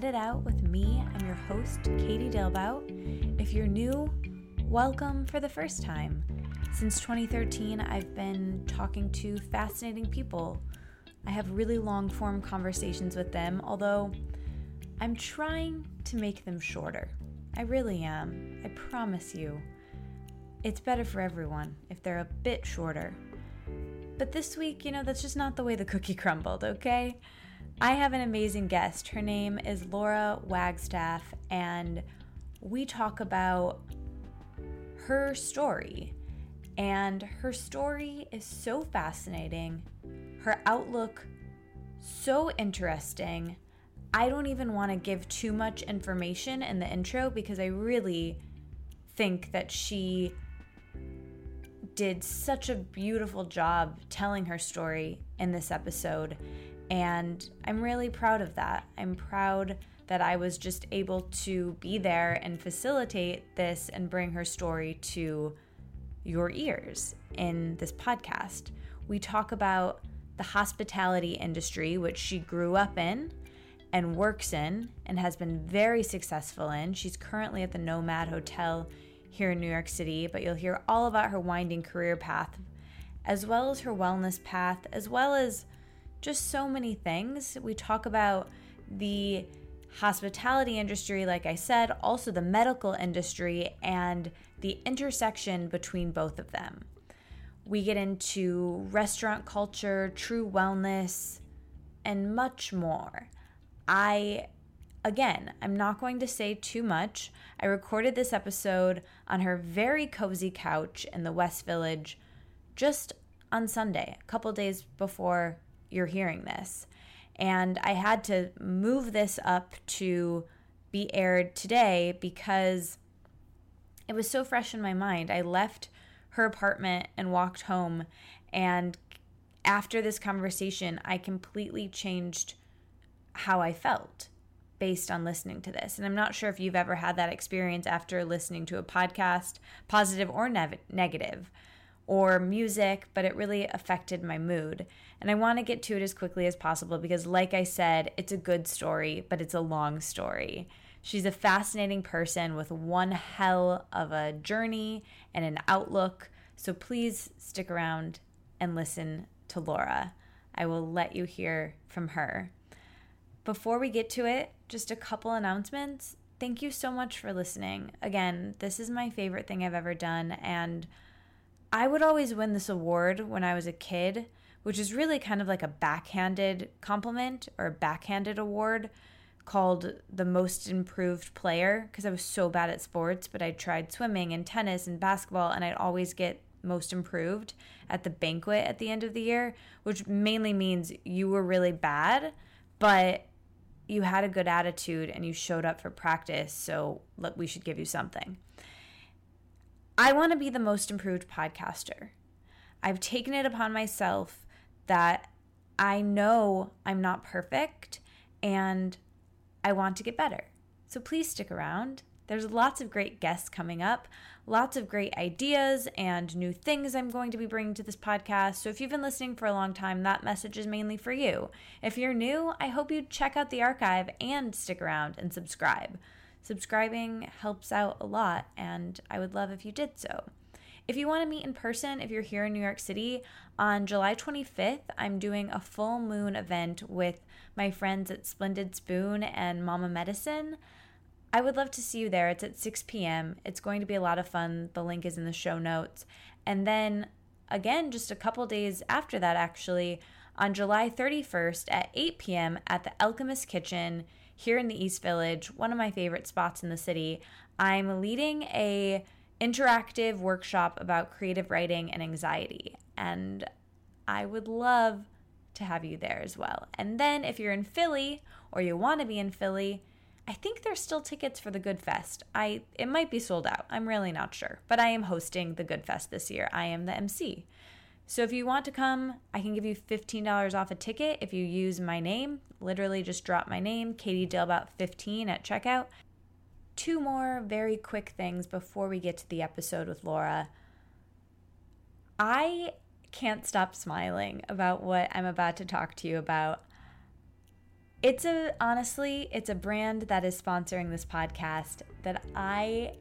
Let It Out with me. I'm your host, Katie Dalebout. If you're new, welcome for the first time. Since 2013, I've been talking to fascinating people. I have really long form conversations with them, although I'm trying to make them shorter. I really am. I promise you. It's better for everyone if they're a bit shorter. But this week, you know, that's just not the way the cookie crumbled, okay? I have an amazing guest. Her name is Laura Wagstaff, and we talk about her story. And her story is so fascinating, her outlook so interesting. I don't even want to give too much information in the intro because I really think that she did such a beautiful job telling her story in this episode. And I'm really proud of that. I'm proud that I was just able to be there and facilitate this and bring her story to your ears in this podcast. We talk about the hospitality industry, which she grew up in and works in and has been very successful in. She's currently at the Nomad Hotel here in New York City, but you'll hear all about her winding career path, as well as her wellness path, as well as just so many things. We talk about the hospitality industry, like I said, also the medical industry, and the intersection between both of them. We get into restaurant culture, true wellness, and much more. I, again, I'm not going to say too much. I recorded this episode on her very cozy couch in the West Village just on Sunday, a couple days before you're hearing this. And I had to move this up to be aired today because it was so fresh in my mind. I left her apartment and walked home. And after this conversation, I completely changed how I felt based on listening to this. And I'm not sure if you've ever had that experience after listening to a podcast, positive or ne- negative or music, but it really affected my mood. And I want to get to it as quickly as possible because, like I said, it's a good story, but it's a long story. She's a fascinating person with one hell of a journey and an outlook. So please stick around and listen to Laura. I will let you hear from her. Before we get to it, just a couple announcements. Thank you so much for listening. Again, this is my favorite thing I've ever done, and I would always win this award when I was a kid, which is really kind of like a backhanded compliment or a backhanded award called the most improved player because I was so bad at sports, but I tried swimming and tennis and basketball and I'd always get most improved at the banquet at the end of the year, which mainly means you were really bad, but you had a good attitude and you showed up for practice, so we should give you something. I want to be the most improved podcaster. I've taken it upon myself that I know I'm not perfect and I want to get better. So please stick around. There's lots of great guests coming up, lots of great ideas and new things I'm going to be bringing to this podcast. So if you've been listening for a long time, that message is mainly for you. If you're new, I hope you check out the archive and stick around and subscribe. Subscribing helps out a lot, and I would love if you did so. If you want to meet in person, if you're here in New York City, on July 25th, I'm doing a full moon event with my friends at Splendid Spoon and Mama Medicine. I would love to see you there. It's at 6 p.m. It's going to be a lot of fun. The link is in the show notes. And then again, just a couple days after that, actually, on July 31st at 8 p.m. at the Alchemist Kitchen here in the East Village, one of my favorite spots in the city. I'm leading a interactive workshop about creative writing and anxiety, and I would love to have you there as well. And then if you're in Philly or you want to be in Philly, I think there's still tickets for the Good Fest. I it might be sold out. I'm really not sure, but I am hosting the Good Fest this year. I am the MC. So if you want to come, I can give you $15 off a ticket if you use my name. Literally just drop my name, Katie Dalebout 15 at checkout. Two more very quick things before we get to the episode with Laura. I can't stop smiling about what I'm about to talk to you about. It's a honestly, it's a brand that is sponsoring this podcast that I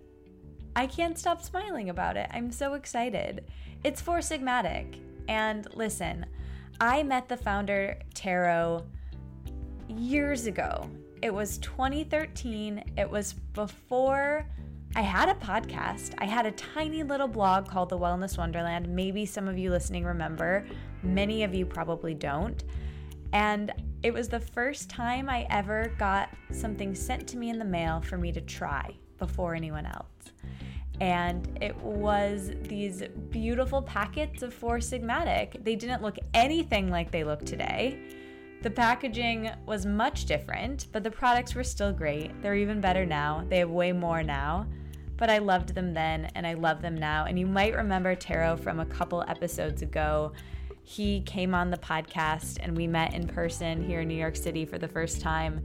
I can't stop smiling about it. I'm so excited. It's Four Sigmatic. And listen, I met the founder, Tero, years ago. It was 2013. It was before I had a podcast. I had a tiny little blog called The Wellness Wonderland. Maybe some of you listening remember, many of you probably don't. And it was the first time I ever got something sent to me in the mail for me to try before anyone else. And it was these beautiful packets of Four Sigmatic. They didn't look anything like they look today. The packaging was much different, but the products were still great. They're even better now. They have way more now. But I loved them then and I love them now. And you might remember Tero from a couple episodes ago. He came on the podcast and we met in person here in New York City for the first time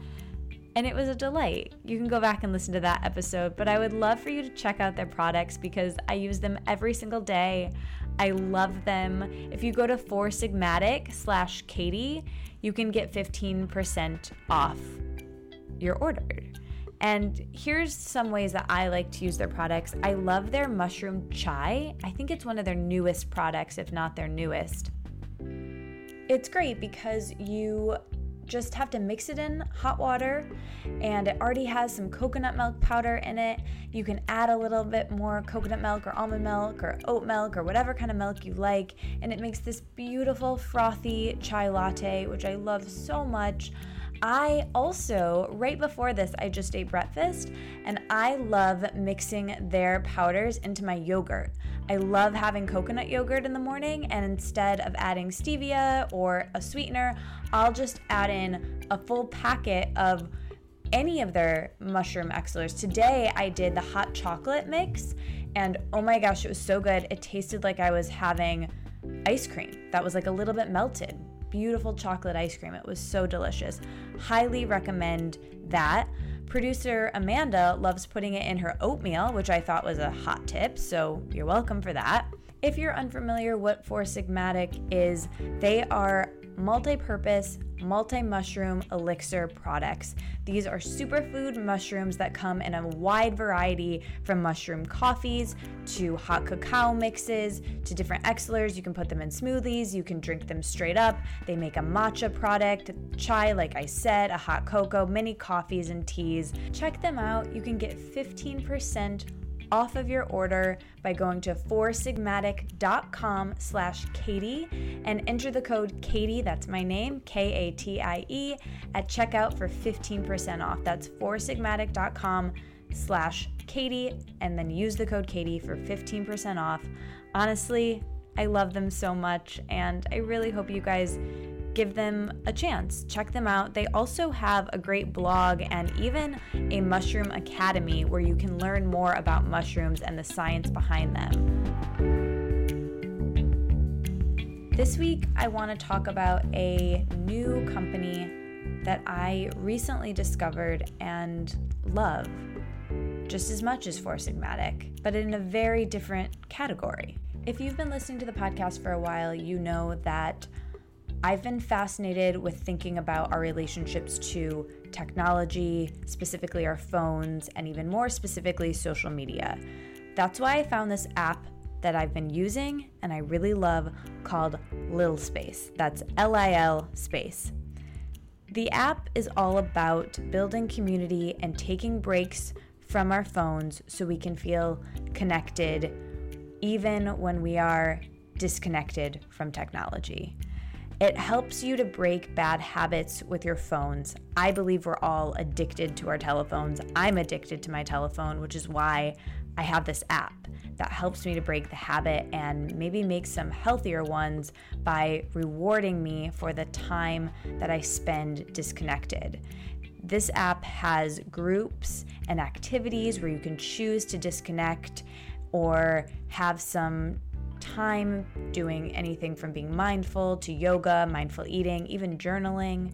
and it was a delight. You can go back and listen to that episode, but I would love for you to check out their products because I use them every single day. I love them. If you go to Four Sigmatic slash Katie, you can get 15% off your order. And here's some ways that I like to use their products. I love their mushroom chai. I think it's one of their newest products, if not their newest. It's great because you just have to mix it in hot water and it already has some coconut milk powder in it. You can add a little bit more coconut milk or almond milk or oat milk or whatever kind of milk you like, and it makes this beautiful frothy chai latte, which I love so much. I also, right before this, I just ate breakfast and I love mixing their powders into my yogurt. I love having coconut yogurt in the morning, and instead of adding stevia or a sweetener, I'll just add in a full packet of any of their mushroom elixirs. Today I did the hot chocolate mix, and oh my gosh, it was so good. It tasted like I was having ice cream that was like a little bit melted beautiful chocolate ice cream. It was so delicious. Highly recommend that. Producer Amanda loves putting it in her oatmeal, which I thought was a hot tip, so you're welcome for that. If you're unfamiliar what Four Sigmatic is, they are multi-purpose multi-mushroom elixir products. These are superfood mushrooms that come in a wide variety from mushroom coffees to hot cacao mixes to different elixirs. You can put them in smoothies, you can drink them straight up. They make a matcha product, chai like I said, a hot cocoa, many coffees and teas. Check them out. You can get 15% off of your order by going to foursigmatic.com slash Katie and enter the code Katie, that's my name, K-A-T-I-E, at checkout for 15% off. That's foursigmatic.com slash Katie and then use the code Katie for 15% off. Honestly, I love them so much and I really hope you guys give them a chance. Check them out. They also have a great blog and even a mushroom academy where you can learn more about mushrooms and the science behind them. This week, I want to talk about a new company that I recently discovered and love just as much as Four Sigmatic, but in a very different category. If you've been listening to the podcast for a while, you know that I've been fascinated with thinking about our relationships to technology, specifically our phones, and even more specifically, social media. That's why I found this app that I've been using and I really love called Lil Space. That's L I L Space. The app is all about building community and taking breaks from our phones so we can feel connected even when we are disconnected from technology. It helps you to break bad habits with your phones. I believe we're all addicted to our telephones. I'm addicted to my telephone, which is why I have this app that helps me to break the habit and maybe make some healthier ones by rewarding me for the time that I spend disconnected. This app has groups and activities where you can choose to disconnect or have some time doing anything from being mindful to yoga, mindful eating, even journaling.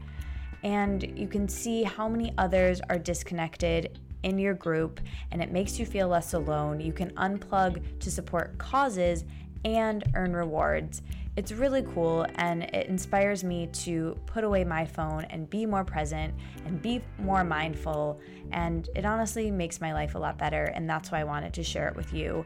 And you can see how many others are disconnected in your group, and it makes you feel less alone. You can unplug to support causes and earn rewards. It's really cool and it inspires me to put away my phone and be more present and be more mindful. And it honestly makes my life a lot better. And that's why I wanted to share it with you.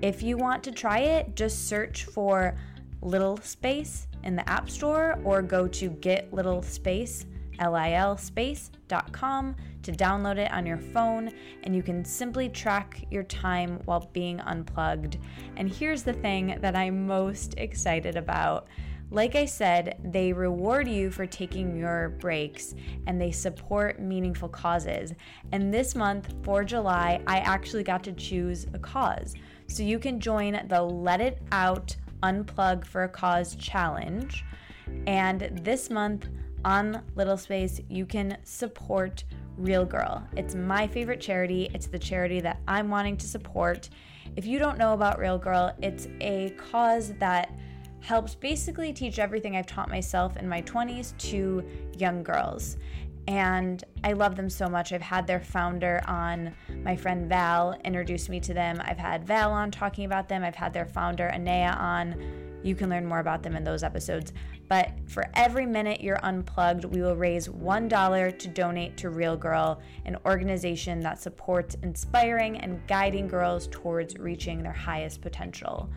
If you want to try it, just search for Little Space in the App Store or go to Get Little Space, L I L space.com to download it on your phone, and you can simply track your time while being unplugged. And here's the thing that I'm most excited about. Like I said, they reward you for taking your breaks and they support meaningful causes. And this month, for July, I actually got to choose a cause. So you can join the Let It Out Unplug for a Cause challenge. And this month on Little Space, you can support Real Girl. It's my favorite charity. It's the charity that I'm wanting to support. If you don't know about Real Girl, it's a cause that helps basically teach everything I've taught myself in my 20s to young girls. And I love them so much. I've had their founder on, my friend Val introduced me to them. I've had Val on talking about them. I've had their founder, Anea, on. You can learn more about them in those episodes. But for every minute you're unplugged, we will raise $1 to donate to Real Girl, an organization that supports inspiring and guiding girls towards reaching their highest potential.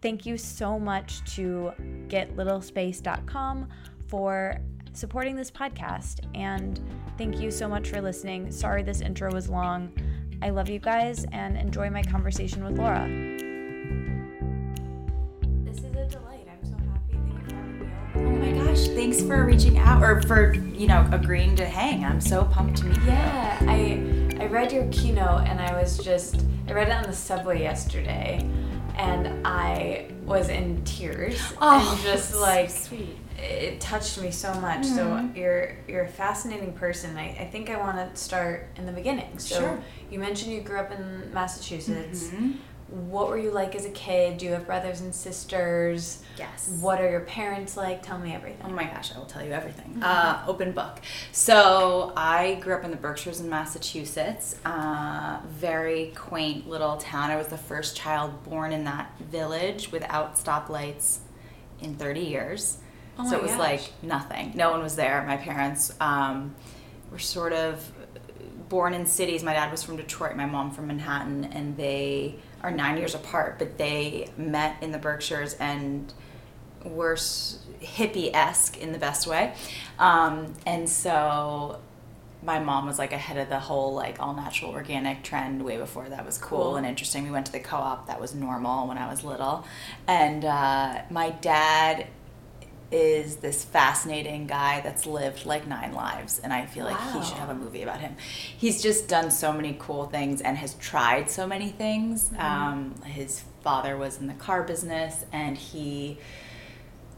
Thank you so much to getlittlespace.com for supporting this podcast. And thank you so much for listening. Sorry this intro was long. I love you guys and enjoy my conversation with Laura. Gosh, thanks for reaching out or for, you know, agreeing to hang. I'm so pumped to meet you. Yeah, I I read your keynote and I was just I read it on the subway yesterday and I was in tears oh, and just like sweet. It touched me so much. Mm-hmm. So you're you're a fascinating person. I, I think I want to start in the beginning. So sure. you mentioned you grew up in Massachusetts. Mm-hmm what were you like as a kid? Do you have brothers and sisters? Yes. What are your parents like? Tell me everything. Oh my gosh, I will tell you everything. Mm-hmm. Uh, open book. So I grew up in the Berkshires in Massachusetts. Uh, very quaint little town. I was the first child born in that village without stoplights in 30 years. Oh so it was gosh. like nothing. No one was there. My parents um, were sort of born in cities. My dad was from Detroit, my mom from Manhattan, and they are nine years apart, but they met in the Berkshires and were hippie esque in the best way. Um, and so my mom was like ahead of the whole like all natural organic trend way before that was cool, cool. and interesting. We went to the co op, that was normal when I was little. And uh, my dad is this fascinating guy that's lived like nine lives and i feel like wow. he should have a movie about him he's just done so many cool things and has tried so many things mm-hmm. um, his father was in the car business and he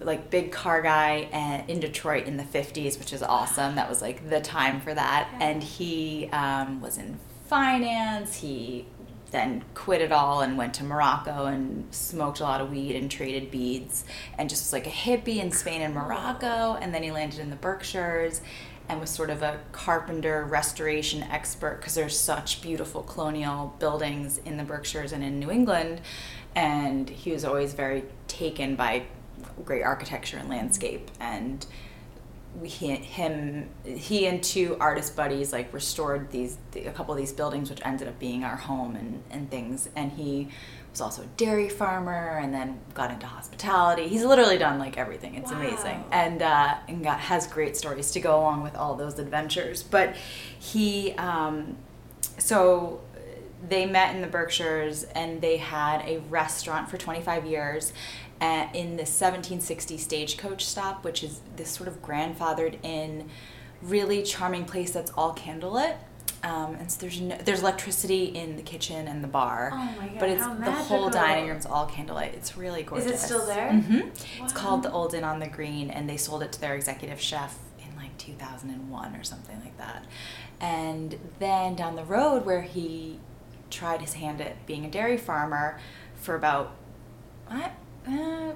like big car guy and in detroit in the 50s which is awesome that was like the time for that yeah. and he um, was in finance he then quit it all and went to Morocco and smoked a lot of weed and traded beads and just was like a hippie in Spain and Morocco. And then he landed in the Berkshires and was sort of a carpenter restoration expert because there's such beautiful colonial buildings in the Berkshires and in New England. And he was always very taken by great architecture and landscape. And he, him he and two artist buddies like restored these a couple of these buildings which ended up being our home and, and things. And he was also a dairy farmer and then got into hospitality. He's literally done like everything. It's wow. amazing and uh, and got has great stories to go along with all those adventures. But he um, so they met in the Berkshires and they had a restaurant for 25 years at, in the 1760 stagecoach stop, which is this sort of grandfathered in, really charming place that's all candlelit. Um, and so there's no, there's electricity in the kitchen and the bar, oh God, but it's the whole dining room's all candlelight. It's really gorgeous. Is it still there? Mm-hmm. Wow. It's called the Old Inn on the Green, and they sold it to their executive chef in like 2001 or something like that. And then down the road, where he tried his hand at being a dairy farmer for about what uh,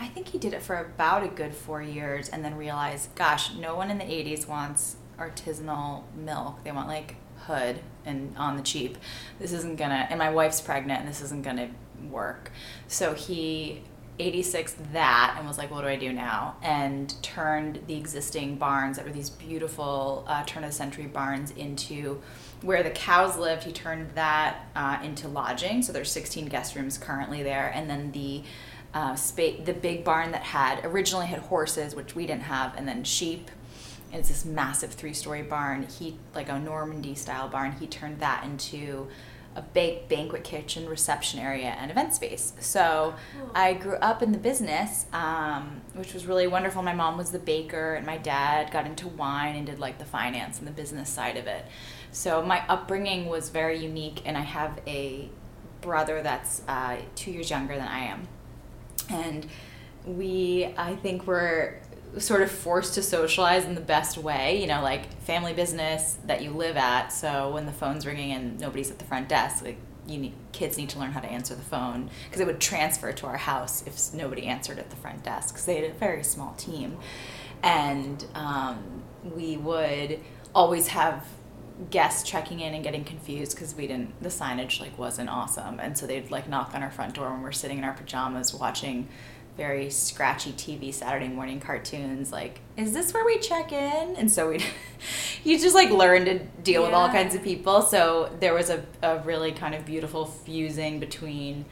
I think he did it for about a good four years and then realized, gosh, no one in the 80s wants artisanal milk. They want like hood and on the cheap. This isn't gonna, and my wife's pregnant and this isn't gonna work. So he 86 that and was like, what do I do now? And turned the existing barns that were these beautiful uh, turn of the century barns into where the cows lived. He turned that uh, into lodging. So there's 16 guest rooms currently there. And then the uh, spa- the big barn that had originally had horses, which we didn't have, and then sheep. And it's this massive three story barn. He, like a Normandy style barn, he turned that into a big banquet kitchen, reception area, and event space. So I grew up in the business, um, which was really wonderful. My mom was the baker, and my dad got into wine and did like the finance and the business side of it. So my upbringing was very unique, and I have a brother that's uh, two years younger than I am. And we, I think, were sort of forced to socialize in the best way, you know, like family business that you live at. So when the phone's ringing and nobody's at the front desk, like you need kids need to learn how to answer the phone because it would transfer to our house if nobody answered at the front desk because they had a very small team, and um, we would always have guests checking in and getting confused because we didn't the signage like wasn't awesome and so they'd like knock on our front door when we're sitting in our pajamas watching very scratchy TV Saturday morning cartoons. Like, is this where we check in? And so we, you just like learn to deal yeah. with all kinds of people. So there was a, a really kind of beautiful fusing between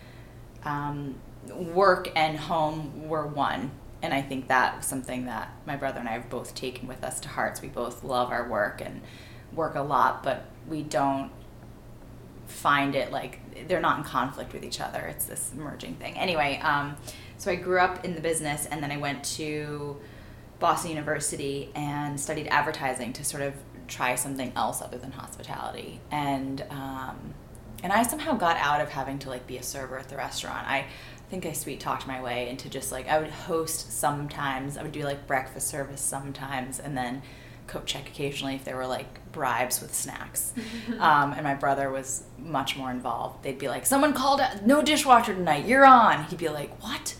um, work and home were one. And I think that was something that my brother and I have both taken with us to hearts. We both love our work and work a lot, but we don't find it like they're not in conflict with each other. It's this merging thing. Anyway, um, so I grew up in the business and then I went to Boston University and studied advertising to sort of try something else other than hospitality. And um, and I somehow got out of having to like be a server at the restaurant. I think I sweet talked my way into just like I would host sometimes. I would do like breakfast service sometimes, and then coat check occasionally if there were like bribes with snacks. um, and my brother was much more involved. They'd be like, "Someone called out, no dishwasher tonight. You're on." He'd be like, "What?"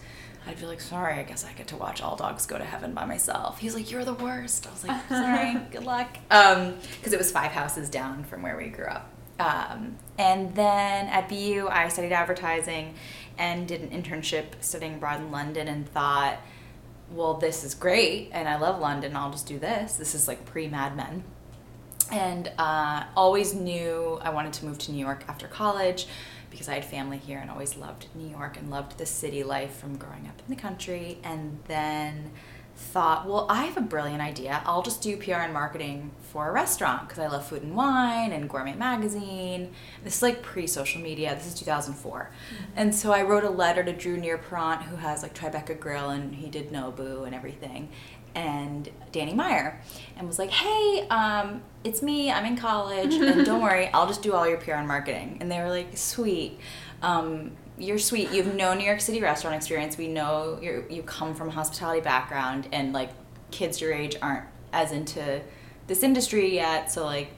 I'd be like, sorry, I guess I get to watch all dogs go to heaven by myself. He's like, you're the worst. I was like, sorry, good luck. Um, because it was five houses down from where we grew up. Um, and then at BU, I studied advertising and did an internship studying abroad in London and thought, well, this is great and I love London. I'll just do this. This is like pre Mad Men. And uh, always knew I wanted to move to New York after college because I had family here and always loved New York and loved the city life from growing up in the country. And then thought, well, I have a brilliant idea. I'll just do PR and marketing for a restaurant because I love food and wine and gourmet magazine. This is like pre social media. This is 2004. Mm-hmm. And so I wrote a letter to Drew Nieporent, who has like Tribeca Grill and he did Nobu and everything and Danny Meyer and was like, hey, um, it's me, I'm in college, and don't worry, I'll just do all your PR and marketing. And they were like, sweet. Um, you're sweet. You have no New York City restaurant experience. We know you you come from a hospitality background, and like kids your age aren't as into this industry yet. So like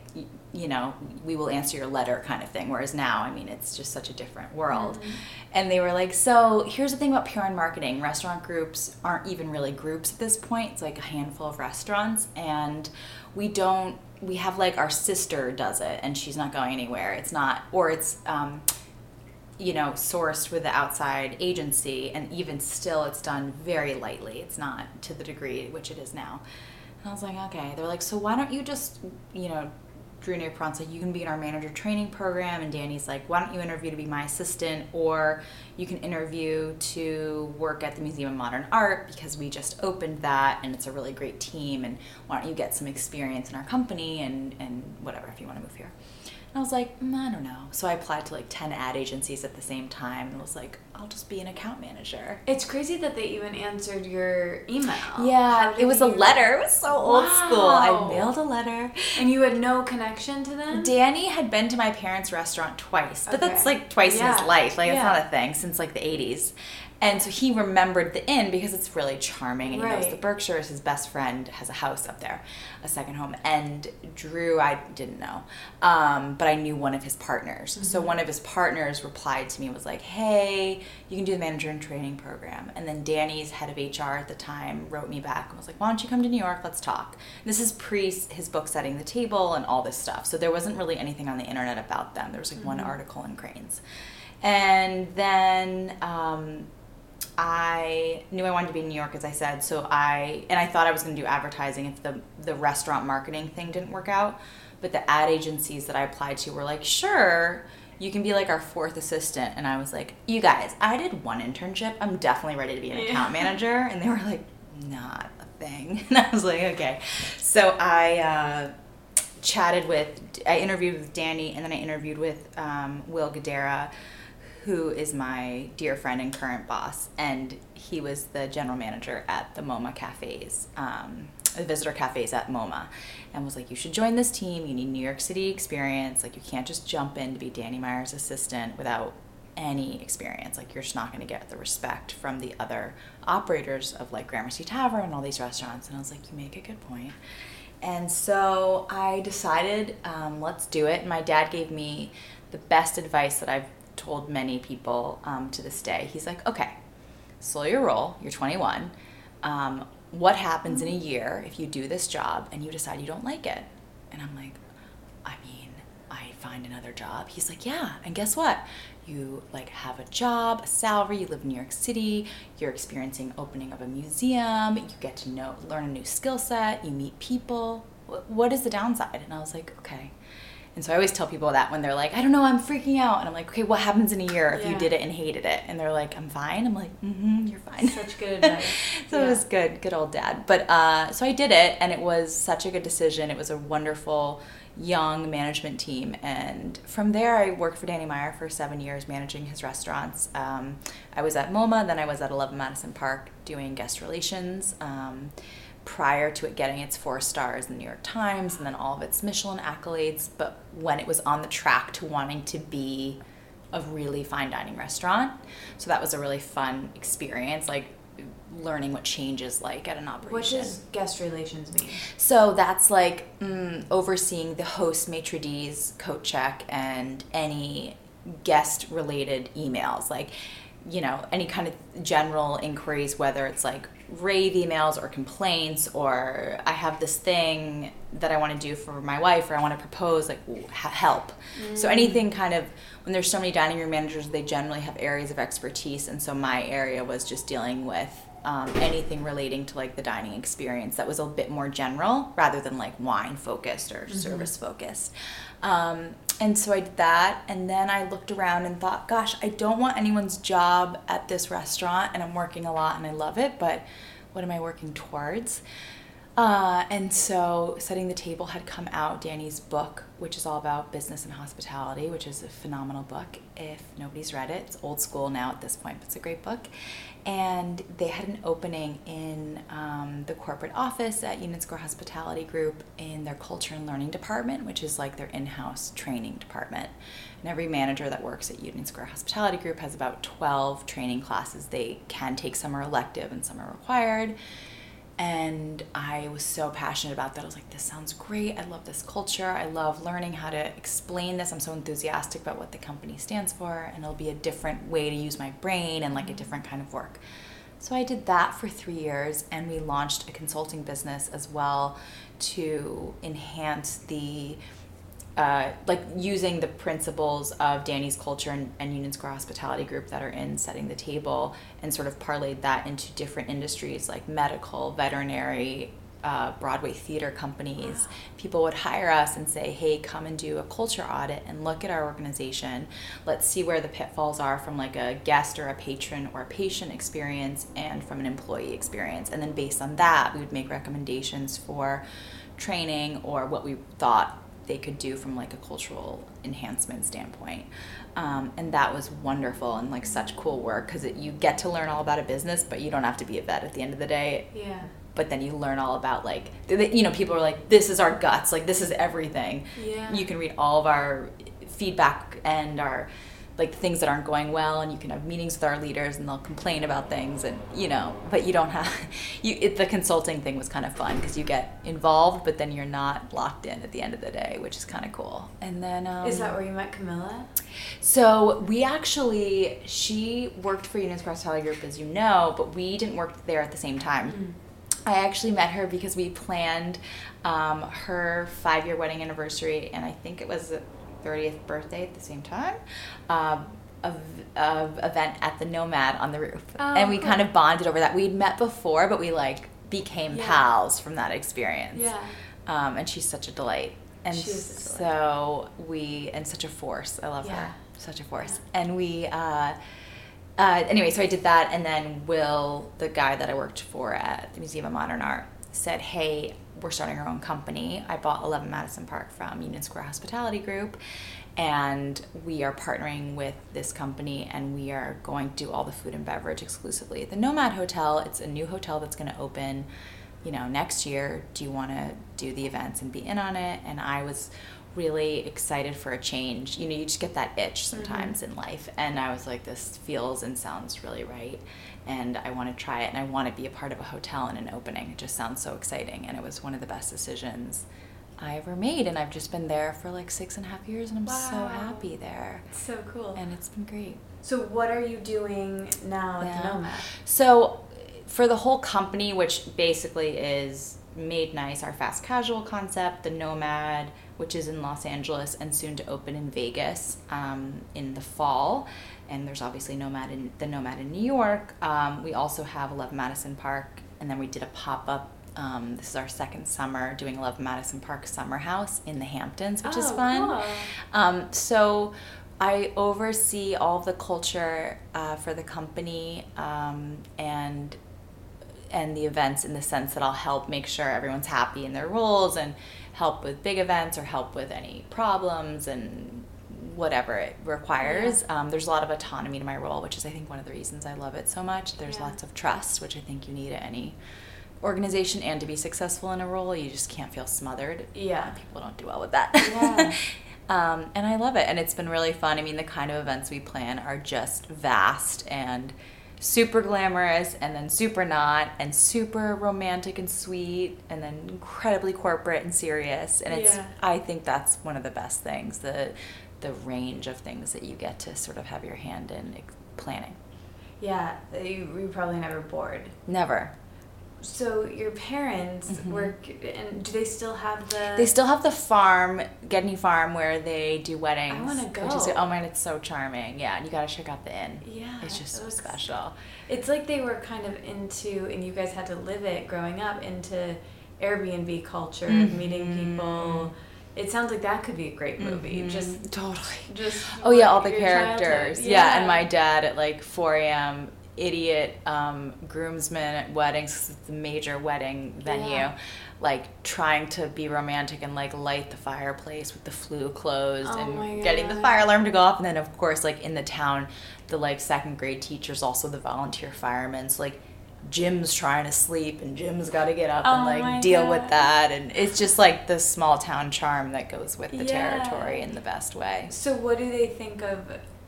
you know, we will answer your letter kind of thing. Whereas now, I mean, it's just such a different world. Mm-hmm. And they were like, so here's the thing about PR and marketing restaurant groups aren't even really groups at this point. It's like a handful of restaurants. And we don't, we have like our sister does it and she's not going anywhere. It's not, or it's, um, you know, sourced with the outside agency. And even still, it's done very lightly. It's not to the degree which it is now. And I was like, okay. They're like, so why don't you just, you know, Drew like, you can be in our manager training program. And Danny's like, why don't you interview to be my assistant? Or you can interview to work at the Museum of Modern Art because we just opened that and it's a really great team. And why don't you get some experience in our company and, and whatever if you want to move here. I was like, mm, I don't know. So I applied to like 10 ad agencies at the same time and was like, I'll just be an account manager. It's crazy that they even answered your email. Yeah, it was a letter. It was so wow. old school. I mailed a letter. And you had no connection to them? Danny had been to my parents' restaurant twice, but okay. that's like twice yeah. in his life. Like, yeah. it's not a thing since like the 80s. And so he remembered the inn because it's really charming and he right. knows the Berkshires. His best friend has a house up there, a second home. And Drew, I didn't know, um, but I knew one of his partners. Mm-hmm. So one of his partners replied to me and was like, hey, you can do the manager and training program. And then Danny's head of HR at the time wrote me back and was like, why don't you come to New York? Let's talk. This is pre his book Setting the Table and all this stuff. So there wasn't really anything on the internet about them. There was like mm-hmm. one article in Crain's. And then, um, I knew I wanted to be in New York, as I said. So I and I thought I was going to do advertising if the the restaurant marketing thing didn't work out. But the ad agencies that I applied to were like, sure, you can be like our fourth assistant. And I was like, you guys, I did one internship. I'm definitely ready to be an account manager. And they were like, not a thing. And I was like, okay. So I uh, chatted with, I interviewed with Danny, and then I interviewed with um, Will Guidara who is my dear friend and current boss, and he was the general manager at the MoMA cafes, um, the visitor cafes at MoMA, and was like, "You should join this team. You need New York City experience. Like, you can't just jump in to be Danny Meyer's assistant without." any experience like you're just not going to get the respect from the other operators of like gramercy tavern and all these restaurants and i was like you make a good point and so i decided um, let's do it and my dad gave me the best advice that i've told many people um, to this day. He's like, okay, slow your roll. You're 21. Um, what happens in a year if you do this job and you decide you don't like it? And I'm like, I mean, I find another job. He's like, yeah. And guess what? You like have a job, a salary. You live in New York City. You're experiencing opening of a museum. You get to know, learn a new skill set. You meet people. What is the downside? And I was like, okay. And so I always tell people that when they're like, I don't know, I'm freaking out. And I'm like, okay, what happens in a year if yeah. you did it and hated it? And they're like, I'm fine. I'm like, mm-hmm, you're fine. Such good advice. so yeah. it was good, good old dad. But uh, so I did it and it was such a good decision. It was a wonderful young management team. And from there, I worked for Danny Meyer for seven years managing his restaurants. Um, I was at MoMA, then I was at 11 Madison Park doing guest relations. Um, prior to it getting its four stars in the New York Times and then all of its Michelin accolades, but when it was on the track to wanting to be a really fine dining restaurant. So that was a really fun experience, like learning what change is like at an operation. What does guest relations mean? So that's like mm, overseeing the host maitre d's, coat check, and any guest related emails. Like you know, any kind of general inquiries, whether it's like rave emails or complaints, or I have this thing that I want to do for my wife, or I want to propose, like help. Mm. So anything kind of when there's so many dining room managers, they generally have areas of expertise, and so my area was just dealing with um, anything relating to like the dining experience that was a bit more general rather than like wine focused or mm-hmm. service focused. Um, and so I did that. And then I looked around and thought, gosh, I don't want anyone's job at this restaurant. And I'm working a lot and I love it, but what am I working towards? Uh, and so Setting the Table had come out, Danny's book, which is all about business and hospitality, which is a phenomenal book. If nobody's read it, it's old school now at this point, but it's a great book and they had an opening in um, the corporate office at Union Square Hospitality Group in their culture and learning department, which is like their in house training department. And every manager that works at Union Square Hospitality Group has about 12 training classes. They can take some are elective and some are required. And I was so passionate about that. I was like, this sounds great. I love this culture. I love learning how to explain this. I'm so enthusiastic about what the company stands for, and it'll be a different way to use my brain and like a different kind of work. So I did that for three years, and we launched a consulting business as well to enhance the uh, like using the principles of Danny's culture and, and, Union Square Hospitality Group that are in setting the table and sort of parlayed that into different industries like medical, veterinary, uh, Broadway theater companies. People would hire us and say, hey, come and do a culture audit and look at our organization. Let's see where the pitfalls are from like a guest or a patron or a patient experience and from an employee experience. And then based on that, we would make recommendations for training or what we thought they could do from like a cultural enhancement standpoint. Um, and that was wonderful and like such cool work because you get to learn all about a business, but you don't have to be a vet at the end of the day. Yeah. But then you learn all about like, you know, people are like, this is our guts, like this is everything. Yeah. You can read all of our feedback and our like things that aren't going well and you can have meetings with our leaders and they'll complain about things and you know but you don't have you it, the consulting thing was kind of fun because you get involved but then you're not locked in at the end of the day which is kind of cool. And then um, is that where you met camilla? So we actually she worked for union square hospitality group as you know but we didn't work there at the same time. Mm-hmm. I actually met her because we planned um, her five year wedding anniversary, and I think it was 30th birthday at the same time. Um, a, a event at the Nomad on the roof, Oh, and we cool. kind of bonded over that. We'd met before, but we like became Yeah. pals from that experience. Yeah. Um, and she's such a delight. And a so we and such a force. I love Yeah. her. Such a force. And we uh, uh, anyway, so I did that, and then Will, the guy that I worked for at the Museum of Modern Art, said, "Hey, we're starting our own company. I bought 11 Madison Park from Union Square Hospitality Group, and we are partnering with this company, and we are going to do all the food and beverage exclusively at the Nomad Hotel. It's a new hotel that's going to open." You know, next year, do you want to do the events and be in on it? And I was really excited for a change. You know, you just get that itch mm-hmm. sometimes in life. And I was like, this feels and sounds really right. And I want to try it and I want to be a part of a hotel and an opening. It just sounds so exciting. And it was one of the best decisions I ever made. And I've just been there for like six and a half years and I'm so happy there. It's So cool. And it's been great. so what are you doing now at the Yeah. Nomad? So, for the whole company, which basically is Made Nice, our fast casual concept, the Nomad, which is in Los Angeles and soon to open in Vegas um, in the fall, and there's obviously Nomad in the Nomad in New York. Um, we also have 11 Madison Park, and then we did a pop up. Um, this is our second summer doing 11 Madison Park Summer House in the Hamptons, which is Oh, fun. cool. Um, so I oversee all the culture uh, for the company um, and and the events in the sense that I'll help make sure everyone's happy in their roles and help with big events or help with any problems and whatever it requires. Um, there's a lot of autonomy to my role, which is I think one of the reasons I love it so much. There's Yeah. lots of trust, which I think you need at any organization and to be successful in a role you just can't feel smothered Yeah. people don't do well with that. Yeah. um, and I love it. And it's been really fun. I mean, the kind of events we plan are just vast and super glamorous and then super not and super romantic and sweet and then incredibly corporate and serious. And it's Yeah. I think that's one of the best things, the the range of things that you get to sort of have your hand in planning. Yeah, you, you probably never bored. Never. So your parents Mhm. work, and do they still have the? They still have the farm, Gedney Farm, where they do weddings. I wanna Which is, go. oh man, it's so charming. Yeah, and you gotta check out the inn. Yeah, It's just so special. It's like they were kind of into, and you guys had to live it growing up into Airbnb culture, Mhm. meeting people. It sounds like that could be a great movie. Mhm. Just, totally. just. Oh yeah, all the characters. Yeah. and my dad at like 4 a.m. idiot um, groomsmen at weddings. it's a major wedding venue, Yeah. like trying to be romantic and like light the fireplace with the flue closed Oh and getting the fire alarm to go off, and then of course like in the town, the like second grade teachers also the volunteer firemen. So like. Jim's trying to sleep and Jim's got to get up and Oh my like deal with that and it's just like the small town charm that goes with the Yeah. territory in the best way. So what do they think of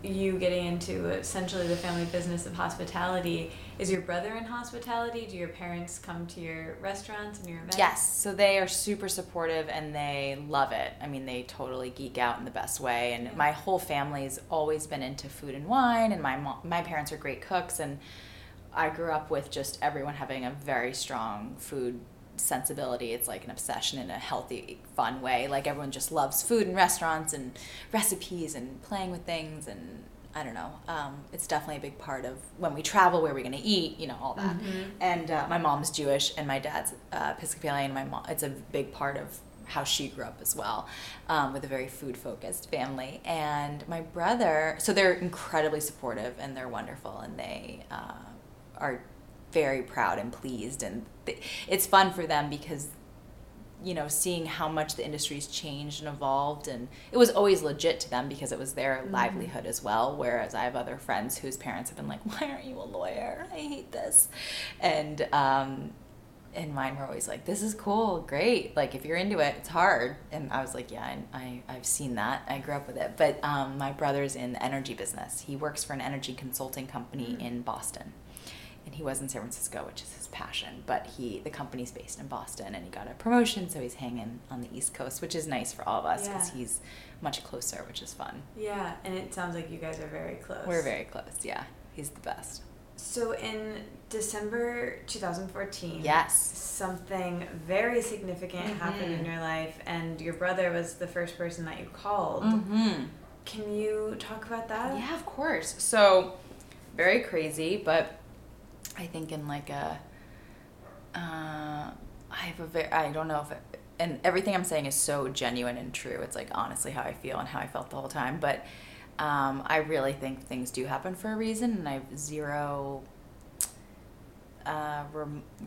you getting into essentially the family business of hospitality? Is your brother in hospitality? Do your parents come to your restaurants and your events? Yes, so they are super supportive and they love it. I mean, they totally geek out in the best way. And Yeah. my whole family's always been into food and wine, and my mom, my parents are great cooks, and I grew up with just everyone having a very strong food sensibility. It's like an obsession in a healthy, fun way. Like everyone just loves food and restaurants and recipes and playing with things and. I don't know. Um, it's definitely a big part of when we travel, where we're going to eat, you know, all that. Mhm. And uh, my mom's Jewish, and my dad's uh, Episcopalian. My mom, it's a big part of how she grew up as well, um, with a very food focused family. And my brother, so they're incredibly supportive and they're wonderful, and they uh, are very proud and pleased. And th- it's fun for them because you know, seeing how much the industry's changed and evolved, and it was always legit to them because it was their livelihood as well. Whereas I have other friends whose parents have been like, "Why aren't you a lawyer? I hate this," and um, and mine were always like, "This is cool, great. Like if you're into it, it's hard." And I was like, "Yeah, I, I I've seen that. I grew up with it." But um, my brother's in the energy business. He works for an energy consulting company in Boston and he was in San Francisco, which is his passion. But he, the company's based in Boston, and he got a promotion, so he's hanging on the East Coast, which is nice for all of us because Yeah. he's much closer, which is fun. Yeah, and it sounds like you guys are very close. We're very close. Yeah, he's the best. So in December 2014, Yes. something very significant happened in your life, and your brother was the first person that you called. Mm-hmm. Can you talk about that? Yeah, of course. So, very crazy, but I think in like a, uh, I have a very, I don't know if, it, and everything I'm saying is so genuine and true. It's like honestly how I feel and how I felt the whole time. But um, I really think things do happen for a reason, and I have zero uh,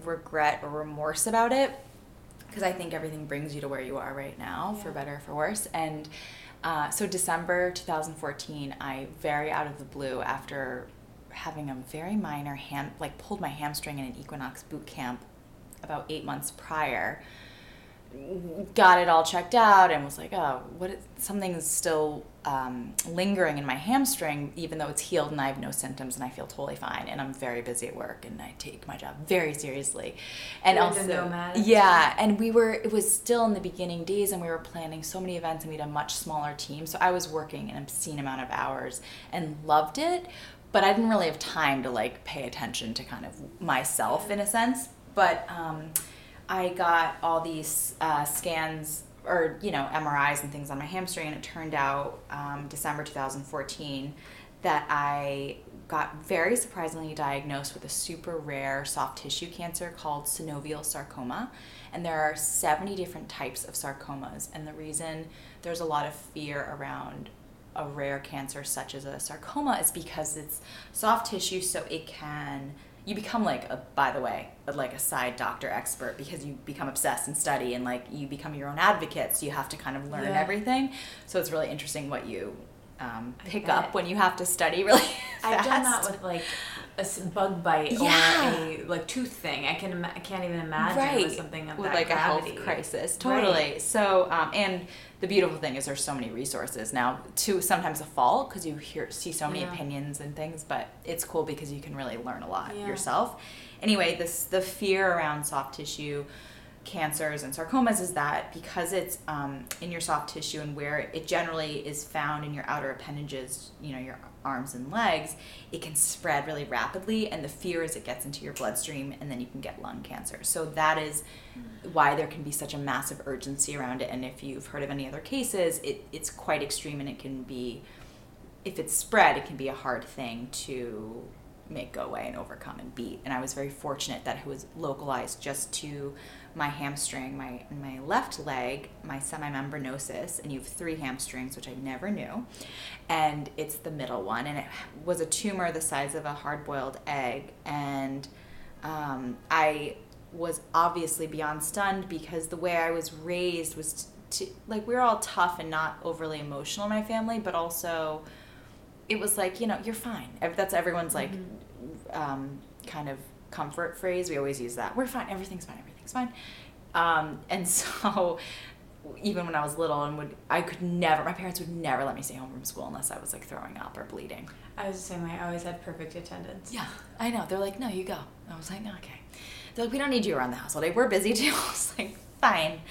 regret or remorse about it because I think everything brings you to where you are right now, yeah. for better or for worse. And uh, so December 2014, I very out of the blue after having a very minor ham like pulled my hamstring in an Equinox boot camp about eight months prior got it all checked out and was like, oh, what? Is, something's still um, lingering in my hamstring, even though it's healed and I have no symptoms and I feel totally fine. And I'm very busy at work and I take my job very seriously. And You're also, yeah, and we were. It was still in the beginning days, and we were planning so many events, and we had a much smaller team. So I was working an obscene amount of hours and loved it, but I didn't really have time to like pay attention to kind of myself in a sense. But um, I got all these uh, scans or you know MRIs and things on my hamstring, and it turned out um, December 2014 that I got very surprisingly diagnosed with a super rare soft tissue cancer called synovial sarcoma. And there are 70 different types of sarcomas. And the reason there's a lot of fear around a rare cancer such as a sarcoma is because it's soft tissue, so it can you become like a by the way like a side doctor expert because you become obsessed and study and like you become your own advocate so you have to kind of learn yeah. everything so it's really interesting what you um, pick up when you have to study really fast. I've done that with like a bug bite yeah. or a like tooth thing. I can I can't even imagine right. with something of with that like gravity. a health crisis. Totally. Right. So um, and the beautiful thing is there's so many resources now. To sometimes a fault because you hear see so many yeah. opinions and things, but it's cool because you can really learn a lot yeah. yourself. Anyway, this the fear around soft tissue cancers and sarcomas is that because it's um, in your soft tissue and where it generally is found in your outer appendages, you know, your arms and legs, it can spread really rapidly. And the fear is it gets into your bloodstream and then you can get lung cancer. So that is why there can be such a massive urgency around it. And if you've heard of any other cases, it, it's quite extreme and it can be, if it's spread, it can be a hard thing to make go away and overcome and beat. And I was very fortunate that it was localized just to my hamstring, my my left leg, my semimembranosus, and you have three hamstrings, which I never knew, and it's the middle one, and it was a tumor the size of a hard-boiled egg, and um, I was obviously beyond stunned because the way I was raised was to, like we were all tough and not overly emotional in my family, but also it was like you know you're fine. That's everyone's like mm-hmm. um, kind of comfort phrase. We always use that. We're fine. Everything's fine. Everything's fine. Um, and so even when I was little and would I could never my parents would never let me stay home from school unless I was like throwing up or bleeding. I was the same way. I always had perfect attendance. Yeah, I know. They're like, no, you go. I was like, no, okay. They're like, we don't need you around the house all day. We're busy too. I was like, fine.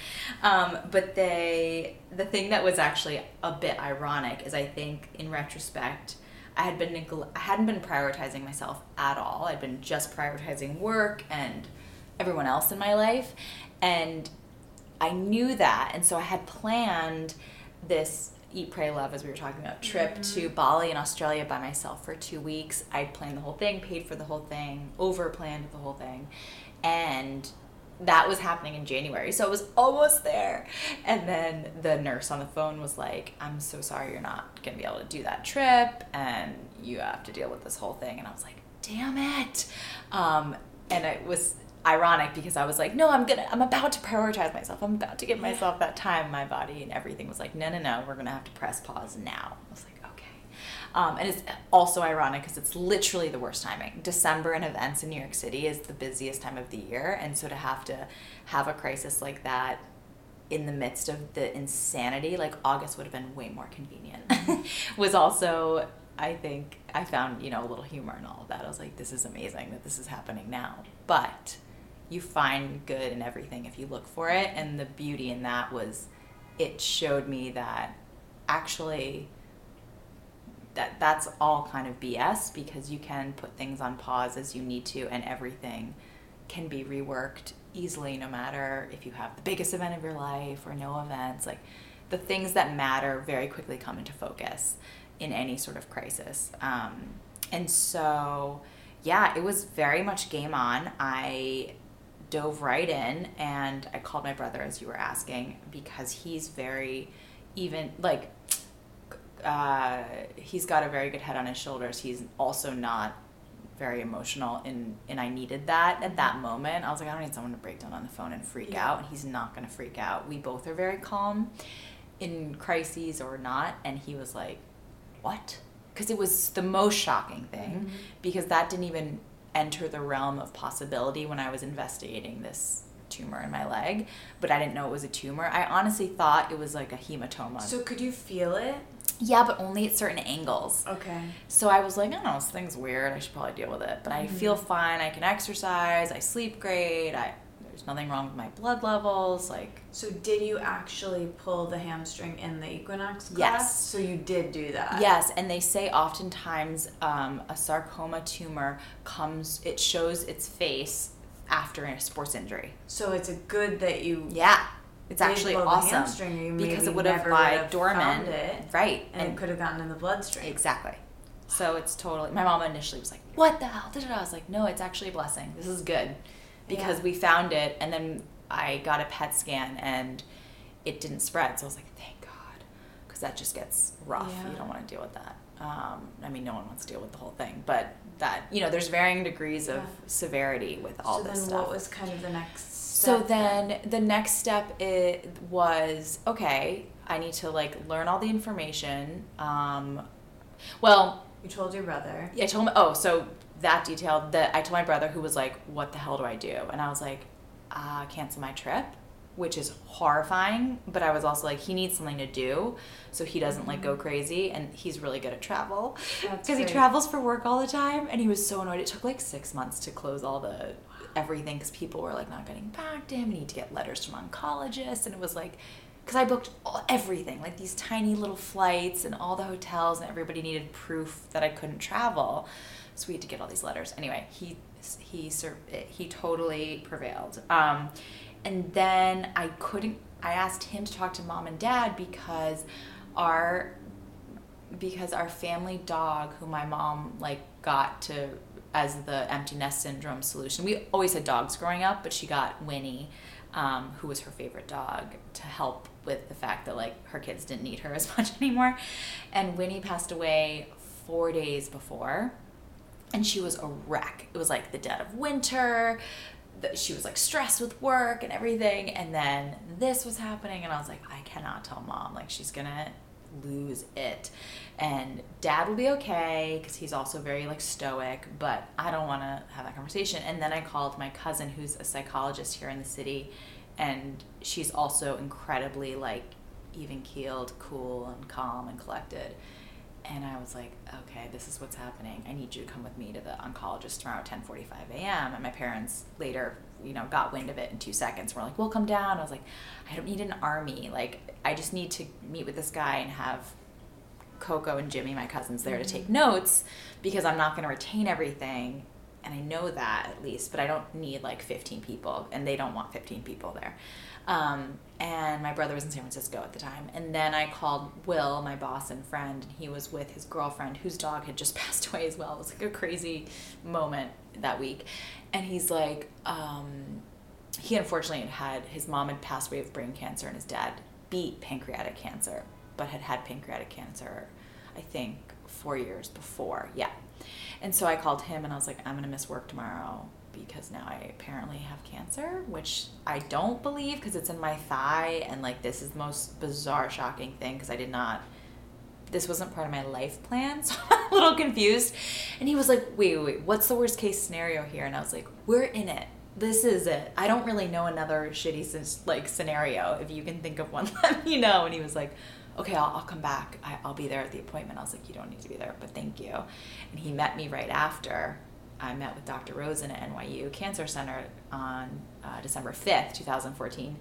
Um, but they, the thing that was actually a bit ironic is I think in retrospect, I had been I hadn't been prioritizing myself at all. I'd been just prioritizing work and everyone else in my life, and I knew that, and so I had planned this eat pray love as we were talking about trip mm-hmm. to bali in australia by myself for two weeks i planned the whole thing paid for the whole thing over planned the whole thing and that was happening in January. So it was almost there. And then the nurse on the phone was like, I'm so sorry you're not going to be able to do that trip and you have to deal with this whole thing. And I was like, damn it. Um, and it was ironic because I was like, no, I'm gonna, I'm about to prioritize myself. I'm about to give myself that time, my body, and everything was like, no, no, no, we're gonna have to press pause now. I was like, um, and it's also ironic because it's literally the worst timing. December and events in New York City is the busiest time of the year. And so to have to have a crisis like that in the midst of the insanity, like August would have been way more convenient, was also, I think, I found, you know, a little humor in all of that. I was like, this is amazing that this is happening now. But you find good in everything if you look for it. And the beauty in that was it showed me that actually that that's all kind of BS because you can put things on pause as you need to and everything can be reworked easily no matter if you have the biggest event of your life or no events like the things that matter very quickly come into focus in any sort of crisis. Um, and so, yeah, it was very much game on. I dove right in and I called my brother as you were asking because he's very even like uh, he's got a very good head on his shoulders. He's also not very emotional and and I needed that at that moment. I was like, I don't need someone to break down on the phone and freak Yeah. out. And he's not gonna freak out. We both are very calm in crises or not. And he was like, What? Because it was the most shocking thing because that didn't even enter the realm of possibility when I was investigating this tumor in my leg, but I didn't know it was a tumor. I honestly thought it was like a hematoma. So could you feel it? Yeah, but only at certain angles. Okay. So I was like, I don't know, this thing's weird. I should probably deal with it. But I feel fine. I can exercise. I sleep great. I there's nothing wrong with my blood levels. Like So did you actually pull the hamstring in the Equinox class? Yes. So you did do that. yes, and they say oftentimes um, a sarcoma tumor comes. It shows its face after a sports injury. So it's a good that you Yeah, it's did actually awesome because it would have lied dormant, it, right? and, it could have gotten in the bloodstream. Exactly. So it's totally. My mom initially was like, "What the hell?" Da-da-da. I was like, "No, it's actually a blessing. This is good," because Yeah. we found it, and then I got a PET scan, and it didn't spread. So I was like, "Thank God," because that just gets rough. Yeah. You don't want to deal with that. Um, I mean, no one wants to deal with the whole thing, but that you know, there's varying degrees of severity with all so this then stuff. what was kind of the next So step then the next step it was okay. I need to like learn all the information. Um, well, You told your brother. Yeah, I told him. Oh, so that detailed that I told my brother who was like, "What the hell do I do?" And I was like, uh, "Cancel my trip," which is horrifying. But I was also like, he needs something to do, so he doesn't like go crazy. And he's really good at travel because he travels for work all the time. And he was so annoyed. It took like six months to close all the everything because people were like not getting back to him. and He had to get letters from oncologists, and it was like. Because I booked all, everything, like these tiny little flights and all the hotels, and everybody needed proof that I couldn't travel, so we had to get all these letters. Anyway, he he he totally prevailed. Um, and then I couldn't. I asked him to talk to mom and dad because our because our family dog, who my mom like got to as the empty nest syndrome solution. We always had dogs growing up, but she got Winnie, um, who was her favorite dog, to help with the fact that like her kids didn't need her as much anymore. And Winnie passed away four days before, and she was a wreck. It was like the dead of winter. She was like stressed with work and everything, and then this was happening, and I was like, I cannot tell mom. Like she's gonna lose it and dad will be okay because he's also very like stoic but i don't want to have that conversation and then i called my cousin who's a psychologist here in the city and she's also incredibly like even keeled cool and calm and collected and i was like okay this is what's happening. I need you to come with me to the oncologist tomorrow at 10.45 a.m and my parents later you know got wind of it in two seconds. We're like we'll come down. I was like i don't need an army. Like i just need to meet with this guy and have coco and jimmy my cousins there to take mm-hmm. notes because i'm not going to retain everything. And i know that at least but i don't need like 15 people. And they don't want 15 people there um, and my brother was in san francisco at the time. And then i called will my boss and friend and he was with his girlfriend whose dog had just passed away as well. It was like a crazy moment that week. And he's like um, he unfortunately had had his mom had passed away of brain cancer and his dad beat pancreatic cancer but had had pancreatic cancer i think four years before. Yeah. And so i called him and i was like i'm going to miss work tomorrow because now i apparently have cancer which i don't believe because it's in my thigh and like this is the most bizarre shocking thing because i did not this wasn't part of my life plan, so I'm a little confused. And he was like, wait, wait, wait, what's the worst case scenario here? And I was like, we're in it. This is it. I don't really know another shitty like scenario. If you can think of one, let me know. And he was like, okay, I'll, I'll come back. I, I'll be there at the appointment. I was like, you don't need to be there, but thank you. And he met me right after. I met with Dr. Rosen at NYU Cancer Center on uh, December 5th, 2014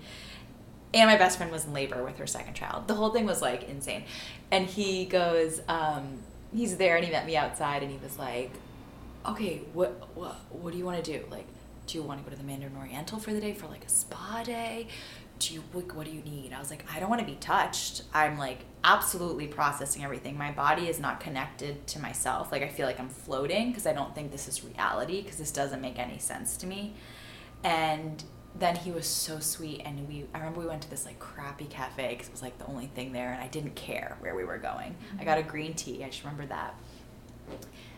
and my best friend was in labor with her second child. The whole thing was like insane. And he goes, um, he's there and he met me outside and he was like, okay, what, what, what do you want to do? Like, do you want to go to the Mandarin Oriental for the day for like a spa day? Do you like, what do you need? I was like, I don't want to be touched. I'm like absolutely processing everything. My body is not connected to myself. Like I feel like I'm floating because I don't think this is reality because this doesn't make any sense to me. And then he was so sweet and we I remember we went to this like crappy cafe because it was like the only thing there and I didn't care where we were going. Mm-hmm. I got a green tea. I just remember that.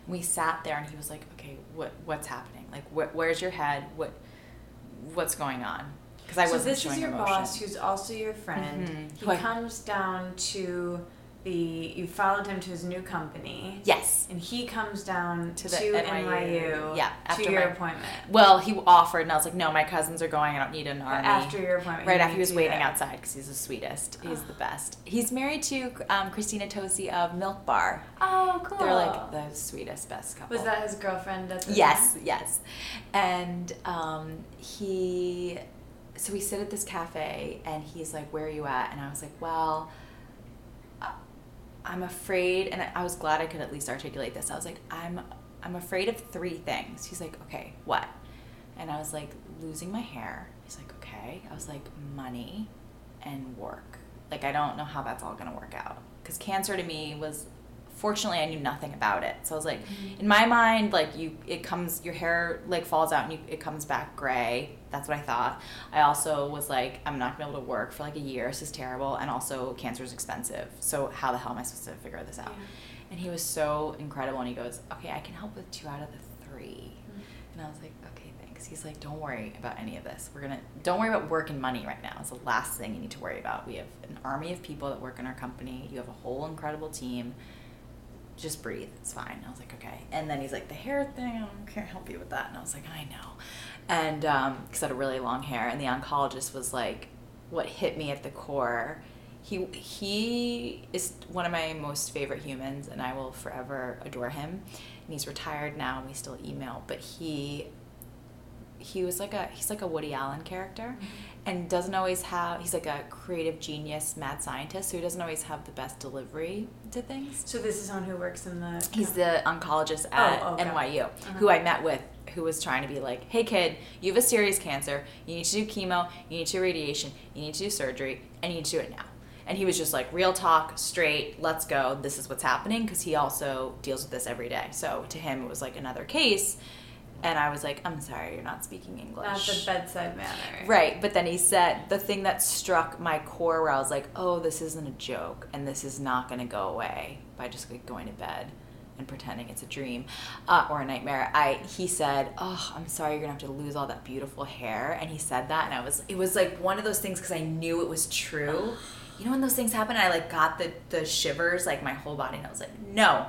We sat there and he was like, "Okay, what what's happening? Like, wh- where's your head? What what's going on?" Because I so wasn't this is your emotion. boss, who's also your friend. Mm-hmm. He comes down to the you followed him to his new company. Yes. And he comes down to, the to NYU, NYU. Yeah. After to your my, appointment. Well, he offered, and I was like, "No, my cousins are going. I don't need an army." After your appointment. Right after he was waiting outside because he's the sweetest. He's oh. the best. He's married to um, Christina Tosi of Milk Bar. Oh, cool. They're like the sweetest, best couple. Was that his girlfriend at the Yes, yes. And um, he, so we sit at this cafe, and he's like, "Where are you at?" And I was like, "Well." Uh, I'm afraid, and I was glad I could at least articulate this. I was like, I'm, I'm afraid of three things. He's like, okay, what? And I was like, losing my hair. He's like, okay. I was like, money and work. Like, I don't know how that's all gonna work out. Because cancer to me was fortunately i knew nothing about it. So i was like mm-hmm. in my mind like you it comes your hair like falls out and you, it comes back gray. That's what i thought. I also was like i'm not gonna be able to work for like a year. This is terrible. And also cancer is expensive. So how the hell am i supposed to figure this out? Yeah. and he was so incredible. And he goes okay i can help with two out of the 3 mm-hmm. and i was like okay thanks. He's like don't worry about any of this. We're gonna don't worry about work and money right now. It's the last thing you need to worry about. We have an army of people that work in our company. You have a whole incredible team just breathe. It's fine. I was like, okay. And then he's like, the hair thing, I can't help you with that. And I was like, I know. And because um, I had a really long hair, and the oncologist was like, what hit me at the core. He he is one of my most favorite humans, and I will forever adore him. And he's retired now, and we still email. But he he was like a he's like a Woody Allen character, mm-hmm and doesn't always have he's like a creative genius mad scientist so he doesn't always have the best delivery to things so this is on who works in the he's the oncologist oh, at oh, okay. nyu uh-huh. who i met with who was trying to be like hey kid you have a serious cancer you need to do chemo you need to do radiation you need to do surgery and you need to do it now and he was just like real talk straight let's go this is what's happening because he also deals with this every day so to him it was like another case and I was like, I'm sorry, you're not speaking English. Not the bedside manner. Right. But then he said the thing that struck my core where I was like, oh, this isn't a joke and this is not going to go away by just like going to bed and pretending it's a dream uh, or a nightmare. I he said, "Oh, I'm sorry, you're gonna have to lose all that beautiful hair." And he said that, and I was it was like one of those things because I knew it was true. you know when those things happen, I like got the the shivers like my whole body, and I was like, "No,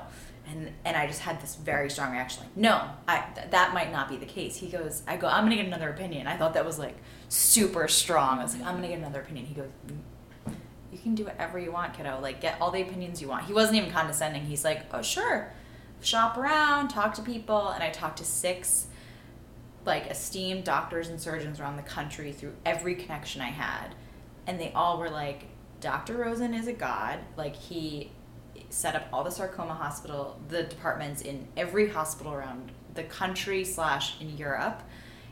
and and I just had this very strong reaction like no I th- that might not be the case. He goes I go I'm gonna get another opinion. I thought that was like super strong. I was like I'm gonna get another opinion. He goes mm, you can do whatever you want kiddo. Like get all the opinions you want. He wasn't even condescending. He's like oh sure. Shop around talk to people. And I talked to six like esteemed doctors and surgeons around the country through every connection I had. And they all were like Dr. Rosen is a god. Like he set up all the sarcoma hospital, the departments in every hospital around the country slash in Europe.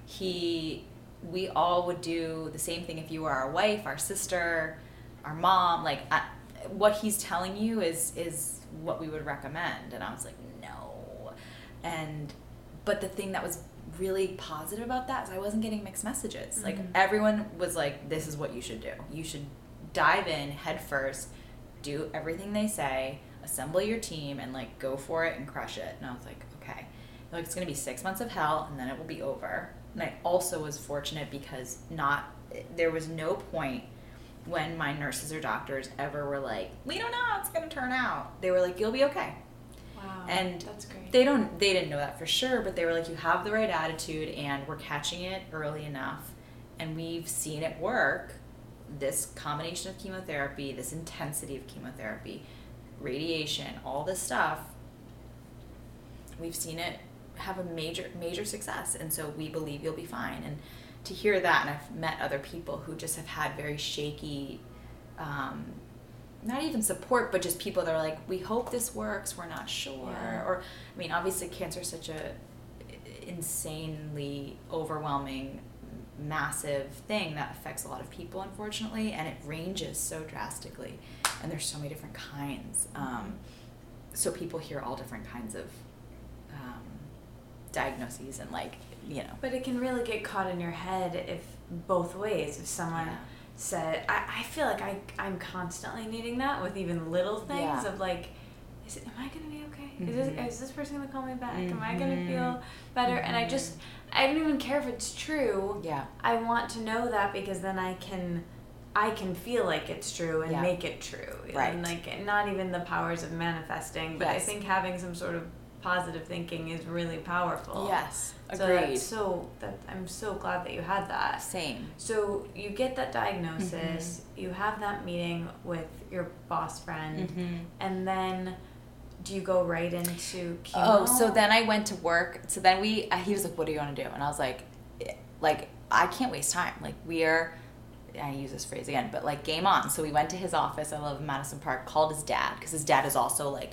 He, we all would do the same thing if you were our wife, our sister, our mom. Like I, what he's telling you is is what we would recommend. And I was like, no. And but the thing that was really positive about that is I wasn't getting mixed messages. Mm-hmm. Like everyone was like, this is what you should do. You should dive in head first, do everything they say assemble your team and like go for it and crush it. And I was like, okay. Like it's gonna be six months of hell and then it will be over. And I also was fortunate because not there was no point when my nurses or doctors ever were like, we don't know how it's gonna turn out. They were like, you'll be okay. Wow, and that's great. They don't they didn't know that for sure, but they were like, you have the right attitude and we're catching it early enough and we've seen it work. This combination of chemotherapy, this intensity of chemotherapy, radiation, all this stuff, we've seen it have a major major success. And so we believe you'll be fine. And to hear that and i've met other people who just have had very shaky um, not even support but just people that are like we hope this works. We're not sure. Yeah. or i mean obviously cancer is such a insanely overwhelming massive thing that affects a lot of people, unfortunately, and it ranges so drastically. And there's so many different kinds. Um, so people hear all different kinds of um, diagnoses and like you know. But it can really get caught in your head if both ways. If someone Yeah. said, I, I feel like I, I'm constantly needing that with even little things Yeah. of like, is it, am I going to be okay? Is, Mhm. this, is this person going to call me back? Am I going to feel better? And I just, I don't even care if it's true. Yeah. I want to know that because then I can I can feel like it's true and Yeah. make it true. Right. And like not even the powers of manifesting, but I think having some sort of positive thinking is really powerful. Yes. So Agreed. that's so that I'm so glad that you had that. Same. So you get that diagnosis, Mm-hmm. you have that meeting with your boss friend, Mhm. and then do you go right into chemo? Oh, so then I went to work. So then we, uh, he was like, "What do you want to do?" And I was like, eh, "Like I can't waste time. Like we are." I use this phrase again, but like game on. So we went to his office. 11 Madison Park. Called his dad because his dad is also like,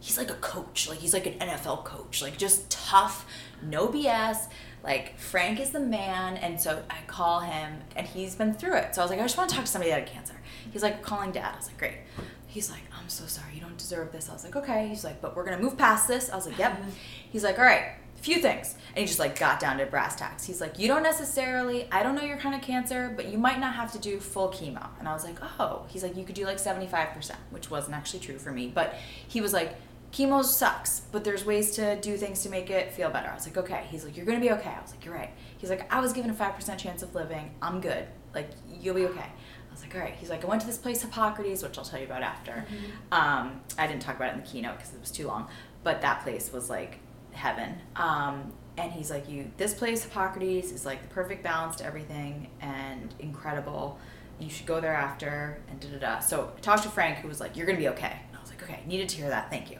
he's like a coach. Like he's like an NFL coach. Like just tough, no BS. Like Frank is the man. And so I call him, and he's been through it. So I was like, I just want to talk to somebody that had cancer. He's like calling dad. I was like, great. He's like, I'm so sorry. You don't deserve this. I was like, okay. He's like, but we're gonna move past this. I was like, yep. He's like, all right, a few things. And he just like got down to brass tacks. He's like, you don't necessarily, I don't know your kind of cancer, but you might not have to do full chemo. And I was like, oh. He's like, you could do like 75%, which wasn't actually true for me. But he was like, chemo sucks, but there's ways to do things to make it feel better. I was like, okay. He's like, you're gonna be okay. I was like, you're right. He's like, I was given a 5% chance of living. I'm good. Like, you'll be okay. I was like, all right. He's like, I went to this place, Hippocrates, which I'll tell you about after. Um, I didn't talk about it in the keynote because it was too long, but that place was like heaven. Um, and he's like, you, this place, Hippocrates, is like the perfect balance to everything and incredible. You should go there after and da da da. So I talked to Frank, who was like, you're gonna be okay. And I was like, okay, needed to hear that. Thank you.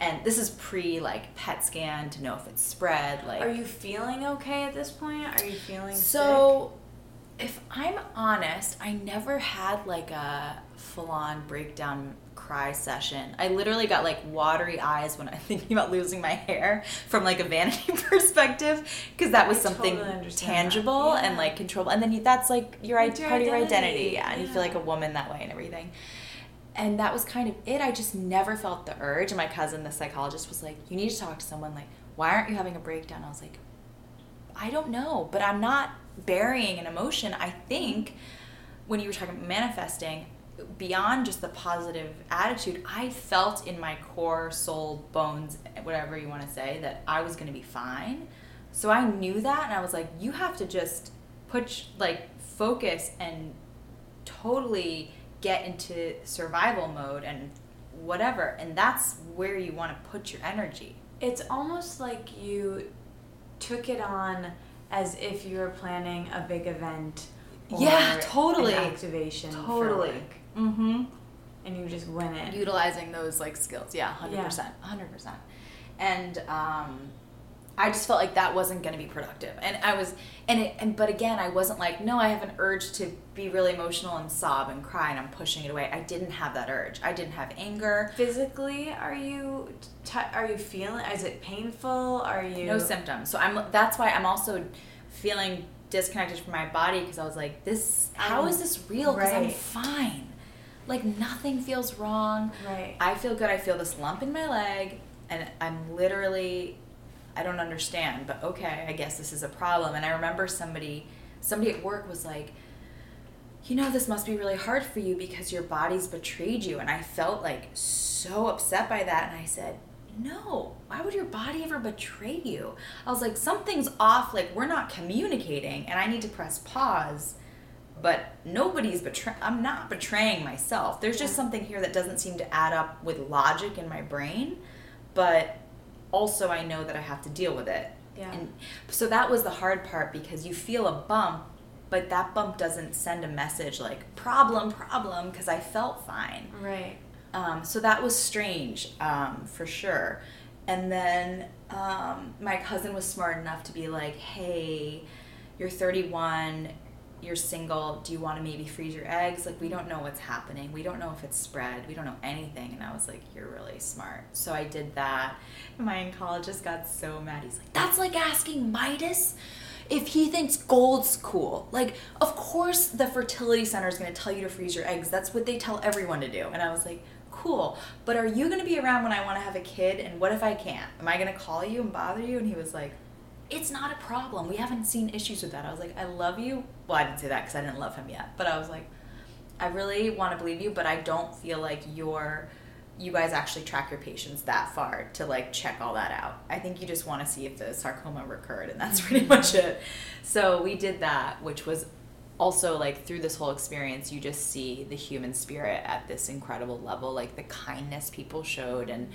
And this is pre like PET scan to know if it's spread. Like, Are you feeling okay at this point? Are you feeling so, if I'm honest, I never had like a full on breakdown cry session. I literally got like watery eyes when I'm thinking about losing my hair from like a vanity perspective because that was I something totally tangible and like controllable. And then you, that's like your, your part of your identity, identity. Yeah, and you feel like a woman that way and everything. And that was kind of it. I just never felt the urge. And my cousin, the psychologist, was like, You need to talk to someone. Like, why aren't you having a breakdown? I was like, I don't know, but I'm not burying an emotion. I think when you were talking about manifesting, beyond just the positive attitude, I felt in my core, soul, bones, whatever you want to say, that I was going to be fine. So I knew that, and I was like, you have to just put, like, focus and totally get into survival mode and whatever. And that's where you want to put your energy. It's almost like you took it on as if you were planning a big event. Yeah, totally. Activation. Totally. Mm-hmm. and you just win it utilizing those like skills yeah 100% 100% and um i just felt like that wasn't going to be productive and i was and it and but again i wasn't like no i have an urge to be really emotional and sob and cry and i'm pushing it away i didn't have that urge i didn't have anger Physically, are you t- are you feeling? Is it painful? Are you no symptoms so i'm that's why i'm also feeling disconnected from my body because i was like this how Um, is this real because i'm fine like nothing feels wrong right? I feel good. I feel this lump in my leg, and I'm literally, I don't understand, but okay, I guess this is a problem. And I remember somebody, somebody at work was like, you know, this must be really hard for you because your body's betrayed you. And I felt like so upset by that. And I said, no, why would your body ever betray you? I was like, something's off. Like, we're not communicating, and I need to press pause but nobody's betraying i'm not betraying myself there's just something here that doesn't seem to add up with logic in my brain but also i know that i have to deal with it Yeah. and so that was the hard part because you feel a bump but that bump doesn't send a message like problem problem because i felt fine right. um, so that was strange um, for sure. And then um, my cousin was smart enough to be like, hey, you're 31, you're single, do you want to maybe freeze your eggs? Like, we don't know what's happening. We don't know if it's spread. We don't know anything. And I was like, you're really smart. So I did that. My oncologist got so mad. He's like, that's like asking Midas if he thinks gold's cool, like, of course the fertility center is going to tell you to freeze your eggs. That's what they tell everyone to do. And I was like, cool. But are you going to be around when I want to have a kid? And what if I can't? Am I going to call you and bother you? And he was like, it's not a problem. We haven't seen issues with that. I was like, I love you. Well, I didn't say that because I didn't love him yet. But I was like, I really want to believe you, but I don't feel like you're you guys actually track your patients that far to like check all that out. I think you just want to see if the sarcoma recurred and that's pretty much it. So we did that, which was also like through this whole experience you just see the human spirit at this incredible level, like the kindness people showed and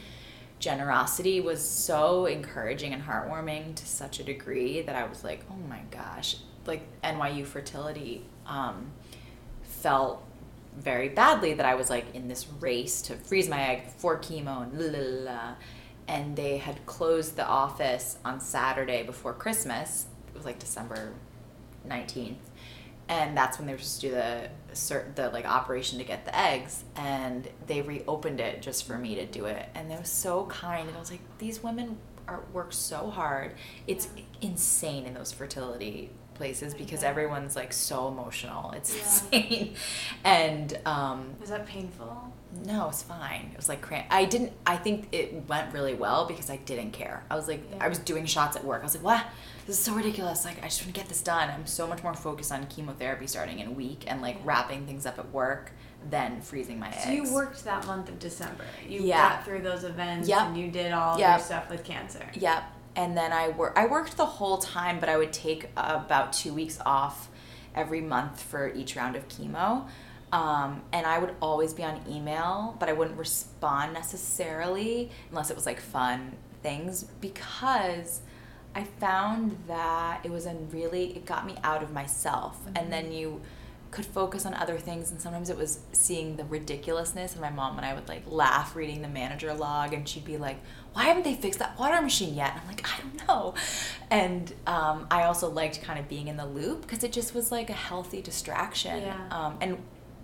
generosity was so encouraging and heartwarming to such a degree that I was like, "Oh my gosh." Like NYU fertility um, felt very badly that I was like in this race to freeze my egg for chemo and la la la. And they had closed the office on Saturday before Christmas. It was like December 19th. And that's when they were supposed to do the the like operation to get the eggs and they reopened it just for me to do it and they were so kind and I was like these women are work so hard it's insane in those fertility places because everyone's like so emotional. It's yeah. insane. And um was that painful? No, it's fine. It was like cramp. I didn't. I think it went really well because I didn't care. I was like, yeah. I was doing shots at work. I was like, what? This is so ridiculous. Like, I just want to get this done. I'm so much more focused on chemotherapy starting in a week and like wrapping things up at work than freezing my eggs. So you worked that month of December. You yeah. got through those events yep. and you did all yep. your stuff with cancer. Yep and then I work. I worked the whole time, but I would take about two weeks off every month for each round of chemo. Um, and I would always be on email, but I wouldn't respond necessarily unless it was like fun things because I found that it was a really it got me out of myself, mm-hmm. and then you could focus on other things and sometimes it was seeing the ridiculousness and my mom and I would like laugh reading the manager log and she'd be like why haven't they fixed that water machine yet and I'm like I don't know and um, I also liked kind of being in the loop because it just was like a healthy distraction yeah. um, and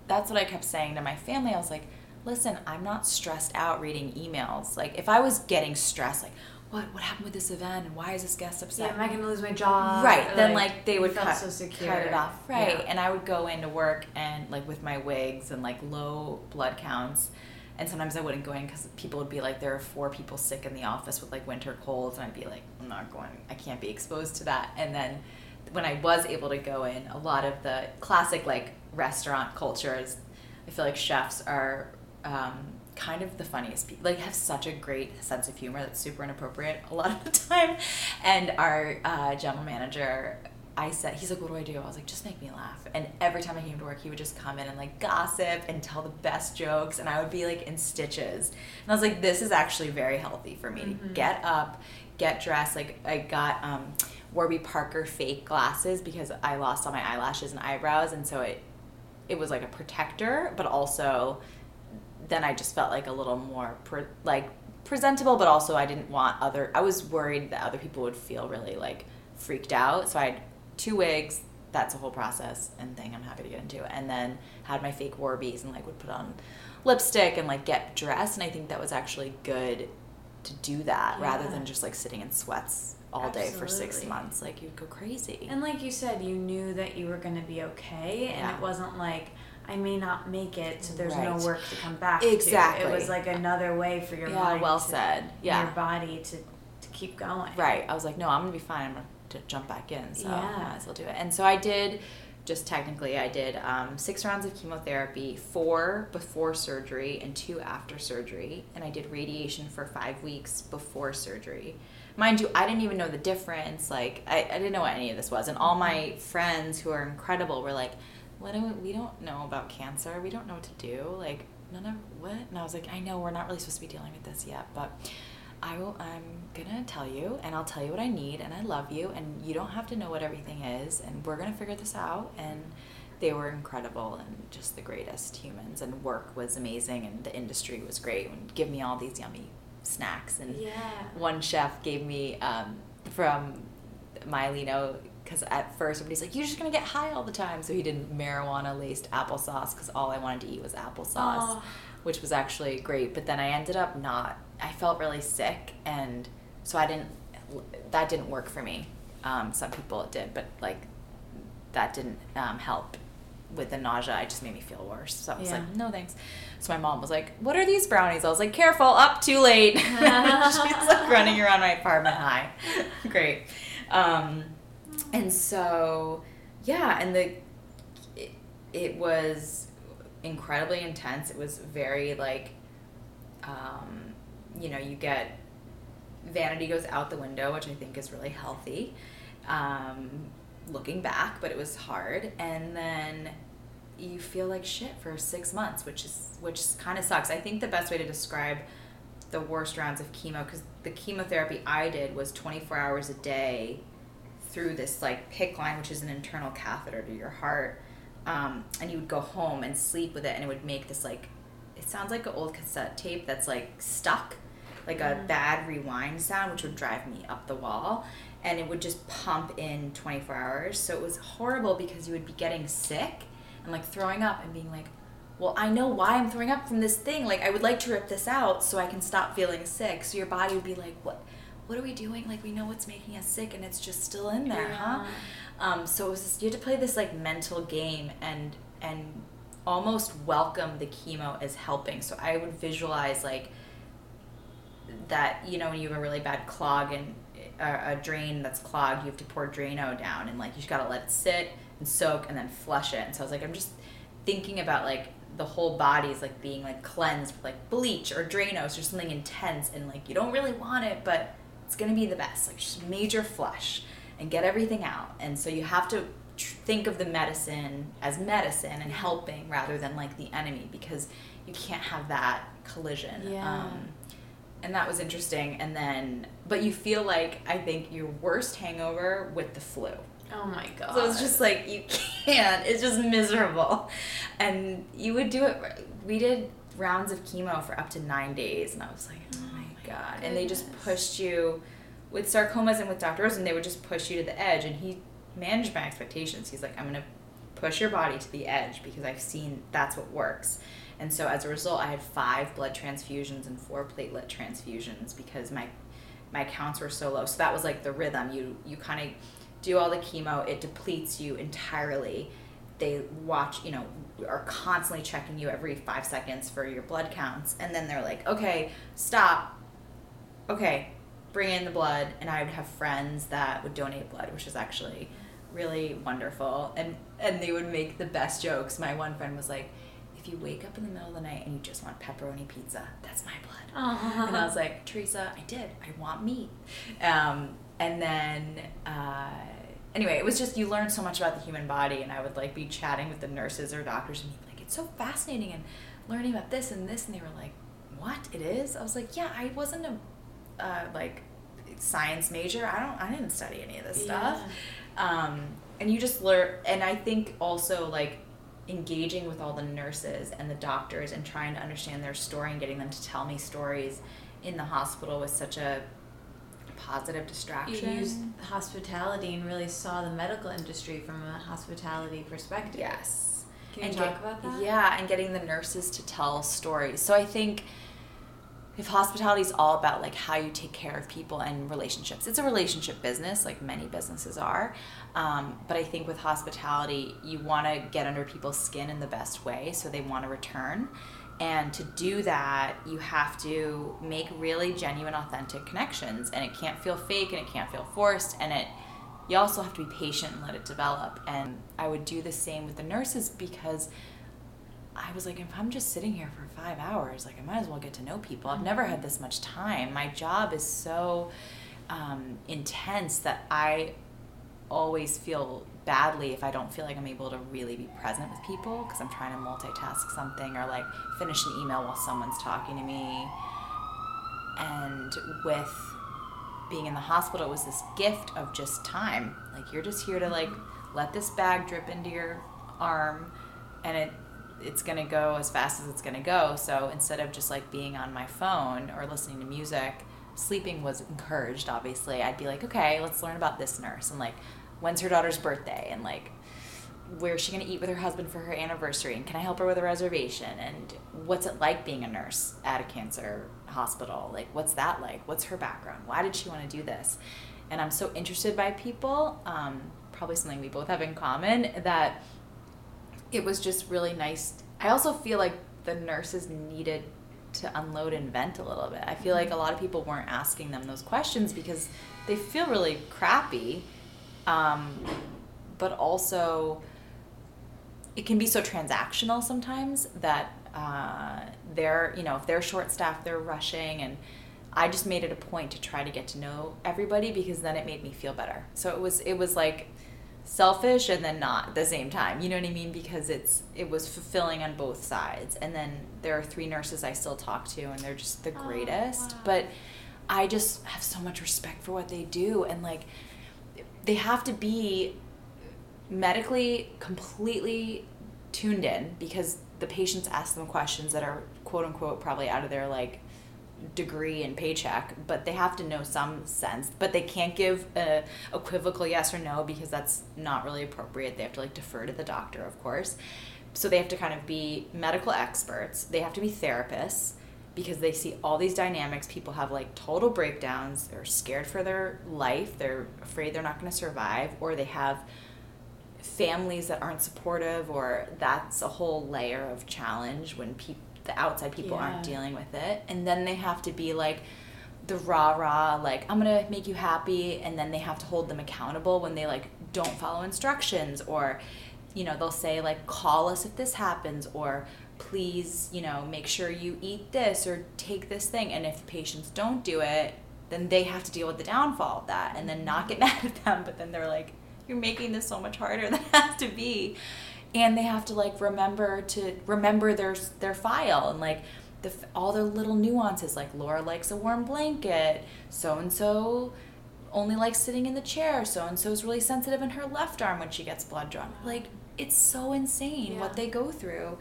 that's what I kept saying to my family I was like listen I'm not stressed out reading emails like if I was getting stressed like what what happened with this event and why is this guest upset? Yeah, am I gonna lose my job? Right. Or then like, like they would cut, so cut it off. Right. Yeah. And I would go into work and like with my wigs and like low blood counts. And sometimes I wouldn't go in because people would be like, there are four people sick in the office with like winter colds. And I'd be like, I'm not going, I can't be exposed to that. And then when I was able to go in, a lot of the classic like restaurant culture is I feel like chefs are um, kind of the funniest people like have such a great sense of humor that's super inappropriate a lot of the time and our uh, general manager I said, he's like, what do I do? I was like, just make me laugh. And every time I came to work, he would just come in and like gossip and tell the best jokes. And I would be like in stitches. And I was like, this is actually very healthy for me mm-hmm. to get up, get dressed. Like, I got um, Warby Parker fake glasses because I lost all my eyelashes and eyebrows. And so it, it was like a protector, but also then I just felt like a little more pre- like presentable, but also I didn't want other. I was worried that other people would feel really like freaked out. So I had two wigs. That's a whole process and thing. I'm happy to get into. And then had my fake Warbies and like would put on lipstick and like get dressed. And I think that was actually good to do that yeah. rather than just like sitting in sweats all Absolutely. day for six months. Like you'd go crazy. And like you said, you knew that you were going to be okay, and yeah. it wasn't like I may not make it, so there's right. no work to come back exactly. to. It was like another way for your yeah, mind. well to, said. Yeah. Your body to, to keep going. Right. I was like, no, I'm gonna be fine. I'm gonna to jump back in. So yeah. I might as well do it. And so I did. Just technically, I did um, six rounds of chemotherapy, four before surgery and two after surgery, and I did radiation for five weeks before surgery mind you, I didn't even know the difference. Like, I, I didn't know what any of this was. And all my friends who are incredible were like, what do we, we don't know about cancer. We don't know what to do. Like none of what? And I was like, I know we're not really supposed to be dealing with this yet, but I will. I'm gonna tell you, and I'll tell you what I need, and I love you, and you don't have to know what everything is, and we're gonna figure this out. And they were incredible and just the greatest humans, and work was amazing, and the industry was great, and give me all these yummy snacks. And yeah. one chef gave me um, from Mylino because at first everybody's like, you're just gonna get high all the time. So he did marijuana laced applesauce because all I wanted to eat was applesauce, which was actually great. But then I ended up not. I felt really sick, and so I didn't. That didn't work for me. Um, some people it did, but like that didn't um, help with the nausea. It just made me feel worse. So I was Yeah. like, no thanks. So my mom was like, what are these brownies? I was like, careful, up too late. She's like running around my apartment high. Great. Um, and so, yeah, and the it, it was incredibly intense. It was very like, um, you know, you get vanity goes out the window, which I think is really healthy. Um, looking back, but it was hard, and then you feel like shit for six months, which is which kind of sucks. I think the best way to describe the worst rounds of chemo because the chemotherapy I did was 24 hours a day through this like PICC line, which is an internal catheter to your heart. Um, and you would go home and sleep with it, and it would make this like, it sounds like an old cassette tape that's like stuck, like a bad rewind sound, which would drive me up the wall. And it would just pump in 24 hours. So it was horrible because you would be getting sick and like throwing up and being like, well, I know why I'm throwing up from this thing. Like, I would like to rip this out so I can stop feeling sick. So your body would be like, what? What are we doing? Like, we know what's making us sick, and it's just still in there, huh? Um, so it was just, you had to play this like mental game and and almost welcome the chemo as helping. So I would visualize like that you know when you have a really bad clog and a, a drain that's clogged, you have to pour Drano down, and like you just gotta let it sit and soak and then flush it. And so I was like, I'm just thinking about like the whole body is like being like cleansed with like bleach or Drano or something intense, and like you don't really want it, but it's gonna be the best. Like just major flush and get everything out. And so you have to tr- think of the medicine as medicine and helping rather than like the enemy because you can't have that collision. Yeah. Um, and that was interesting. And then, but you feel like I think your worst hangover with the flu. Oh my god. So it's just like you can't. It's just miserable, and you would do it. We did rounds of chemo for up to nine days, and I was like, oh my god! And they just pushed you with sarcomas and with Dr. Rosen. They would just push you to the edge, and he managed my expectations. He's like, I'm gonna push your body to the edge because I've seen that's what works. And so as a result, I had five blood transfusions and four platelet transfusions because my my counts were so low. So that was like the rhythm. You you kind of do all the chemo, it depletes you entirely. They watch, you know, are constantly checking you every five seconds for your blood counts, and then they're like, okay, stop. Okay, bring in the blood, and I would have friends that would donate blood, which is actually really wonderful, and and they would make the best jokes. My one friend was like, if you wake up in the middle of the night and you just want pepperoni pizza, that's my blood. And I was like, Teresa, I did. I want meat. Um, and then, uh, anyway, it was just you learn so much about the human body, and I would like be chatting with the nurses or doctors, and be like, it's so fascinating, and learning about this and this, and they were like, what it is? I was like, yeah, I wasn't a uh, like science major. I don't. I didn't study any of this stuff. Um, and you just learn. And I think also like engaging with all the nurses and the doctors and trying to understand their story and getting them to tell me stories in the hospital was such a positive You distraction. used hospitality and really saw the medical industry from a hospitality perspective. Yes. Can you and talk get- about that? Yeah, and getting the nurses to tell stories. So I think if hospitality is all about like how you take care of people and relationships, it's a relationship business, like many businesses are. Um, but I think with hospitality, you want to get under people's skin in the best way, so they want to return. And to do that, you have to make really genuine, authentic connections, and it can't feel fake and it can't feel forced, and it you also have to be patient and let it develop. And I would do the same with the nurses because I was like, if I'm just sitting here for five hours, like I might as well get to know people. I've never had this much time. My job is so um, intense that I always feel badly if I don't feel like I'm able to really be present with people because I'm trying to multitask something or like finish an email while someone's talking to me. And with being in the hospital, it was this gift of just time. Like you're just here to like mm-hmm. let this bag drip into your arm and it it's gonna go as fast as it's gonna go. So instead of just like being on my phone or listening to music, sleeping was encouraged. Obviously, I'd be like, okay, let's learn about this nurse and like when's her daughter's birthday and like where's she gonna eat with her husband for her anniversary and can I help her with a reservation and what's it like being a nurse at a cancer hospital? Like what's that like? What's her background? Why did she want to do this? and I'm so interested by people. Um, probably something we both have in common that it was just really nice. I also feel like the nurses needed to unload and vent a little bit. I feel like a lot of people weren't asking them those questions because they feel really crappy. Um, but also, it can be so transactional sometimes that uh, they're, you know, if they're short staffed, they're rushing. And I just made it a point to try to get to know everybody because then it made me feel better. So it was, it was like, selfish and then not at the same time. You know what I mean? Because it's it was fulfilling on both sides. And then there are three nurses I still talk to and they're just the oh, greatest. Oh, wow. But I just have so much respect for what they do and like they have to be medically completely tuned in because the patients ask them questions that are quote unquote probably out of their like degree and paycheck, but they have to know some sense. But they can't give a equivocal yes or no because that's not really appropriate. They have to like defer to the doctor, of course. So they have to kind of be medical experts. They have to be therapists because they see all these dynamics. People have like total breakdowns. They're scared for their life. They're afraid they're not going to survive, or they have families that aren't supportive, or that's a whole layer of challenge when people the outside people yeah. aren't dealing with it and then they have to be like the rah rah like i'm gonna make you happy and then they have to hold them accountable when they like don't follow instructions or you know they'll say like call us if this happens or please you know make sure you eat this or take this thing. And if patients don't do it then they have to deal with the downfall of that and then not get mad at them. But then they're like you're making this so much harder than it has to be. And they have to like remember to remember their their file and like the all their little nuances like Laura likes a warm blanket. So and so only likes sitting in the chair. So and so is really sensitive in her left arm when she gets blood drawn. Like it's so insane yeah. what they go through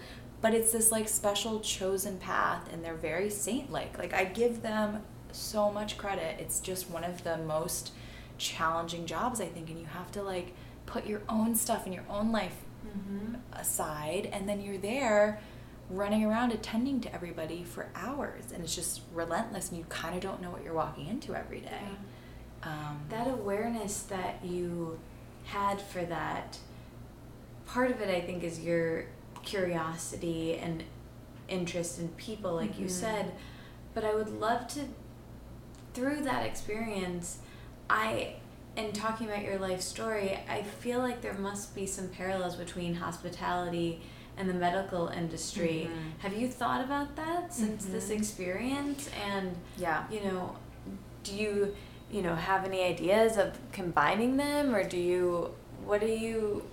but it's this like special chosen path and they're very saint like like I give them so much credit it's just one of the most challenging jobs I think and you have to like put your own stuff in your own life mm-hmm. aside, and then you're there running around attending to everybody for hours, and it's just relentless, and you kind of don't know what you're walking into every day. Yeah. Um, that awareness that you had for that, part of it, I think, is your curiosity and interest in people, like mm-hmm. you said. But I would love to, through that experience, I in talking about your life story, I feel like there must be some parallels between hospitality and the medical industry. Mm-hmm. Have you thought about that since mm-hmm. this experience? And yeah, you know, do you you know have any ideas of combining them, or do you? What do you?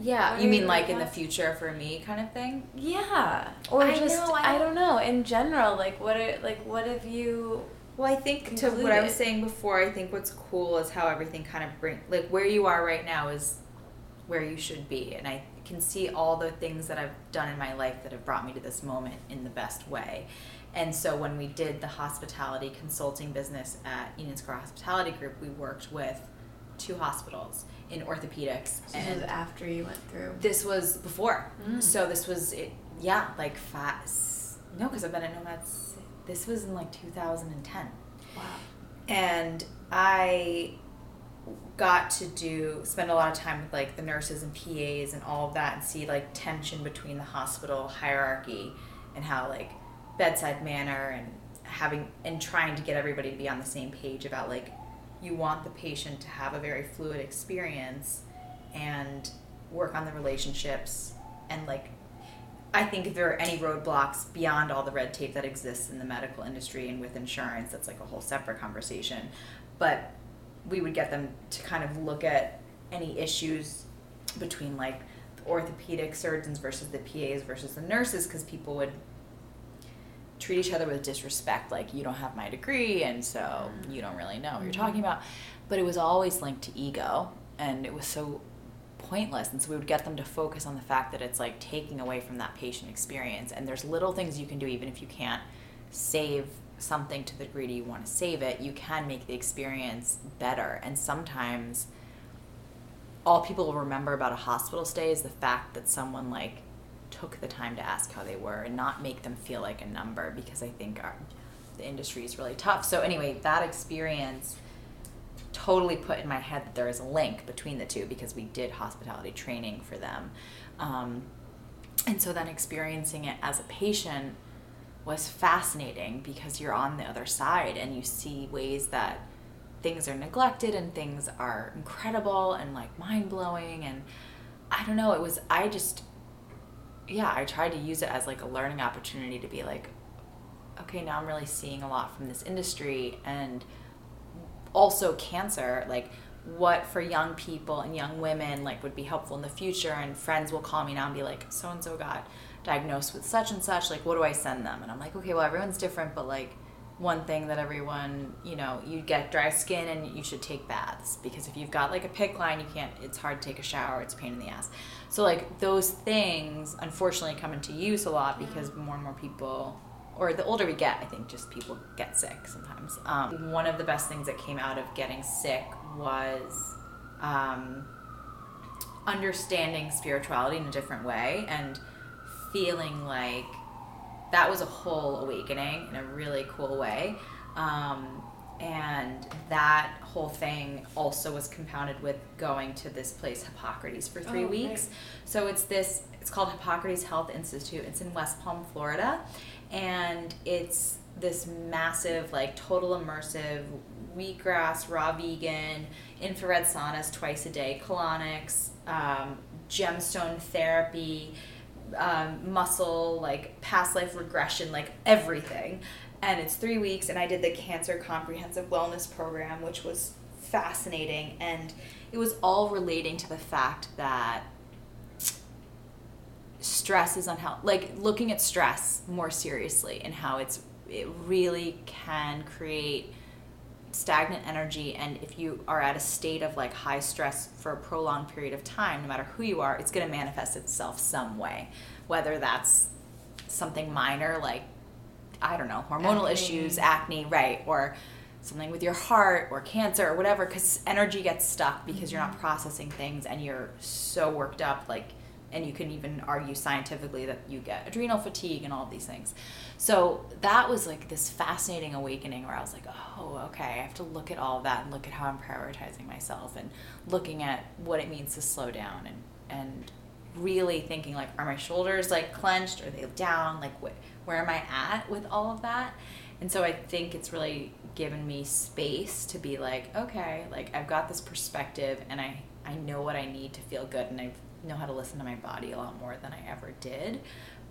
Yeah, you mean like in the future for me, kind of thing? Yeah, or I just know, I, I don't know. In general, like what are, like what have you well, I think to what I was saying before, I think what's cool is how everything kind of bring like where you are right now is where you should be, and I can see all the things that I've done in my life that have brought me to this moment in the best way. And so when we did the hospitality consulting business at Union Square Hospitality Group, we worked with two hospitals in orthopedics. So and after you went through. This was before. Mm. So this was it, yeah, like fast. No, because I've been at Nomads this was in like 2010. Wow. And I got to do spend a lot of time with like the nurses and PAs and all of that and see like tension between the hospital hierarchy and how like bedside manner and having and trying to get everybody to be on the same page about like you want the patient to have a very fluid experience and work on the relationships and like I think if there are any roadblocks beyond all the red tape that exists in the medical industry and with insurance, that's like a whole separate conversation. But we would get them to kind of look at any issues between like the orthopedic surgeons versus the PAs versus the nurses because people would treat each other with disrespect like you don't have my degree and so mm-hmm. you don't really know what you're talking about but it was always linked to ego and it was so pointless and so we would get them to focus on the fact that it's like taking away from that patient experience and there's little things you can do even if you can't save something to the degree you want to save it you can make the experience better and sometimes all people will remember about a hospital stay is the fact that someone like took the time to ask how they were and not make them feel like a number because i think our, the industry is really tough so anyway that experience totally put in my head that there is a link between the two because we did hospitality training for them. Um, and so then experiencing it as a patient was fascinating because you're on the other side and you see ways that things are neglected and things are incredible and like mind blowing and I don't know it was I just yeah I tried to use it as like a learning opportunity to be like okay now I'm really seeing a lot from this industry and also cancer like what for young people and young women like would be helpful in the future and friends will call me now and be like so and so got diagnosed with such and such like what do I send them? And I'm like okay well everyone's different but like one thing that everyone, you know, you get dry skin and you should take baths because if you've got like a PICC line, you can't, it's hard to take a shower, it's a pain in the ass. So, like, those things unfortunately come into use a lot because more and more people, or the older we get, I think just people get sick sometimes. Um, one of the best things that came out of getting sick was um, understanding spirituality in a different way and feeling like that was a whole awakening in a really cool way. Um, and that whole thing also was compounded with going to this place Hippocrates for three oh, weeks. Right. So it's this it's called Hippocrates Health Institute. It's in West Palm, Florida, and it's this massive like total immersive wheatgrass raw vegan infrared saunas twice a day colonics um, gemstone therapy um, muscle, like past life regression, like everything. And it's three weeks, and I did the Cancer Comprehensive Wellness Program, which was fascinating. And it was all relating to the fact that stress is unhealthy. Like looking at stress more seriously and how it's it really can create stagnant energy and if you are at a state of like high stress for a prolonged period of time no matter who you are it's going to manifest itself some way whether that's something minor like i don't know hormonal acne. issues acne right or something with your heart or cancer or whatever because energy gets stuck because mm-hmm. you're not mm-hmm. processing things and you're so worked up like and you can even argue scientifically that you get adrenal fatigue and all of these things. So that was like this fascinating awakening where I was like, oh, okay, I have to look at all that and look at how I'm prioritizing myself and looking at what it means to slow down and and really thinking like, are my shoulders like clenched? Are they down? Like, wh- where am I at with all of that? And so I think it's really given me space to be like, okay, like I've got this perspective and I I know what I need to feel good and I've know how to listen to my body a lot more than I ever did.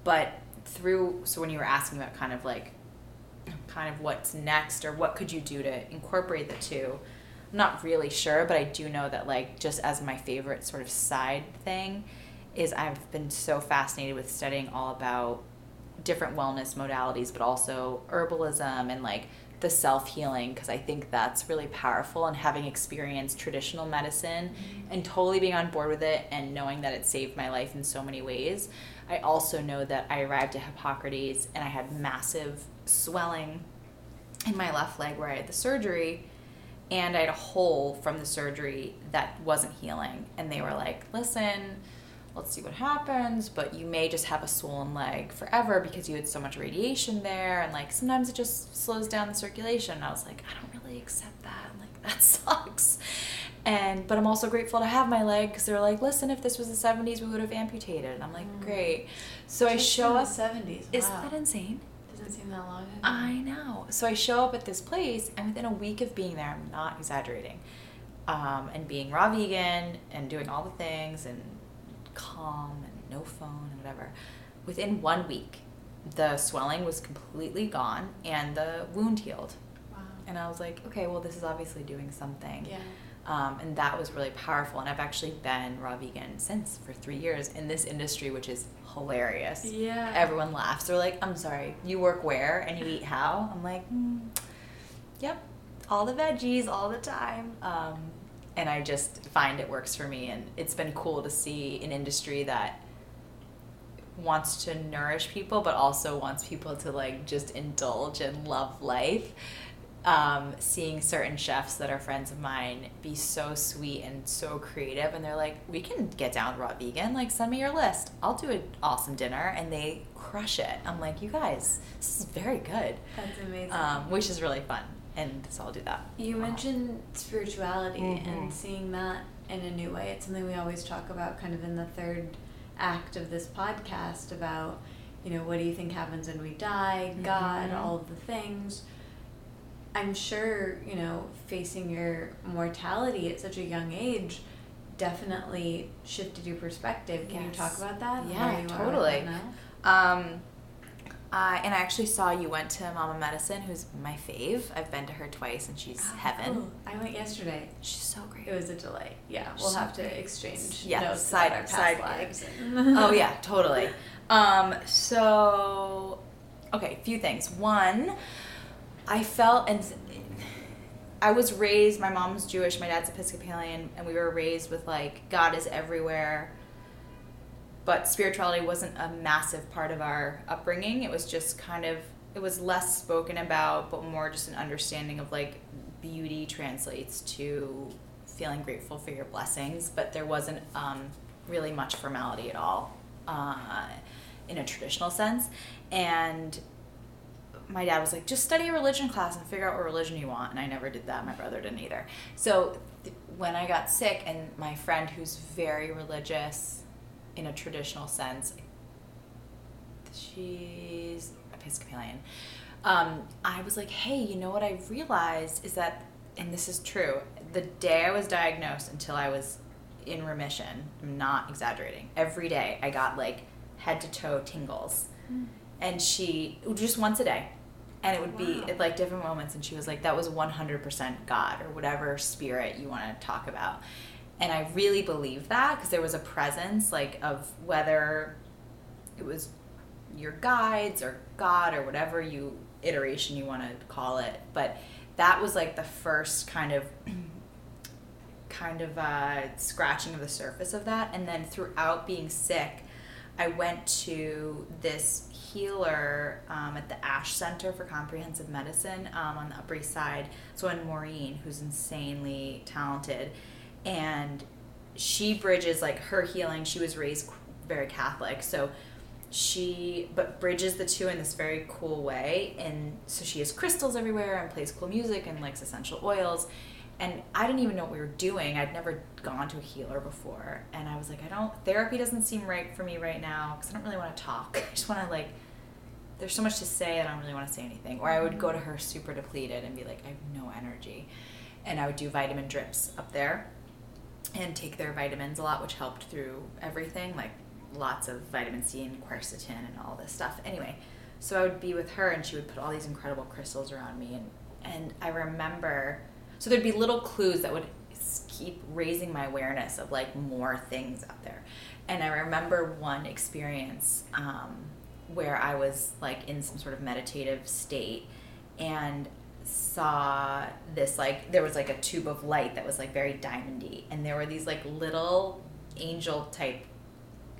But through, so when you were asking about kind of like, kind of what's next or what could you do to incorporate the two, I'm not really sure, but I do know that like just as my favorite sort of side thing is I've been so fascinated with studying all about different wellness modalities, but also herbalism and like the self healing because I think that's really powerful and having experienced traditional medicine mm-hmm. and totally being on board with it and knowing that it saved my life in so many ways. I also know that I arrived at Hippocrates and I had massive swelling in my left leg where I had the surgery and I had a hole from the surgery that wasn't healing. And they were like, "Listen, let's see what happens but you may just have a swollen leg forever because you had so much radiation there and like sometimes it just slows down the circulation. And i was like i don't really accept that that sucks and but i'm also grateful to have my leg because they're like listen if this was the 70s we would have amputated and i'm like mm. great so just i show up 70s wow. isn't that insane doesn't seem that long ago. i know so i show up at this place and within a week of being there i'm not exaggerating um, and being raw vegan and doing all the things and calm and no phone and whatever. Within one week, the swelling was completely gone and the wound healed. And I was like, okay, well, this is obviously doing something. Yeah. Um, and that was really powerful. And I've actually been raw vegan since for three years in this industry, which is hilarious. Yeah. Everyone laughs. They're like, I'm sorry, you work where and you eat how? I'm like, mm, yep, all the veggies all the time. Um, and I just find it works for me. And it's been cool to see an industry that wants to nourish people, but also wants people to like just indulge and love life. Um, seeing certain chefs that are friends of mine be so sweet and so creative, and they're like, "We can get down raw vegan. Like, send me your list. I'll do an awesome dinner," and they crush it. I'm like, "You guys, this is very good." That's amazing. Um, which is really fun and so I'll do that. You mentioned spirituality Mhm. and seeing that in a new way. It's something we always talk about kind of in the third act of this podcast about, you know, what do you think happens when we die, God, Mhm. all of the things. I'm sure, you know, facing your mortality at such a young age definitely shifted your perspective. Can you talk about that? Yeah, where you are with totally. Um, I and I actually saw you went to Mama Medicine, who's my fave. I've been to her twice, and she's Ah, heaven. cool. I went yesterday. She's so great. It was a delight. Yeah, we'll So have to great. exchange Yeah, notes side- about our past side lives. oh yeah, totally. Um, so okay, few things. One, I felt and I was raised. My mom's Jewish, my dad's Episcopalian, and we were raised with like God is everywhere. But spirituality wasn't a massive part of our upbringing. It was just kind of it was less spoken about, but more just an understanding of like beauty translates to feeling grateful for your blessings. But there wasn't um, really much formality at all uh, in a traditional sense. And my dad was like, just study a religion class and figure out what religion you want. And I never did that. My brother didn't either. So th- when I got sick, and my friend who's very religious in a traditional sense, she's Episcopalian. Um, I was like, hey, you know what I realized is that, and this is true, the day I was diagnosed until I was in remission, I'm not exaggerating, every day I got like head to toe tingles. And she, just once a day. And it would be Wow. at like different moments. And she was like, that was 100% God or whatever spirit you want to talk about. And I really believe that because there was a presence like of whether it was your guides or God or whatever you iteration you want to call it. But that was like the first kind of kind of uh, scratching of the surface of that. And then throughout being sick, I went to this healer um, at the Ash Center for Comprehensive Medicine um, on the Upper East Side. So, in Maureen, who's insanely talented, and she bridges like her healing. She was raised very Catholic, so she but bridges the two in this very cool way. And so she has crystals everywhere and plays cool music and likes essential oils and I didn't even know what we were doing. I'd never gone to a healer before, and I was like, I don't. Therapy doesn't seem right for me right now because I don't really want to talk. I just want to like. There's so much to say, I don't really want to say anything. Or I would go to her super depleted and be like, I have no energy, and I would do vitamin drips up there, and take their vitamins a lot, which helped through everything, like lots of vitamin C and quercetin and all this stuff. Anyway, so I would be with her, and she would put all these incredible crystals around me, and and I remember so there'd be little clues that would keep raising my awareness of like more things out there and i remember one experience um, where i was like in some sort of meditative state and saw this like there was like a tube of light that was like very diamondy. And there were these like little angel type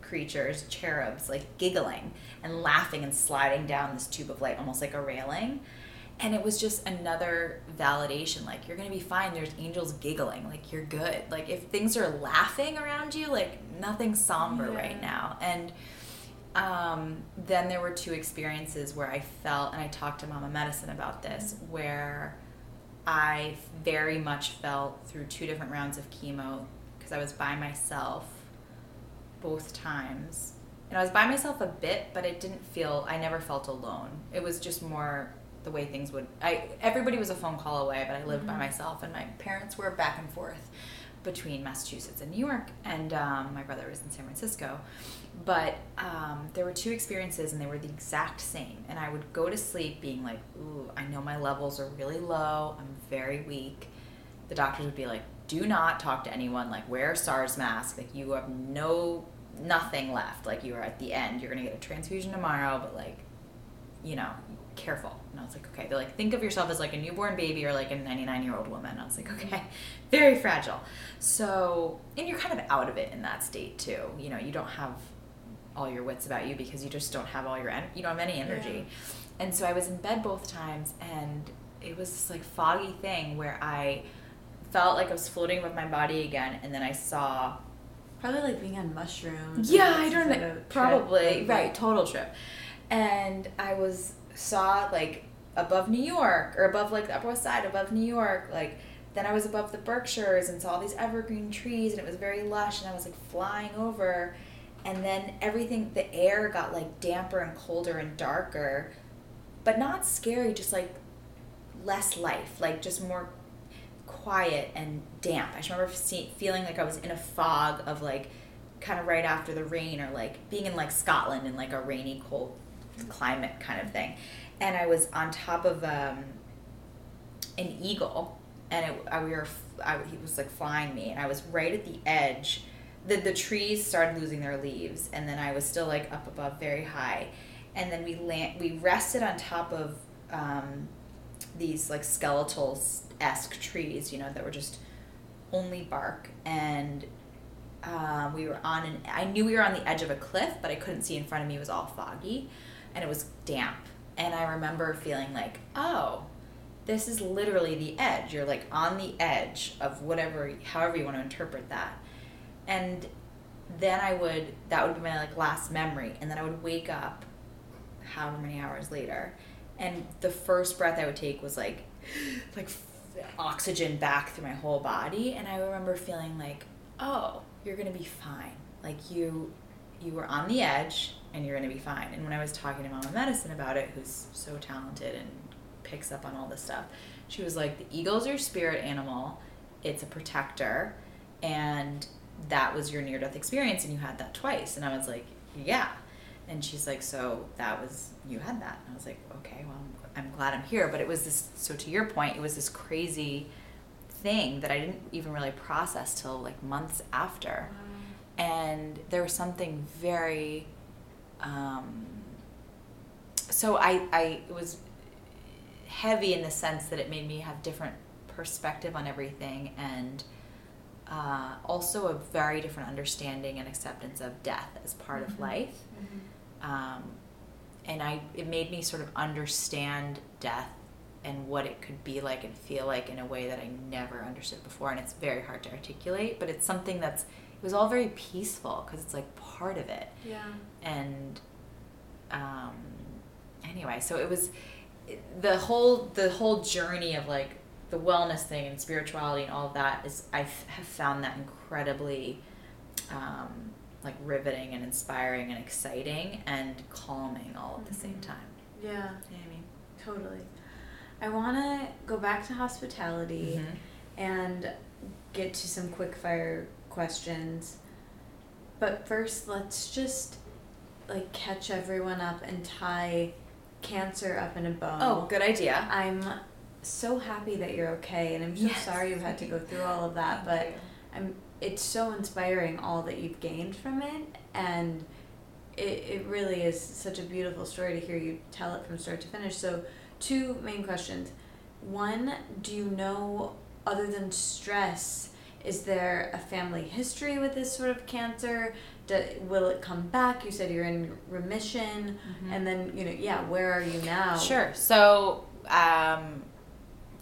creatures cherubs like giggling and laughing and sliding down this tube of light almost like a railing. And it was just another validation like you're gonna be fine. There's angels giggling. Like you're good. Like if things are laughing around you like nothing's somber Yeah. right now. And um, then there were two experiences where i felt and i talked to mama medicine about this where i very much felt through two different rounds of chemo because i was by myself both times. And i was by myself a bit but it didn't feel i never felt alone. It was just more the way things would i everybody was a phone call away but i lived by Mhm. myself and my parents were back and forth between massachusetts and new york and um, my brother was in san francisco but um, there were two experiences and they were the exact same. And i would go to sleep being like ooh i know my levels are really low. I'm very weak. The doctors would be like do not talk to anyone. Like wear a sars mask. Like you have no nothing left. Like you are at the end. You're gonna get a transfusion tomorrow but like you know careful. And i was like okay. They're like think of yourself as like a newborn baby or like a 99 year old woman. I was like okay. Very fragile. So and you're kind of out of it in that state too. You know you don't have all your wits about you because you just don't have all your you don't have any energy and so i was in bed both times and it was this like foggy thing where i felt like i was floating with my body again and then i saw Probably like being on mushrooms. yeah, I don't know. of trip, Probably right, total trip. And I was saw like above New York or above like the Upper West Side, above New York, like then I was above the Berkshires and saw all these evergreen trees and it was very lush and I was like flying over and then everything the air got like damper and colder and darker but not scary just like less life like just more quiet and damp. I just remember see, feeling like i was in a fog of like kind of right after the rain or like being in like scotland in like a rainy cold climate kind of thing. And i was on top of um, an eagle and it, I, we were I, he was like flying me and i was right at the edge the, the trees started losing their leaves and then i was still like up above very high. And then we land we rested on top of um, these like skeletal esque trees you know that were just only bark. And uh, we were on an i knew we were on the edge of a cliff but i couldn't see in front of me. It was all foggy and it was damp. And i remember feeling like oh this is literally the edge. You're like on the edge of whatever however you want to interpret that and then I would that would be my like last memory, and then I would wake up, however many hours later, and the first breath I would take was like, like oxygen back through my whole body, and I remember feeling like, oh, you're gonna be fine. Like you, you were on the edge, and you're gonna be fine. And when I was talking to Mama Medicine about it, who's so talented and picks up on all this stuff, she was like, the eagle's your spirit animal. It's a protector, and that was your near death experience and you had that twice. And I was like, yeah. And she's like, so that was, you had that. And I was like, okay, well, I'm glad I'm here. But it was this, so to your point, it was this crazy thing that I didn't even really process till like months after. Wow. And there was something very, um, so I, I, it was heavy in the sense that it made me have different perspective on everything and uh, also a very different understanding and acceptance of death as part mm-hmm. of life. Mm-hmm. Um, and I, it made me sort of understand death and what it could be like and feel like in a way that I never understood before. And it's very hard to articulate, but it's something that's, it was all very peaceful because it's like part of it. Yeah. And um, anyway, so it was the whole, the whole journey of like the wellness thing and spirituality and all of that is I have found that incredibly um, like riveting and inspiring and exciting and calming all at the same mm-hmm. time. Yeah. You know I mean? Totally. I want to go back to hospitality mm-hmm. and get to some quick fire questions. But first, let's just like catch everyone up and tie cancer up in a bow. Oh, good idea. I'm so happy that you're okay, and I'm so yes. sorry you've had to go through all of that. Thank but you. I'm. It's so inspiring all that you've gained from it, and it it really is such a beautiful story to hear you tell it from start to finish. So, two main questions. One, do you know other than stress? Is there a family history with this sort of cancer? Do, will it come back? You said you're in remission, mm-hmm. and then you know, yeah. Where are you now? Sure. So, um,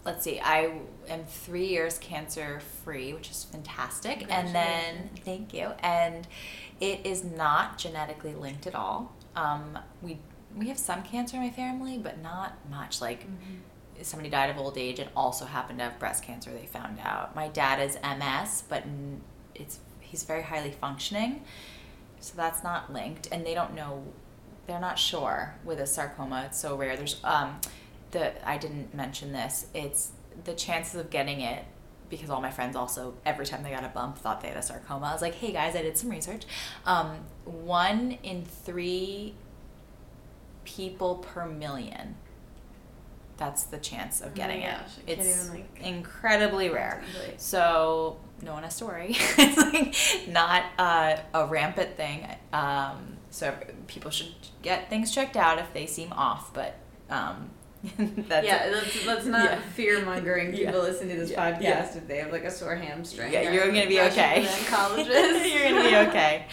let's see, I am three years cancer free, which is fantastic. And then, thank you. And it is not genetically linked at all. Um, we we have some cancer in my family, but not much. Like mm-hmm. somebody died of old age and also happened to have breast cancer. They found out. My dad is MS, but it's he's very highly functioning, so that's not linked. And they don't know. They're not sure with a sarcoma. It's so rare. There's um, the I didn't mention this. It's the chances of getting it because all my friends also every time they got a bump thought they had a sarcoma. I was like, hey guys, I did some research. Um, one in three people per million. That's the chance of getting oh gosh, it. It's like, incredibly rare. So no one has to worry. it's like not uh, a rampant thing. Um, so people should get things checked out if they seem off. But um, that's yeah, let's, let's not yeah. fear mongering people yeah. listen to this yeah. podcast if they have like a sore hamstring. Yeah, you're gonna be okay. Colleges. you're gonna be okay.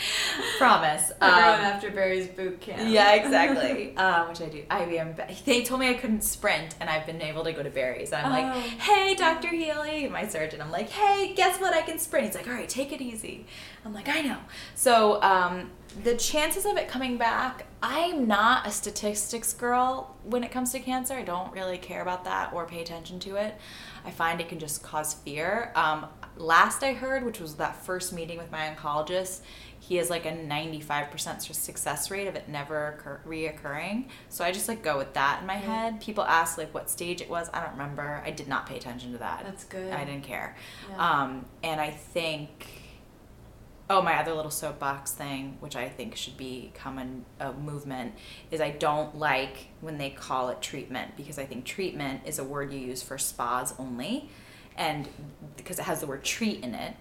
Promise. Um, going after Barry's boot camp. yeah, exactly. um, which I do. I am. They told me I couldn't sprint, and I've been able to go to Barry's. I'm Oh. like, "Hey, Dr. Healey, my surgeon." I'm like, "Hey, guess what? I can sprint." He's like, "All right, take it easy." I'm like, "I know." So um, the chances of it coming back, I'm not a statistics girl when it comes to cancer. I don't really care about that or pay attention to it. I find it can just cause fear. Um, last I heard, which was that first meeting with my oncologist, he has like a 95% success rate of it never occur- reoccurring. So I just like go with that in my head. People ask like what stage it was. I don't remember. I did not pay attention to that. That's good. I didn't care. Yeah. Um, and I think, oh, my other little soapbox thing, which I think should become a, a movement, is I don't like when they call it treatment because I think treatment is a word you use for spas only, and because it has the word treat in it,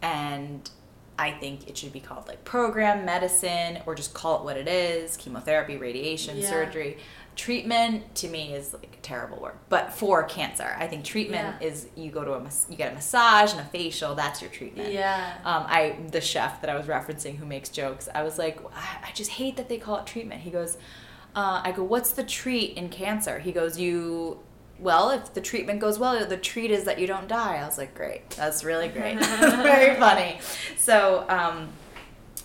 and I think it should be called like program medicine or just call it what it is chemotherapy, radiation, Yeah. surgery. Treatment to me is like a terrible word, but for cancer, I think treatment Yeah. is you go to a you get a massage and a facial. That's your treatment. Yeah. Um, I the chef that I was referencing who makes jokes. I was like, I, I just hate that they call it treatment. He goes, uh, I go, what's the treat in cancer? He goes, you. Well, if the treatment goes well, the treat is that you don't die. I was like, great. That's really great. Very funny. So, um,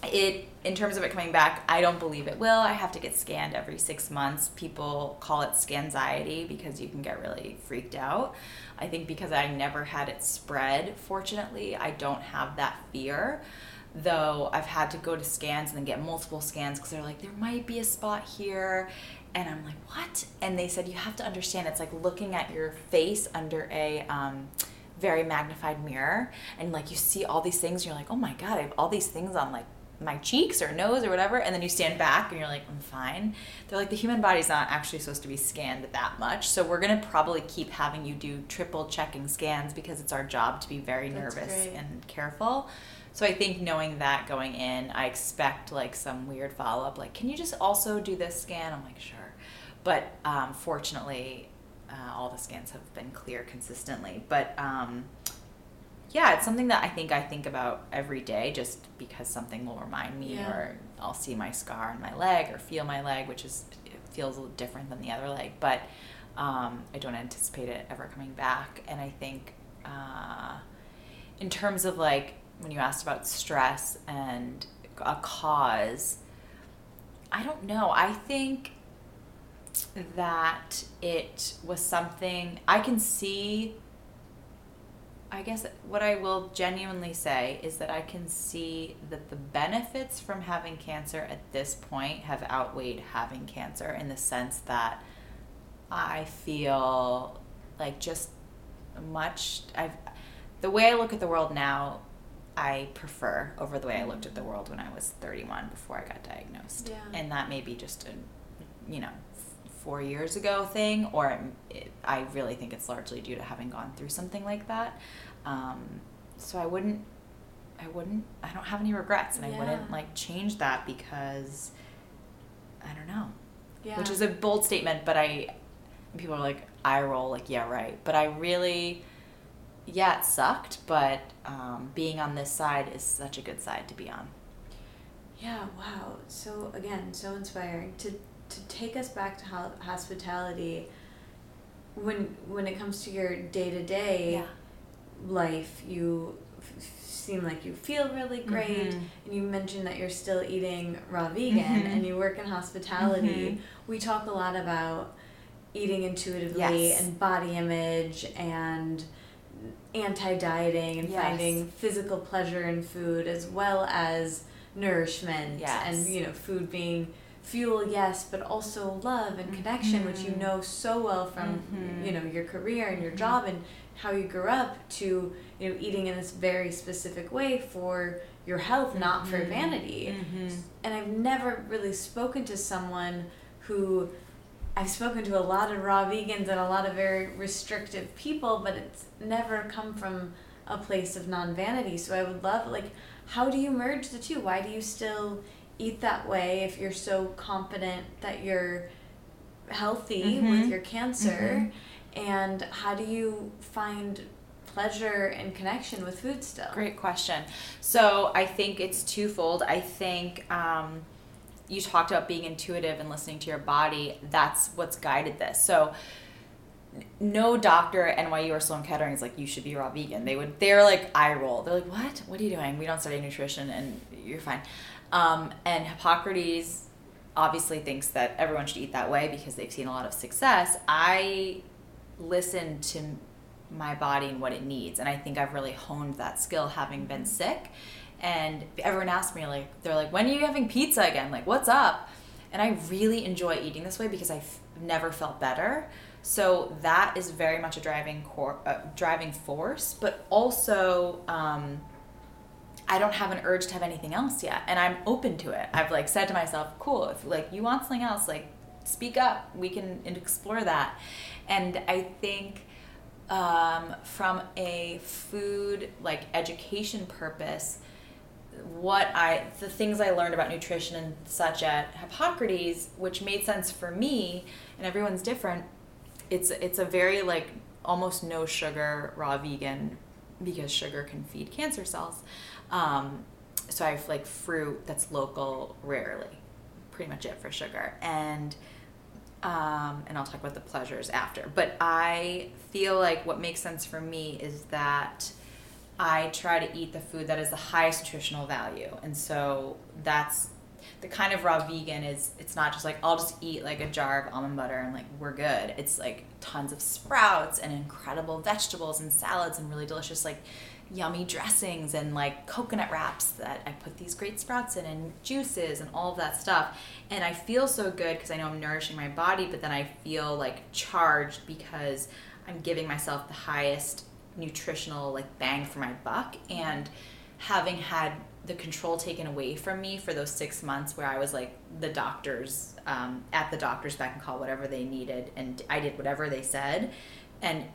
it in terms of it coming back i don't believe it will. I have to get scanned every six months. People call it scanxiety because you can get really freaked out. I think because i never had it spread fortunately i don't have that fear. Though i've had to go to scans and then get multiple scans because they're like there might be a spot here. And i'm like what? And they said you have to understand it's like looking at your face under a um, very magnified mirror and like you see all these things you're like oh my god i have all these things on like my cheeks or nose or whatever and then you stand back and you're like i'm fine. They're like the human body's not actually supposed to be scanned that much so we're going to probably keep having you do triple checking scans because it's our job to be very That's nervous great. and careful. So i think knowing that going in i expect like some weird follow-up like can you just also do this scan? I'm like sure. But um, fortunately uh, all the scans have been clear consistently. But um, yeah, it's something that I think I think about every day just because something will remind me Yeah. or I'll see my scar on my leg or feel my leg, which is it feels a little different than the other leg, but um, I don't anticipate it ever coming back. And I think uh, in terms of like when you asked about stress and a cause, I don't know. I think that it was something I can see I guess what I will genuinely say is that I can see that the benefits from having cancer at this point have outweighed having cancer in the sense that I feel like just much I've the way I look at the world now I prefer over the way I looked at the world when I was 31 before I got diagnosed. Yeah. And that may be just a you know 4 years ago thing or it, I really think it's largely due to having gone through something like that. Um, so I wouldn't I wouldn't I don't have any regrets and I wouldn't like change that because I don't know Yeah. which is a bold statement, but I people are like I roll like yeah right, but I really yeah it sucked, but um, being on this side is such a good side to be on. Yeah, wow. So again, so inspiring to to take us back to hospitality. When when it comes to your day to day life, you f- seem like you feel really great, Mhm. and you mentioned that you're still eating raw vegan, Mhm. and you work in hospitality. Mhm. We talk a lot about eating intuitively Yes. and body image and anti dieting and Yes. finding physical pleasure in food as well as nourishment Yes. and you know food being fuel yes but also love and connection which you know so well from Mhm. you know your career and your job and how you grew up to you know eating in this very specific way for your health not for Mhm. vanity Mhm. and I've never really spoken to someone who I've spoken to a lot of raw vegans and a lot of very restrictive people, but it's never come from a place of non vanity. So I would love, like, how do you merge the two? Why do you still eat that way if you're so confident that you're healthy Mhm. with your cancer? And how do you find pleasure and connection with food still? Great question. So I think it's twofold. I think um, you talked about being intuitive and listening to your body. That's what's guided this. So no doctor at NYU or Sloan Kettering is like you should be raw vegan. They would they're like eye roll. They're like what? What are you doing? We don't study nutrition and you're fine. Um, and Hippocrates obviously thinks that everyone should eat that way because they've seen a lot of success. I listen to my body and what it needs, and I think I've really honed that skill having been sick. And everyone asks me like they're like, when are you having pizza again? Like what's up? And I really enjoy eating this way because I've never felt better. So that is very much a driving core, uh, driving force, but also um, I don't have an urge to have anything else yet, and I'm open to it. I've like said to myself, "Cool, if like you want something else, like speak up. We can explore that." And I think um, from a food like education purpose, what I the things I learned about nutrition and such at Hippocrates, which made sense for me, and everyone's different it's it's a very like almost no sugar raw vegan because sugar can feed cancer cells. Um, so I have like fruit that's local rarely, pretty much it for sugar and. Um, and I'll talk about the pleasures after. But I feel like what makes sense for me is that I try to eat the food that is the highest nutritional value. And so that's the kind of raw vegan is it's not just like I'll just eat like a jar of almond butter and like we're good. It's like tons of sprouts and incredible vegetables and salads and really delicious like yummy dressings and like coconut wraps that I put these great sprouts in and juices and all of that stuff. And I feel so good because I know I'm nourishing my body, but then I feel like charged because I'm giving myself the highest nutritional like bang for my buck and having had the control taken away from me for those six months where I was like the doctors um, at the doctor's beck and call whatever they needed and I did whatever they said and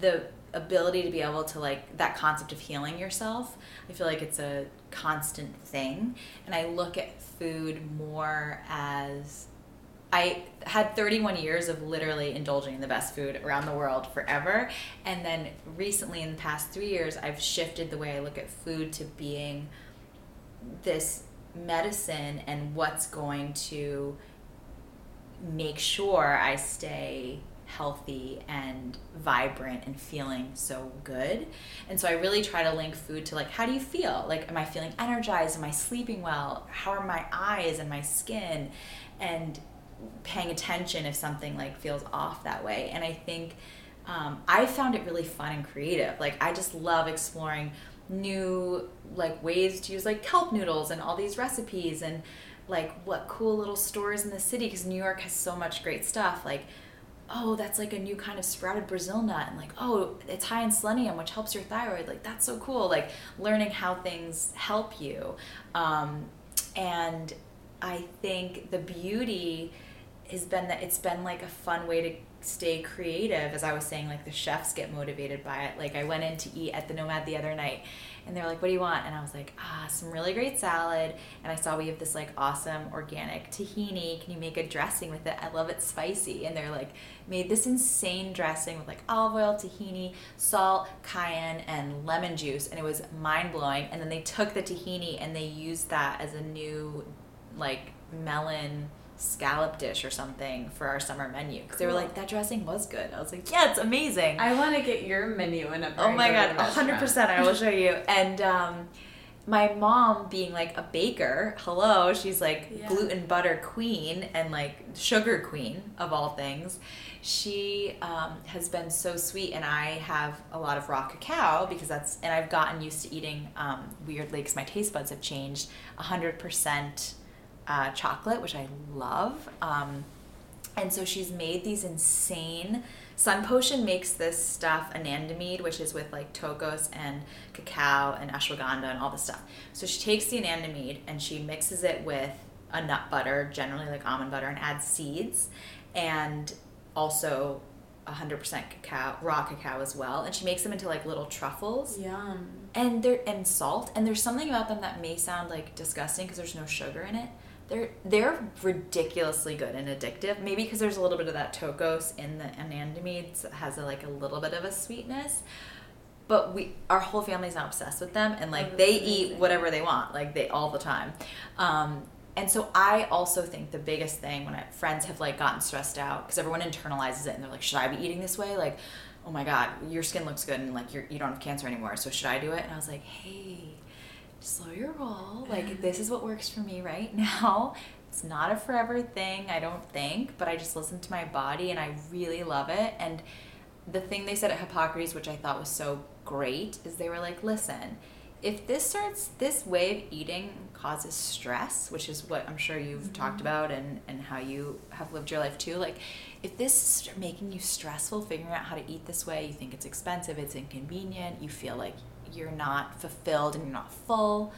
the ability to be able to like that concept of healing yourself I feel like it's a constant thing and I look at food more as I had 31 years of literally indulging in the best food around the world forever. And then recently, in the past three years, I've shifted the way I look at food to being this medicine and what's going to make sure I stay healthy and vibrant and feeling so good. And so I really try to link food to like how do you feel? Like am I feeling energized? Am I sleeping well? How are my eyes and my skin? And paying attention if something like feels off that way. And I think um, I found it really fun and creative. Like I just love exploring new like ways to use like kelp noodles and all these recipes and like what cool little stores in the city because New York has so much great stuff like oh that's like a new kind of sprouted Brazil nut and like oh it's high in selenium which helps your thyroid like that's so cool like learning how things help you. Um, and I think the beauty has been that it's been like a fun way to stay creative as i was saying like the chefs get motivated by it. Like i went in to eat at the NoMad the other night and they're like what do you want? And i was like ah some really great salad. And i saw we have this like awesome organic tahini. Can you make a dressing with it? I love it spicy. And they're like made this insane dressing with like olive oil tahini salt cayenne and lemon juice. And it was mind-blowing. And then they took the tahini and they used that as a new like melon scallop dish or something for our summer menu. Because cool. they were like that dressing was good. I was like yeah it's amazing. I want to get your menu in a oh my god 100% i will show you. And um, my mom being like a baker hello she's like yeah. gluten butter queen and like sugar queen of all things. She um, has been so sweet and i have a lot of raw cacao because that's and i've gotten used to eating um, weirdly because my taste buds have changed 100% uh, chocolate, which I love. Um, and so she's made these insane. Sun Potion makes this stuff, anandamide, which is with like tocos and cacao and ashwagandha and all this stuff. So she takes the anandamide and she mixes it with a nut butter, generally like almond butter, and adds seeds and also 100% cacao, raw cacao as well. And she makes them into like little truffles. Yum. And they're and salt. And there's something about them that may sound like disgusting because there's no sugar in it they're they're ridiculously good and addictive. Maybe because there's a little bit of that tocos in the anandamides that has a, like a little bit of a sweetness. but we our whole family's not obsessed with them and like Oh, they that's eat whatever they want like they all the time um, and so i also think the biggest thing when I, friends have like gotten stressed out because everyone internalizes it and they're like should i be eating this way like oh my god your skin looks good and like you're, you don't have cancer anymore so should i do it and i was like hey slow your roll. Like this is what works for me right now. It's not a forever thing i don't think but i just listen to my body and i really love it. And the thing they said at Hippocrates, which I thought was so great, is they were like, listen, if this starts, this way of eating causes stress, which is what I'm sure you've mm-hmm. talked about and, and how you have lived your life too. Like, if this is making you stressful, figuring out how to eat this way, you think it's expensive, it's inconvenient, you feel like you're not fulfilled and you're not full,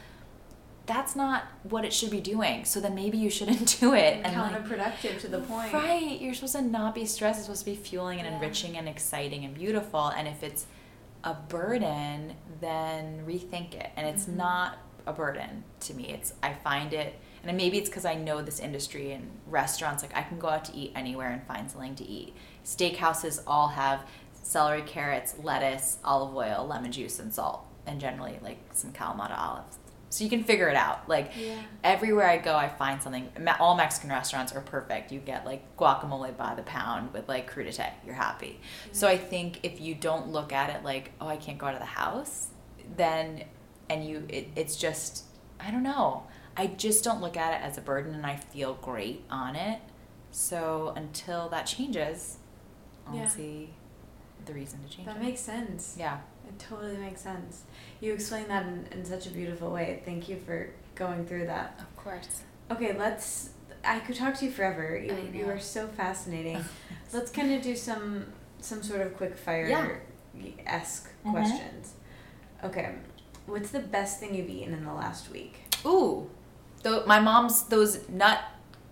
that's not what it should be doing. So then maybe you shouldn't do it. And like, counterproductive to the point. Right. You're supposed to not be stressed. It's supposed to be fueling and Yeah. enriching and exciting and beautiful. And if it's a burden, then rethink it. And it's Mhm. not a burden to me. It's I find it and maybe it's because I know this industry and restaurants, like I can go out to eat anywhere and find something to eat. Steakhouses all have celery, carrots, lettuce, olive oil, lemon juice, and salt, and generally like some Kalamata olives. So you can figure it out. Like Yeah. everywhere I go, I find something. All Mexican restaurants are perfect. You get like guacamole by the pound with like crudité. You're happy. So I think if you don't look at it like, oh, I can't go out of the house, then and you, it, it's just, I don't know. I just don't look at it as a burden, and I feel great on it. So until that changes, I don't Yeah. see the reason to change That it. makes sense. yeah. It totally makes sense. You explained that in, in such a beautiful way. Thank you for going through that. Of course. Okay, let's. I could talk to you forever. You, you are so fascinating. let's kind of do some some sort of quick fire esque Mhm. questions. Okay, what's the best thing you've eaten in the last week? Ooh, Tho- my mom's those nut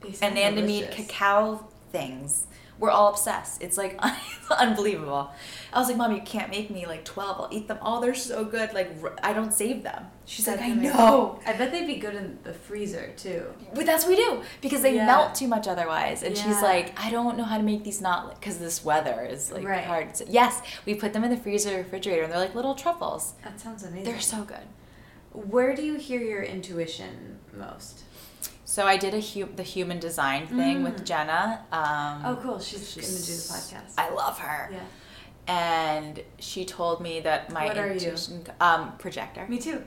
anandamide cacao things. We're all obsessed. It's like unbelievable. I was like, Mom, you can't make me like 12. I'll eat them. Oh, they're so good. Like, I don't save them. She's That's like, I know. I bet they'd be good in the freezer too. But that's what we do because they Yeah. melt too much otherwise. And she's like, I don't know how to make these not because this weather is like Right. hard. So, yes, we put them in the freezer refrigerator and they're like little truffles. That sounds amazing. They're so good. Where do you hear your intuition most? So I did a hu- the human design thing Mm. with Jenna. Um, Oh, cool. She's, gonna do the she's- podcast. I love her. yeah. and she told me that my What intuition um projector Me too.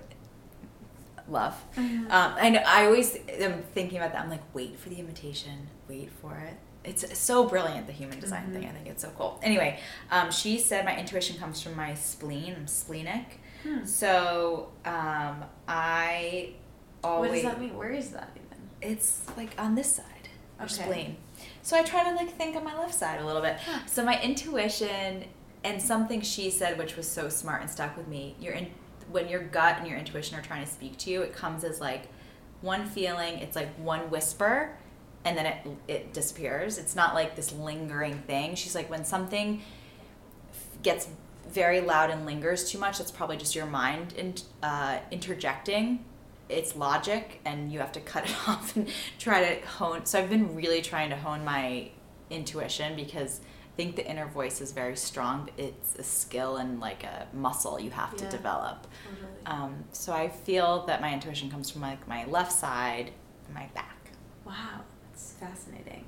love um i know i always am thinking about that i'm like wait for the invitation wait for it it's so brilliant the human design Mhm. thing i think it's so cool anyway um she said my intuition comes from my spleen i'm splenic Hmm. so um i always What does that mean? Where is that? It's like on this side. Your Okay. spleen so i try to like think on my left side a little bit. Huh. so my intuition and something she said which was so smart and stuck with me your in, when your gut and your intuition are trying to speak to you it comes as like one feeling it's like one whisper and then it it disappears. It's not like this lingering thing. She's like when something gets very loud and lingers too much that's probably just your mind in, uh, interjecting it's logic and you have to cut it off and try to hone so i've been really trying to hone my intuition because i think the inner voice is very strong but it's a skill and like a muscle you have Yeah. to develop Totally. um, so i feel that my intuition comes from like my left side and my back Wow, that's fascinating.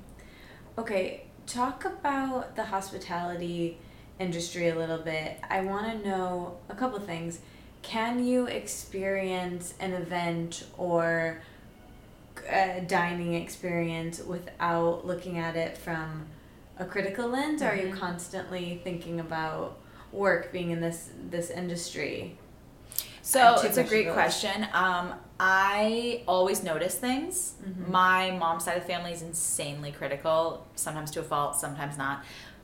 Okay, talk about the hospitality industry a little bit. I want to know a couple things. Can you experience an event or a dining experience without looking at it from a critical lens? Or are you Mhm. constantly thinking about work being in this this industry? So it's a great question. Um, I always notice things. Mhm. My mom's side of the family is insanely critical, sometimes to a fault, sometimes not.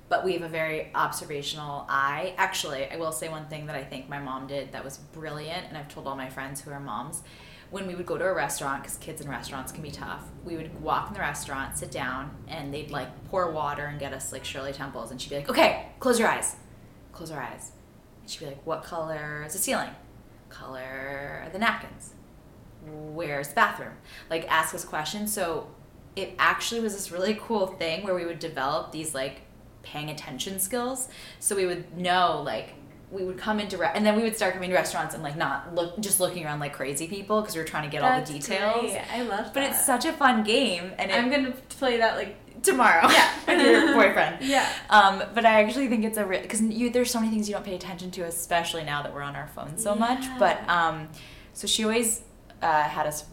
But we have a very observational eye. Actually, I will say one thing that I think my mom did that was brilliant, and I've told all my friends who are moms. When we would go to a restaurant, because kids in restaurants can be tough, we would walk in the restaurant, sit down, and they'd like pour water and get us like Shirley Temples, and she'd be like, "Okay, close your eyes, close our eyes." And she'd be like, "What color is the ceiling? Color are the napkins? Where's the bathroom?" Like ask us questions. So it actually was this really cool thing where we would develop these like paying attention skills. So we would know like we would come into re- and then we would start coming to restaurants and like not look just looking around like crazy people because we were trying to get That's all the details. great. I love that. But it's such a fun game, and it, I'm gonna play that like tomorrow. Yeah. with your boyfriend. Yeah. Um, but I actually think it's a because you there's so many things you don't pay attention to, especially now that we're on our phones so much. But um, so she always uh, had us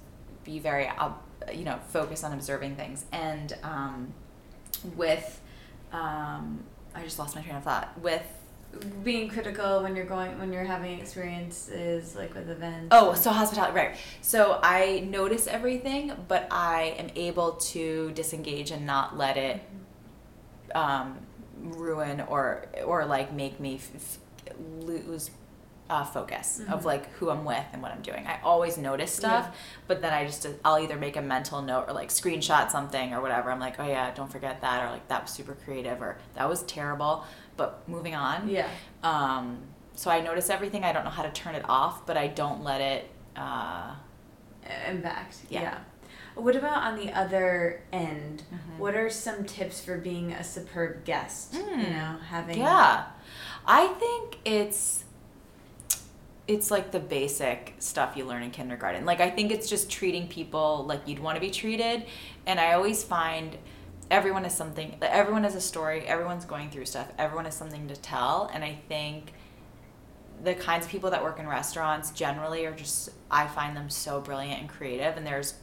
be very uh, you know focused on observing things, and um, with um, I just lost my train of thought with. being critical when you're going when you're having experiences like with events. Oh, so hospitality, right. So I notice everything, but I am able to disengage and not let it um, ruin or or like make me f- f- lose uh, focus of Mhm. like who I'm with and what I'm doing. I always notice stuff, Yeah. but then I just I'll either make a mental note or like screenshot something or whatever. I'm like, oh yeah, don't forget that, or like that was super creative, or that was terrible. But moving on. Yeah. Um, so I notice everything. I don't know how to turn it off, but I don't let it. Uh, Impact. Yeah. Yeah. What about on the other end? Mhm. What are some tips for being a superb guest? Mm. You know, having yeah, I think it's it's like the basic stuff you learn in kindergarten. Like I think it's just treating people like you'd want to be treated, and I always find everyone has something. Everyone has a story. Everyone's going through stuff. Everyone has something to tell, and I think the kinds of people that work in restaurants generally are just I find them so brilliant and creative and there's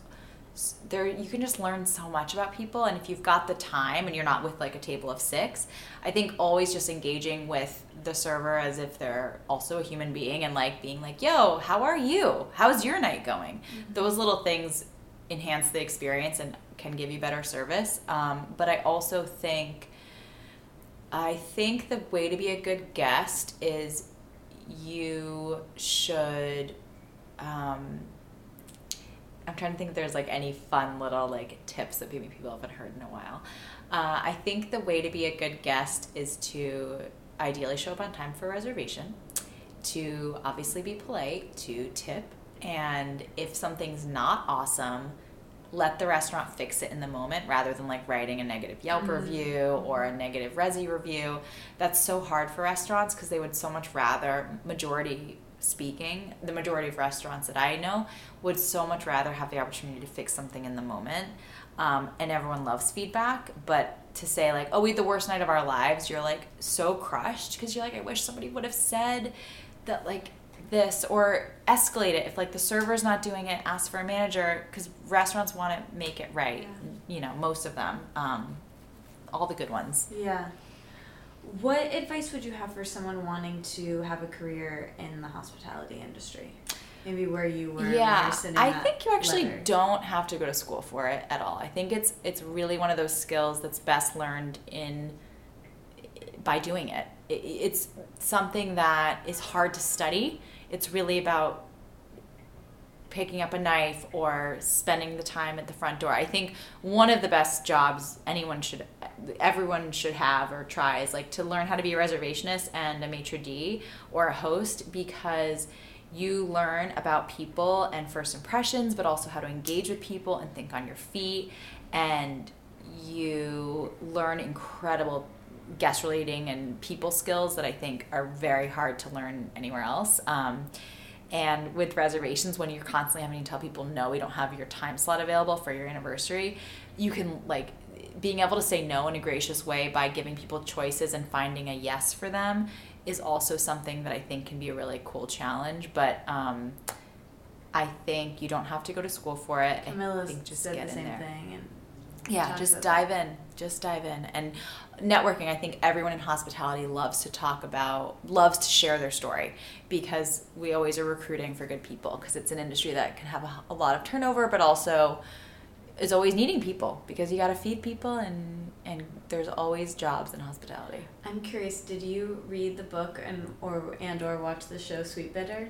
there you can just learn so much about people and if you've got the time and you're not with like a table of 6 I think always just engaging with the server as if they're also a human being and like being like yo how are you? How's your night going? Those little things enhance the experience and can give you better service. Um, but I also think I think the way to be a good guest is you should um, i'm trying to think if there's like any fun little like tips that maybe people haven't heard in a while. Uh, i think the way to be a good guest is to ideally show up on time for a reservation to obviously be polite to tip and if something's not awesome let the restaurant fix it in the moment rather than like writing a negative Yelp mm-hmm. review or a negative Resy review. That's so hard for restaurants because they would so much rather, majority speaking, the majority of restaurants that I know would so much rather have the opportunity to fix something in the moment. Um, and everyone loves feedback, but to say like, "Oh, we had the worst night of our lives," you're like so crushed because you're like, "I wish somebody would have said that like this or escalate it if like the server's not doing it ask for a manager because restaurants want to make it right you know most of them um, all the good ones Yeah. What advice would you have for someone wanting to have a career in the hospitality industry? Maybe where you were. when you yeah were i think you actually leather. don't have to go to school for it at all i think it's it's really one of those skills that's best learned in by doing it. it it's something that is hard to study it's really about picking up a knife or spending the time at the front door. I think one of the best jobs anyone should everyone should have or try is like to learn how to be a reservationist and a maitre d or a host because you learn about people and first impressions but also how to engage with people and think on your feet and you learn incredible guest relating and people skills that I think are very hard to learn anywhere else. Um, and with reservations, when you're constantly having to tell people, no, we don't have your time slot available for your anniversary, you can like being able to say no in a gracious way by giving people choices and finding a yes for them is also something that I think can be a really cool challenge. But um, I think you don't have to go to school for it. Camilla I think just said get the in same there thing, and yeah just dive in just dive in and networking i think everyone in hospitality loves to talk about loves to share their story because we always are recruiting for good people because it's an industry that can have a, a lot of turnover but also is always needing people because you got to feed people and and there's always jobs in hospitality I'm curious. Did you read the book and or and or watch the show Sweetbitter?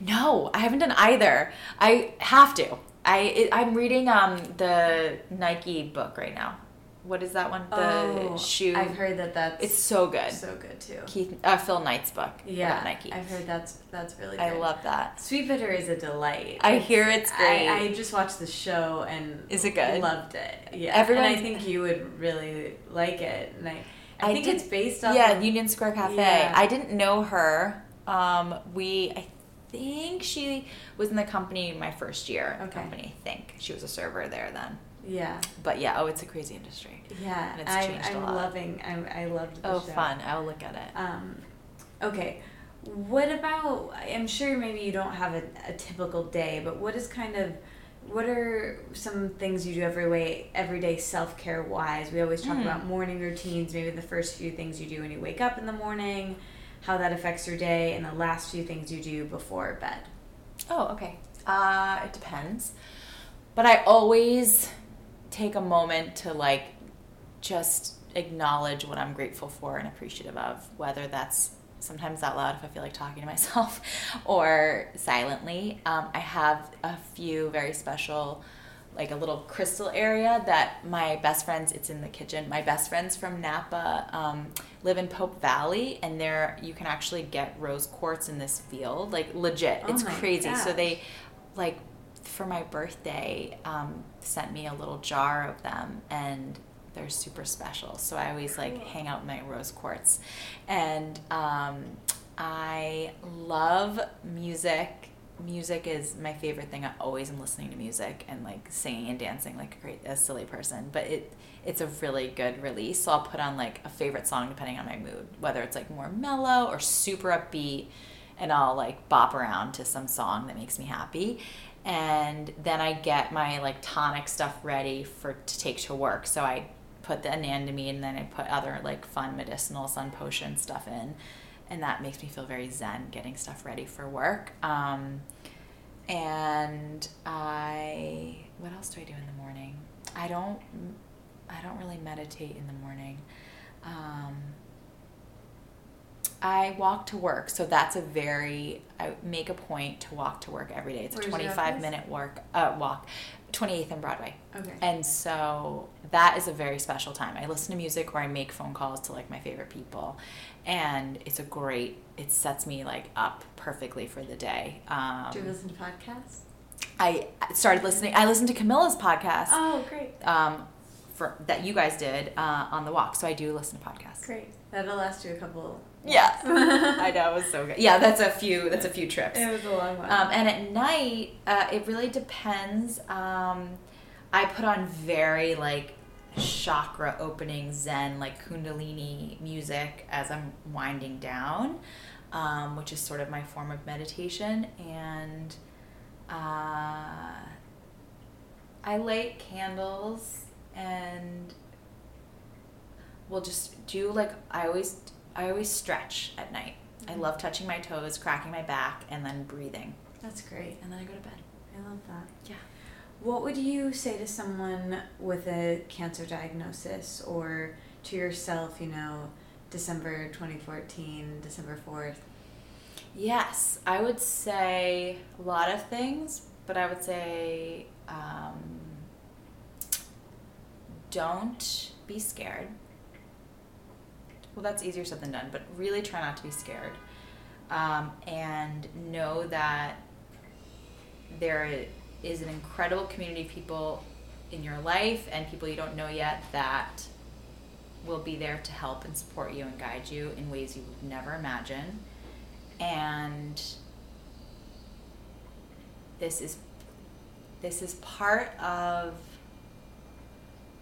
no i haven't done either i have to i it, i'm reading um the nike book right now what is that one the shoe Oh, I've heard that that's it's so good so good too. Keith, uh, Phil Knight's book Yeah, about Nike. I've heard that's that's really. Good. I love that. Sweetbitter is a delight. I hear it's great. I, I just watched the show and Is it good? Loved it. Yeah, Everyone- and I think you would really like it. And I I, think it's based on Yeah, Union Square Cafe. Yeah. I didn't know her. Um, we, I think she was in the company my first year. Okay. Company, I think she was a server there then. Yeah, But yeah, oh, it's a crazy industry. yeah. And it's I, changed a I'm lot. loving. I'm, I loved the Oh, show. fun! I'll look at it. Um, okay. What about? I'm sure maybe you don't have a, a typical day, but what is kind of what are some things you do every way every day self care wise? We always talk Hmm. about morning routines, maybe the first few things you do when you wake up in the morning, how that affects your day, and the last few things you do before bed. Oh, okay. Uh, it depends. But I always take a moment to like just acknowledge what I'm grateful for and appreciative of, whether that's sometimes out loud if I feel like talking to myself or silently. Um, I have a few very special like a little crystal area that my best friends it's in the kitchen my best friends from napa um, live in pope valley and there you can actually get rose quartz in this field like legit. Oh it's crazy. So they like for my birthday um, sent me a little jar of them and they're super special. So i always like Cool. hang out my rose quartz. And um, i love music. Music is my favorite thing. I always am listening to music and like singing and dancing like a great a silly person. But it it's a really good release. So i'll put on like a favorite song depending on my mood whether it's like more mellow or super upbeat. And I'll like bop around to some song that makes me happy. And then I get my like tonic stuff ready for to take to work. So I put the anandamide and then I put other like fun medicinal sun potion stuff in. And that makes me feel very zen getting stuff ready for work. Um, and I what else do I do in the morning? I don't I don't really meditate in the morning. Um, I walk to work, so that's a very I make a point to walk to work every day. It's Where's a 25 minute work uh, walk, 28th and Broadway. Okay. And so that is a very special time. I listen to music or I make phone calls to like my favorite people. And it's a great, it sets me like up perfectly for the day. Um, do you listen to podcasts? I started listening, I listened to Camilla's podcast Oh, great. um, for, that you guys did uh, on the walk. So I do listen to podcasts. Great. That'll last you a couple. Yeah. I know, it was so good. Yeah, that's a few, that's a few trips. It was a long one. Um, and at night, uh, it really depends. Um, I put on very like chakra opening Zen, like Kundalini music as I'm winding down, um, which is sort of my form of meditation. And uh, I light candles and we'll just do like I always I always stretch at night. I love touching my toes, cracking my back, and then breathing. That's great. And then I go to bed. I love that. Yeah. What would you say to someone with a cancer diagnosis or to yourself, you know, December 2014, December 4th? Yes, I would say a lot of things, but I would say um, don't be scared. Well, that's easier said than done, but really try not to be scared. Um, and know that there is an incredible community of people in your life and people you don't know yet that will be there to help and support you and guide you in ways you would never imagine. And this is this is part of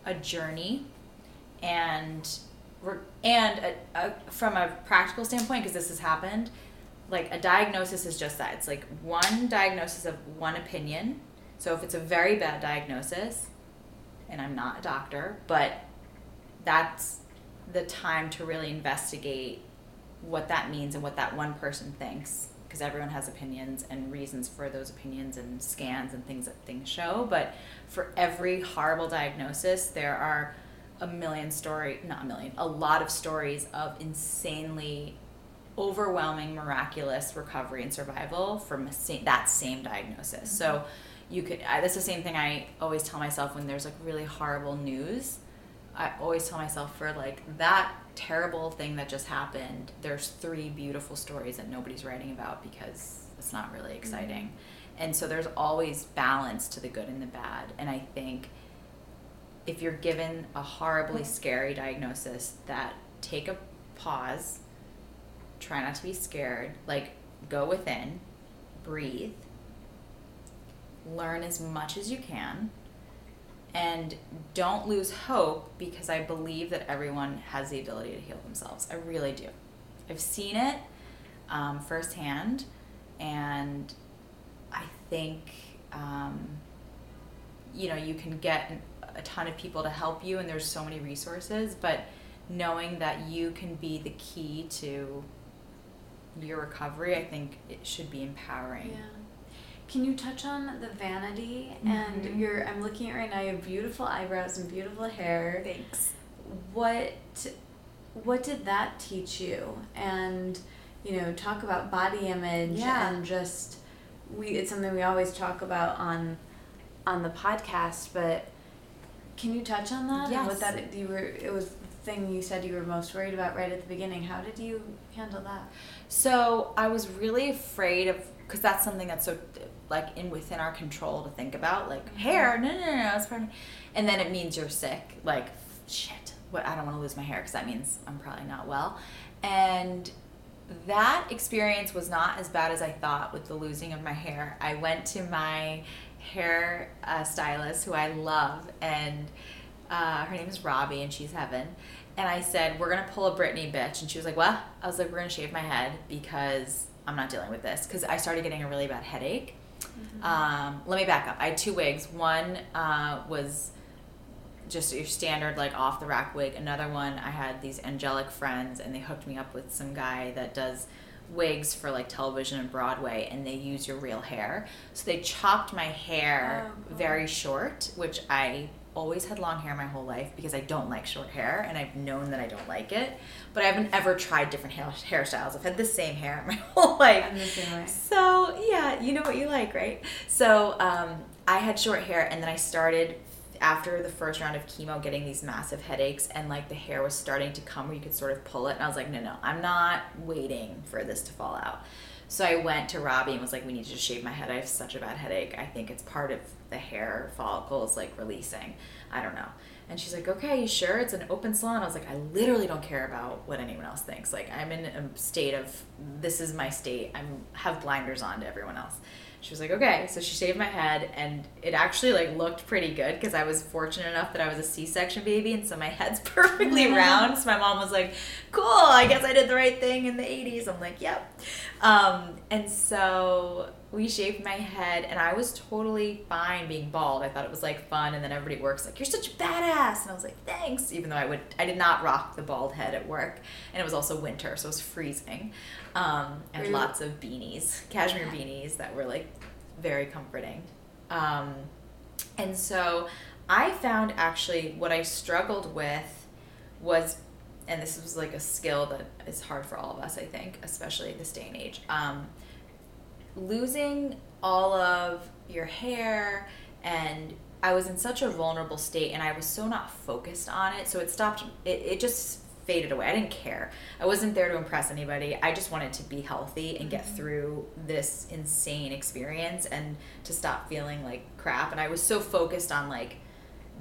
a journey and and a, a, from a practical standpoint because this has happened like a diagnosis is just that. It's like one diagnosis of one opinion. So if it's a very bad diagnosis and i'm not a doctor but that's the time to really investigate what that means and what that one person thinks because everyone has opinions and reasons for those opinions and scans and things that things show. But for every horrible diagnosis there are a million story not a million a lot of stories of insanely overwhelming miraculous recovery and survival from that same diagnosis. So mm-hmm. you could I, that's the same thing i always tell myself when there's like really horrible news. I always tell myself for like that terrible thing that just happened there's three beautiful stories that nobody's writing about because it's not really mm-hmm. exciting and so there's always balance to the good and the bad and i think if you're given a horribly scary diagnosis that take a pause, try not to be scared, like go within, breathe, learn as much as you can, and don't lose hope because I believe that everyone has the ability to heal themselves. I really do. I've seen it um, firsthand, and I think um, you know you can get a ton of people to help you, and there's so many resources, but knowing that you can be the key to your recovery, I think it should be empowering. Yeah. Can you touch on the vanity mm-hmm. and your? I'm looking at right now. You have beautiful eyebrows and beautiful hair. Thanks. What, what did that teach you? And, you know, talk about body image yeah. and just we. It's something we always talk about on, on the podcast. But can you touch on that? Yes. What that you were? It was the thing you said you were most worried about right at the beginning. How did you handle that? So I was really afraid of because that's something that's so like in within our control to think about like mm-hmm. hair no no no no it's part of, and then it means you're sick like shit what i don't want to lose my hair because that means i'm probably not well and that experience was not as bad as i thought with the losing of my hair i went to my hair uh, stylist who i love and uh, her name is robbie and she's heaven and i said we're gonna pull a Britney bitch and she was like what i was like we're gonna shave my head because i'm not dealing with this because i started getting a really bad headache Mm-hmm. Um, let me back up. I had two wigs. One uh, was just your standard like off the rack wig. Another one I had these angelic friends and they hooked me up with some guy that does wigs for like television and Broadway and they use your real hair. So they chopped my hair oh, cool. very short, which I always had long hair my whole life because I don't like short hair and I've known that I don't like it. But I haven't ever tried different hair, hairstyles. I've had the same hair my whole life. The same way. So yeah, you know what you like, right? So um, I had short hair and then I started after the first round of chemo getting these massive headaches and like the hair was starting to come where you could sort of pull it and I was like, no, no, I'm not waiting for this to fall out. So I went to Robbie and was like, we need to just shave my head. I have such a bad headache. I think it's part of the hair follicles like releasing. I don't know. And she's like, okay, you sure? It's an open salon. I was like, I literally don't care about what anyone else thinks. Like, I'm in a state of this is my state. I'm have blinders on to everyone else she was like okay. So she shaved my head and it actually like looked pretty good because i was fortunate enough that i was a c-section baby and so my head's perfectly round. So my mom was like cool i guess i did the right thing in the 80s i'm like yep. Um, and so we shaved my head and i was totally fine being bald. I thought it was like fun and then everybody works like you're such a badass. And i was like thanks even though i would i did not rock the bald head at work. And it was also winter so it was freezing um, and really? lots of beanies, cashmere beanies that were like very comforting. Um, and so I found actually what I struggled with was, and this was like a skill that is hard for all of us, I think, especially this day and age. Um, losing all of your hair and I was in such a vulnerable state and I was so not focused on it. So it stopped, it, it just faded away. I didn't care. I wasn't there to impress anybody. I just wanted to be healthy and get mm-hmm. through this insane experience and to stop feeling like crap. And I was so focused on like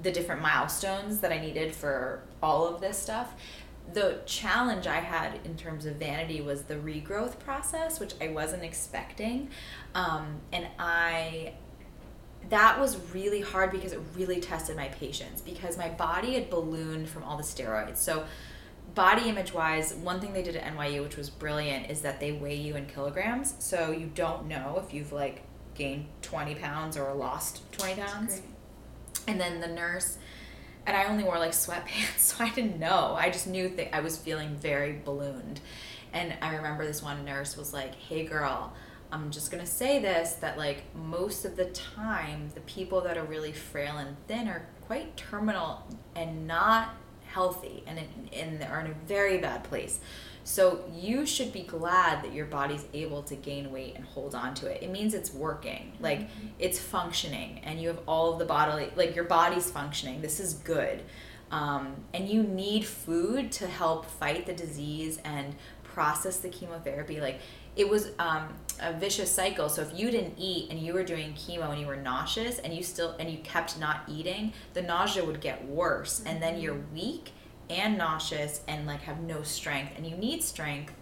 the different milestones that I needed for all of this stuff. The challenge I had in terms of vanity was the regrowth process, which I wasn't expecting. Um, and I that was really hard because it really tested my patience because my body had ballooned from all the steroids. So body image wise, one thing they did at NYU, which was brilliant, is that they weigh you in kilograms. So you don't know if you've like gained 20 pounds or lost 20 pounds. And then the nurse, and I only wore like sweatpants, so I didn't know. I just knew that I was feeling very ballooned. And I remember this one nurse was like, hey girl, I'm just gonna say this that like most of the time, the people that are really frail and thin are quite terminal and not healthy and in, in, are in a very bad place. So you should be glad that your body's able to gain weight and hold on to it. It means it's working, like mm-hmm. it's functioning, and you have all of the bodily, like your body's functioning. This is good. Um, and you need food to help fight the disease and process the chemotherapy. Like it was um, a vicious cycle. So if you didn't eat and you were doing chemo and you were nauseous and you still and you kept not eating, the nausea would get worse, mm-hmm. and then you're weak and nauseous and like have no strength and you need strength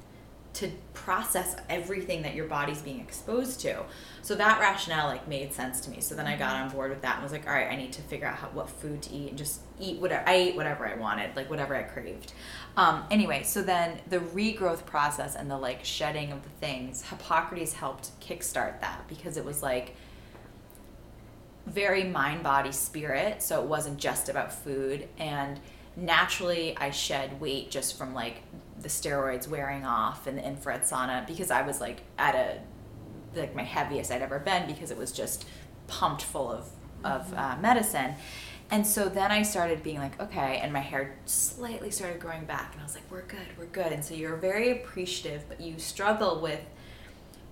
to process everything that your body's being exposed to. So that rationale like made sense to me. So then I got on board with that and was like, all right, I need to figure out how, what food to eat and just eat whatever. I ate whatever I wanted, like whatever I craved. Um, anyway, so then the regrowth process and the like shedding of the things, Hippocrates helped kickstart that because it was like very mind, body, spirit. So it wasn't just about food and naturally I shed weight just from like the steroids wearing off and the infrared sauna because I was like at a like my heaviest I'd ever been because it was just pumped full of of uh, medicine. And so then I started being like, okay, and my hair slightly started growing back, and I was like, we're good, we're good. And so you're very appreciative, but you struggle with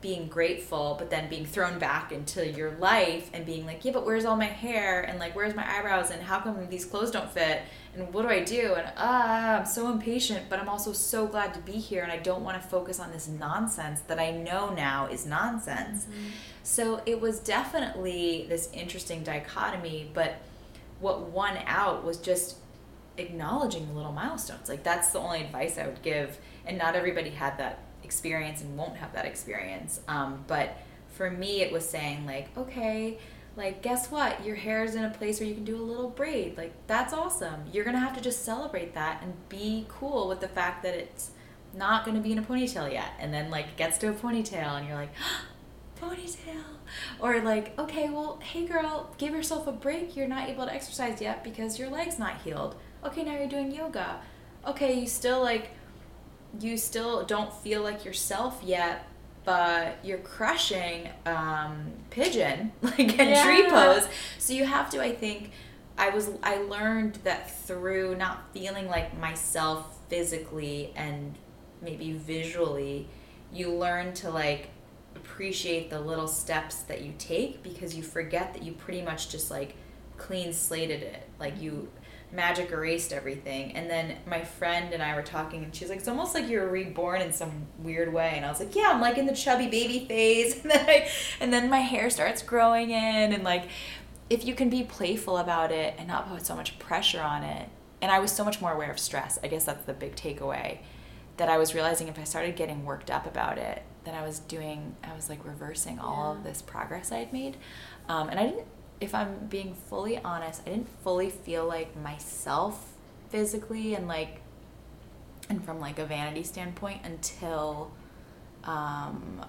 being grateful, but then being thrown back into your life and being like, yeah, but where's all my hair? And like, where's my eyebrows? And how come these clothes don't fit? And what do I do? And ah, I'm so impatient, but I'm also so glad to be here. And I don't want to focus on this nonsense that I know now is nonsense. Mm-hmm. So it was definitely this interesting dichotomy, but what won out was just acknowledging the little milestones. Like, that's the only advice I would give. And not everybody had that experience and won't have that experience. Um, but for me, it was saying, like, okay, like, guess what? Your hair is in a place where you can do a little braid. Like, that's awesome. You're to have to just celebrate that and be cool with the fact that it's not to be in a ponytail yet. And then, like, gets to a ponytail and you're like, ponytail. Or, like, okay, well, hey, girl, give yourself a break. You're not able to exercise yet because your leg's not healed. Okay, now you're doing yoga. Okay, you still, like, you still don't feel like yourself yet, but you're crushing um, pigeon like in yeah. tree pose. So you have to, I think, I was I learned that through not feeling like myself physically and maybe visually, you learn to like appreciate the little steps that you take because you forget that you pretty much just like clean slated it. Like you magic erased everything. And then my friend and I were talking, and she's like, "It's almost like you're reborn in some weird way." And I was like, "Yeah, I'm like in the chubby baby phase." And then I, and then my hair starts growing in, and like, if you can be playful about it and not put so much pressure on it. And I was so much more aware of stress. I guess that's the big takeaway. That I was realizing if I started getting worked up about it, that I was doing, I was like reversing all yeah. of this progress I had made. Um, and I didn't if I'm being fully honest, I didn't fully feel like myself physically and like and from like a vanity standpoint until um,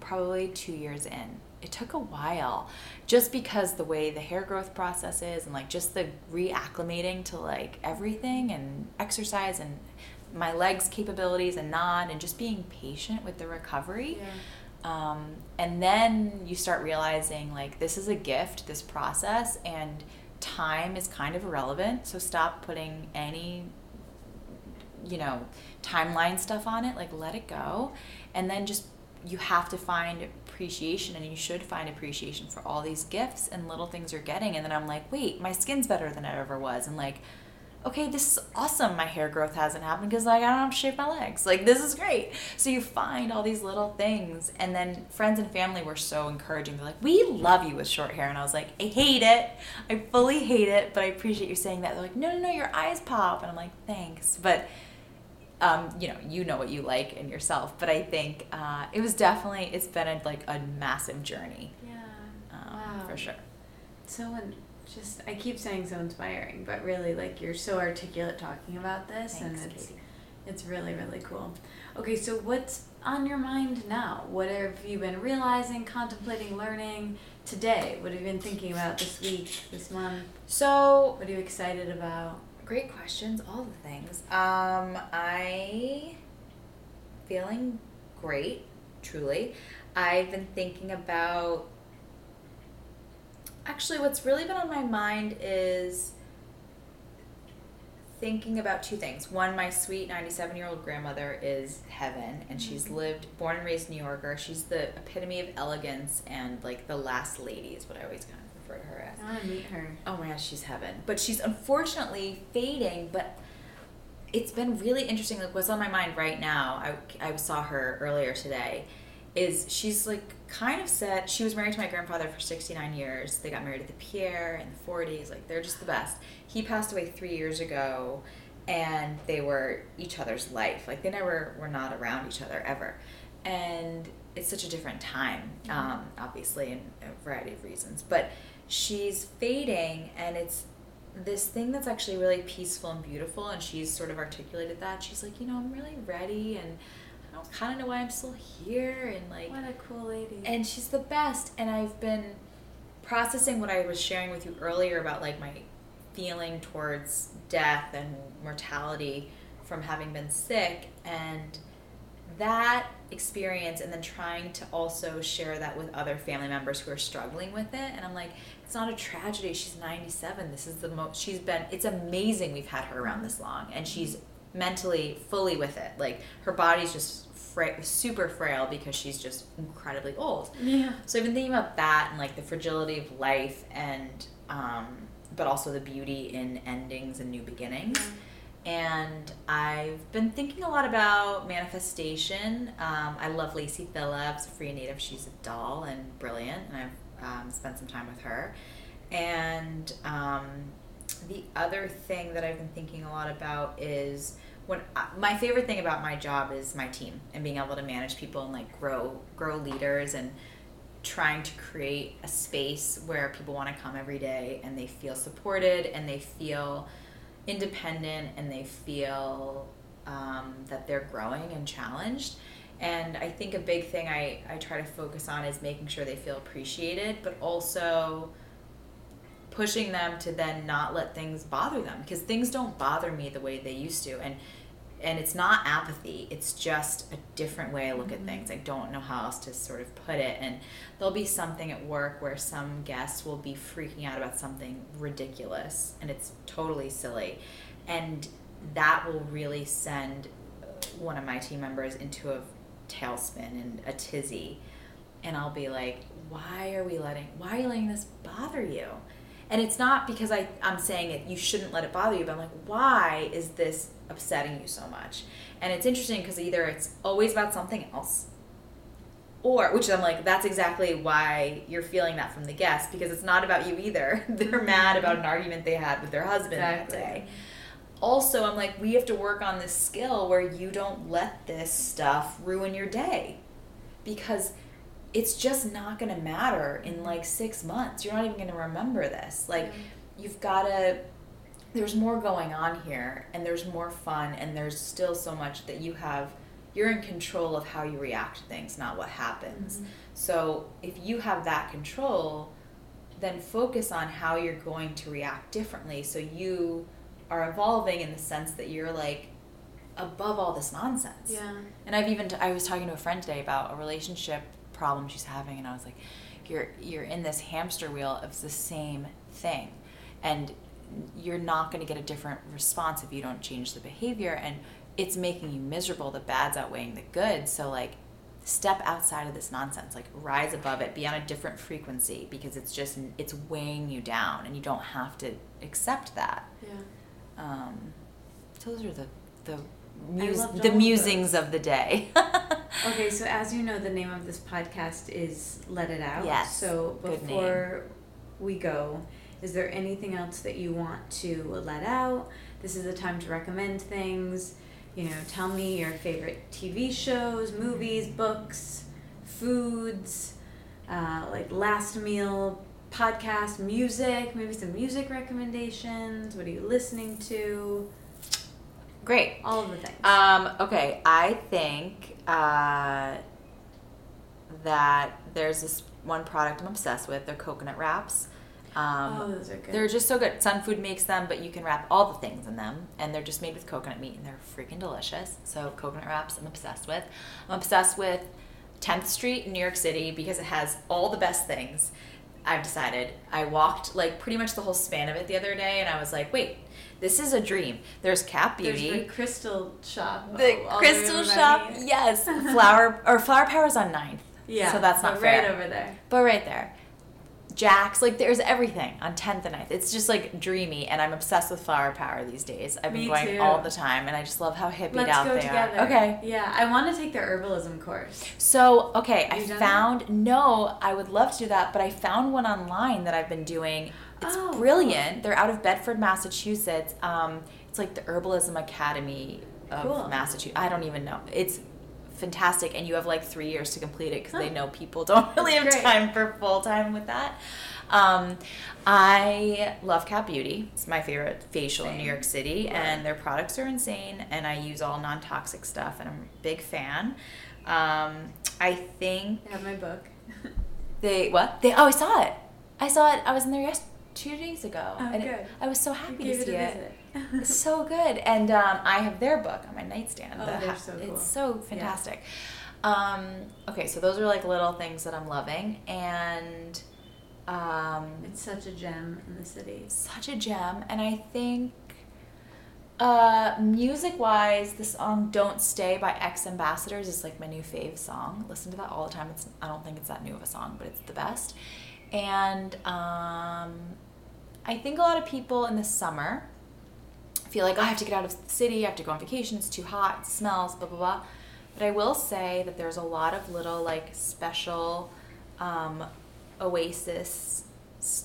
probably two years in. It took a while just because the way the hair growth process is and like just the reacclimating to like everything and exercise and my legs capabilities and not and just being patient with the recovery. Yeah um, and then you start realizing like this is a gift, this process, and time is kind of irrelevant. So stop putting any, you know, timeline stuff on it. Like let it go. And then just you have to find appreciation and you should find appreciation for all these gifts and little things you're getting. And then I'm like, wait, my skin's better than it ever was. And like, okay, this is awesome. My hair growth hasn't happened because like I don't have to shave my legs. Like this is great. So you find all these little things, and then friends and family were so encouraging. They're like, "We love you with short hair," and I was like, "I hate it. I fully hate it, but I appreciate you saying that." They're like, "No, no, no, your eyes pop," and I'm like, "Thanks," but. Um, you know, you know what you like in yourself, but I think uh, it was definitely it's been a, like a massive journey. Yeah, um, wow. for sure. So just I keep saying so inspiring, but really like you're so articulate talking about this Thanks, and it's Katie. it's really really cool. Okay, so what's on your mind now? What have you been realizing, contemplating, learning today? What have you been thinking about this week, this month? So, what are you excited about? Great questions, all the things. Um, I feeling great, truly. I've been thinking about actually what's really been on my mind is thinking about two things. One, my sweet 97 year old grandmother is heaven, and she's mm-hmm. lived, born and raised New Yorker. She's the epitome of elegance and like the last lady is what I always kind of refer to her as. I want to meet her. Oh my gosh, she's heaven. But she's unfortunately fading, but it's been really interesting. Like, what's on my mind right now, I, I saw her earlier today is she's like kind of set. she was married to my grandfather for 69 years. They got married at the Pierre in the 40s. Like they're just the best. He passed away three years ago, and they were each other's life. Like they never were not around each other ever, and it's such a different time, um, obviously, in a variety of reasons. But she's fading, and it's this thing that's actually really peaceful and beautiful. And she's sort of articulated that. She's like, you know, I'm really ready, and don't kind of know why I'm still here, and like, What a cool lady. and she's the best. And I've been processing what I was sharing with you earlier about like my feeling towards death and mortality from having been sick. And that experience and then trying to also share that with other family members who are struggling with it. And i'm like it's not a tragedy. She's 97 this is the most she's been it's amazing we've had her around this long. And she's mm-hmm. mentally fully with it. Like her body's just fra- super frail because she's just incredibly old yeah. so I've been thinking about that and like the fragility of life and um, but also the beauty in endings and new beginnings. And I've been thinking a lot about manifestation. Um, I love Lacy Phillips, free native. She's a doll and brilliant, and I've um, spent some time with her. And um, the other thing that I've been thinking a lot about is when I, my favorite thing about my job is my team and being able to manage people and like grow grow leaders and trying to create a space where people want to come every day and they feel supported and they feel independent and they feel um, that they're growing and challenged. And i think a big thing I, I try to focus on is making sure they feel appreciated but also pushing them to then not let things bother them because things don't bother me the way they used to. And and it's not apathy it's just a different way i look at mm-hmm. things. I don't know how else to sort of put it. And there'll be something at work where some guests will be freaking out about something ridiculous and it's totally silly. And that will really send one of my team members into a tailspin and a tizzy. And I'll be like, why are we letting why are you letting this bother you? And it's not because I, I'm saying it you shouldn't let it bother you, but I'm like, why is this upsetting you so much? And it's interesting because either it's always about something else, or which I'm like, that's exactly why you're feeling that from the guests, because it's not about you either. They're mm-hmm. mad about an argument they had with their husband Exactly. that day also i'm like we have to work on this skill where you don't let this stuff ruin your day because it's just not going to matter in like six months you're not even going to remember this like mm-hmm. you've got to there's more going on here and there's more fun and there's still so much that you have you're in control of how you react to things not what happens. Mm-hmm. So if you have that control then focus on how you're going to react differently. So you are evolving in the sense that you're like above all this nonsense. Yeah. and I've even t- I was talking to a friend today about a relationship problem she's having, and I was like, "You're you're in this hamster wheel of the same thing, and you're not going to get a different response if you don't change the behavior, and it's making you miserable. The bad's outweighing the good. So like, step outside of this nonsense. Like, rise above it. Be on a different frequency because it's just it's weighing you down, and you don't have to accept that. Yeah. Um, so those are the the mus- the all of musings of the day. Okay, so as you know, the name of this podcast is Let It Out. Yes, So before we go, is there anything else that you want to let out? This is the time to recommend things. You know, tell me your favorite TV shows, movies, books, foods, uh, like last meal, podcast, music, maybe some music recommendations. What are you listening to? Great. All of the things. Um, okay, I think uh, that there's this one product I'm obsessed with. They're coconut wraps. Um, oh, those are good. They're just so good. Sun Food makes them, but you can wrap all the things in them, and they're just made with coconut meat, and they're freaking delicious. So coconut wraps, I'm obsessed with. I'm obsessed with 10th Street in New York City because it has all the best things. I've decided. I walked like pretty much the whole span of it the other day, and I was like, wait, this is a dream. There's Cap There's the crystal shop. The all- all the way crystal shop, yes. Flower or Flower Power's on 9th. Yeah. So that's not right fair. over there. But right there. Jack's. Like there's everything on 10th and 9th. It's just like dreamy, and I'm obsessed with flower power these days. I've been Me going too. all the time, and I just love how hippied Let's out go they together. are. Okay. Yeah, I want to take the herbalism course. So, okay, I you done found no, I would love to do that, but I found one online that I've been doing. It's Oh, cool. brilliant. They're out of Bedford, Massachusetts. Um, it's like the Herbalism Academy of Cool. Massachusetts. I don't even know. It's fantastic, and you have like three years to complete it because they know people don't really have great. time for full time with that. Um, I love Cap Beauty. It's my favorite facial in New York City, and their products are insane. And I use all non toxic stuff, and I'm a big fan. Um, I think I have my book. they what they oh I saw it. I saw it. I was in there yes two days ago. Oh, and it- good. I was so happy to see it it. So good, and um, I have their book on my nightstand. Oh, The they're so cool. It's so fantastic. Um, okay, so those are like little things that I'm loving, and um, It's such a gem in the city. such a gem. And I think, uh, music wise, the song "Don't Stay" by X Ambassadors is like my new fave song. Listen to that all the time. It's I don't think it's that new of a song, but it's the best. And um, I think a lot of people in the summer feel like "Oh, I have to get out of the city, I have to go on vacation, it's too hot, it smells, blah blah blah. But I will say that there's a lot of little like special um, oasis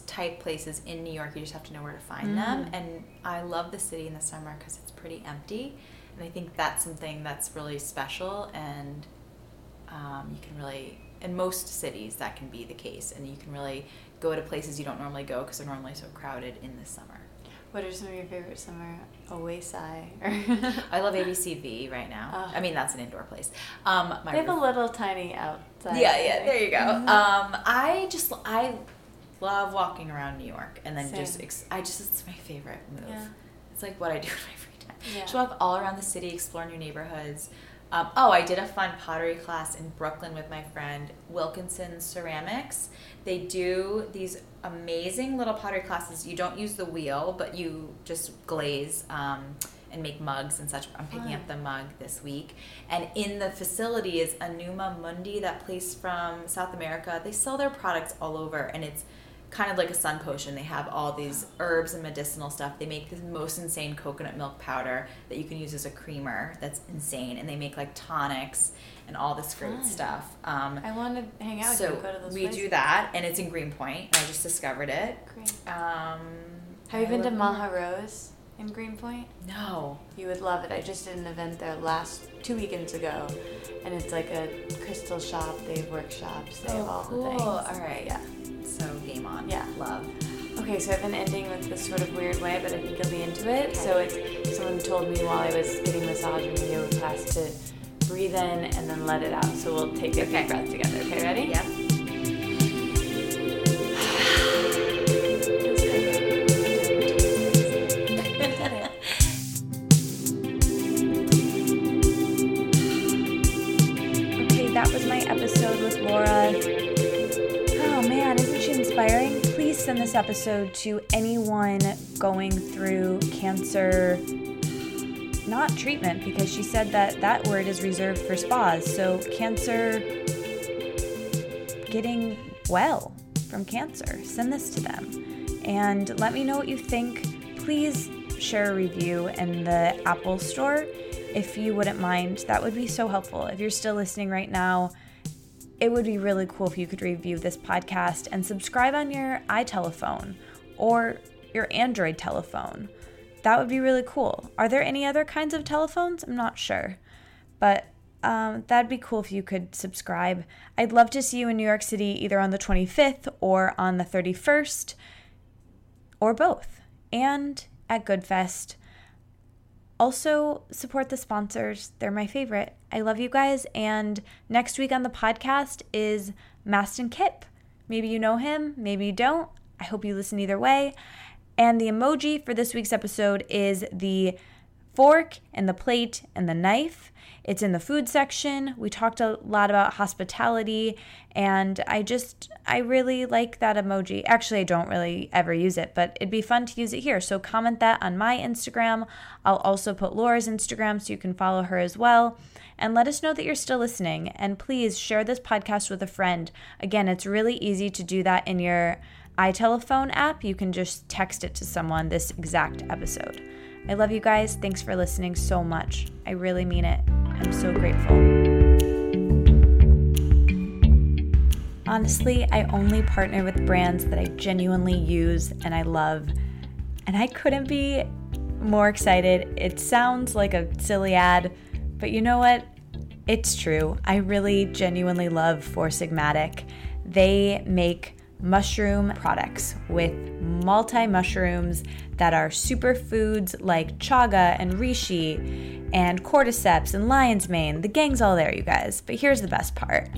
type places in New York. You just have to know where to find them. Mm. And I love the city in the summer because it's pretty empty, and I think that's something that's really special. And um, you can really in most cities that can be the case, and you can really go to places you don't normally go because they're normally so crowded in the summer. What are some of your favorite summer oasis? I love ABCV right now. Oh. I mean, that's an indoor place. Um, my they have a little tiny outside. yeah, yeah. There you go. Mhm. Um, I just I love walking around New York, and then just Same. ex- I just it's my favorite move. Yeah. It's like what I do in my free time. Yeah. Just walk all around the city, explore new neighborhoods. Um, oh, I did a fun pottery class in Brooklyn with my friend Wilkinson Ceramics. They do these amazing little pottery classes. You don't use the wheel, but you just glaze um, and make mugs and such. I'm picking Fun. up the mug this week. And in the facility is Anima Mundi, that place from South America. They sell their products all over, and it's kind of like a sun potion. They have all these herbs and medicinal stuff. They make this most insane coconut milk powder that you can use as a creamer. That's insane. And they make like tonics and all this great Fun. stuff. Um, I want to hang out with so you go to those we places. do that, and it's in Greenpoint. And I just discovered it. Great. Um, Have you I been to Maha Rose in Greenpoint? No. You would love it. I just did an event there last two weekends ago, and it's like a crystal shop. They have workshops. They have Oh, all cool. the things. Oh, all right. Yeah. So game on. Yeah. Love. Okay, so I've been ending with this sort of weird way, but I think you'll be into it. So it's someone told me while I was getting massage in yoga class to breathe in and then let it out. So we'll take a Okay. deep breath together. Okay, ready? Yep. Okay, that was my episode with Laura. Oh man, isn't she inspiring? Please send this episode to anyone going through cancer, not treatment, because she said that that word is reserved for spas. So, cancer getting well from cancer. Send this to them and let me know what you think. Please share a review in the Apple Store if you wouldn't mind. That would be so helpful. If you're still listening right now, it would be really cool if you could review this podcast and subscribe on your iTelephone or your Android telephone. That would be really cool. Are there any other kinds of telephones? I'm not sure. But um, that'd be cool if you could subscribe. I'd love to see you in New York City either on the 25th or on the 31st or both, and at Goodfest. Also, support the sponsors. They're my favorite. I love you guys. And next week on the podcast is Mastin Kipp. Maybe you know him, maybe you don't. I hope you listen either way. And the emoji for this week's episode is the fork and the plate and the knife. It's in the food section. We talked a lot about hospitality, and I just, I really like that emoji. Actually, I don't really ever use it, but it'd be fun to use it here. So comment that on my Instagram. I'll also put Laura's Instagram so you can follow her as well. And let us know that you're still listening. And please share this podcast with a friend. Again, it's really easy to do that in your iTelephone app, you can just text it to someone this exact episode. I love you guys. Thanks for listening so much. I really mean it. I'm so grateful. Honestly, I only partner with brands that I genuinely use and I love, and I couldn't be more excited. It sounds like a silly ad, but you know what? It's true. I really genuinely love Four Sigmatic. They make mushroom products with multi mushrooms that are superfoods like chaga and reishi and cordyceps and lion's mane. The gang's all there, you guys. But here's the best part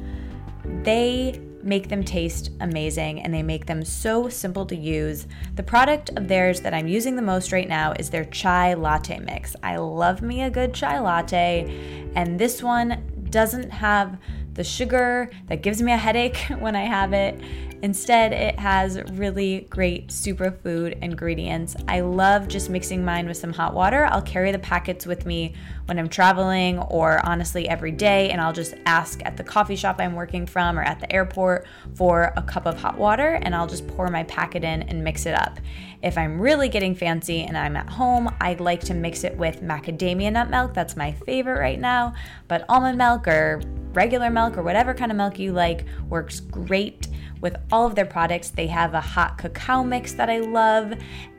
they make them taste amazing and they make them so simple to use. The product of theirs that I'm using the most right now is their chai latte mix. I love me a good chai latte, and this one doesn't have the sugar that gives me a headache when I have it. Instead, it has really great superfood ingredients. I love just mixing mine with some hot water. I'll carry the packets with me when I'm traveling or honestly every day, and I'll just ask at the coffee shop I'm working from or at the airport for a cup of hot water, and I'll just pour my packet in and mix it up. If I'm really getting fancy and I'm at home, I like to mix it with macadamia nut milk. That's my favorite right now, but almond milk or regular milk or whatever kind of milk you like works great with all of their products. They have a hot cacao mix that I love.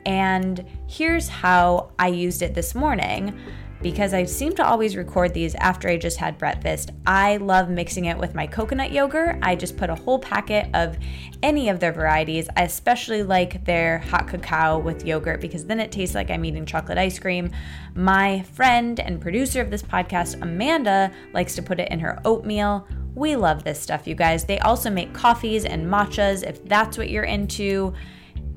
And here's how I used it this morning because I seem to always record these after I just had breakfast. I love mixing it with my coconut yogurt. I just put a whole packet of any of their varieties. I especially like their hot cacao with yogurt because then it tastes like I'm eating chocolate ice cream. My friend and producer of this podcast, Amanda, likes to put it in her oatmeal. We love this stuff, you guys. They also make coffees and matchas if that's what you're into.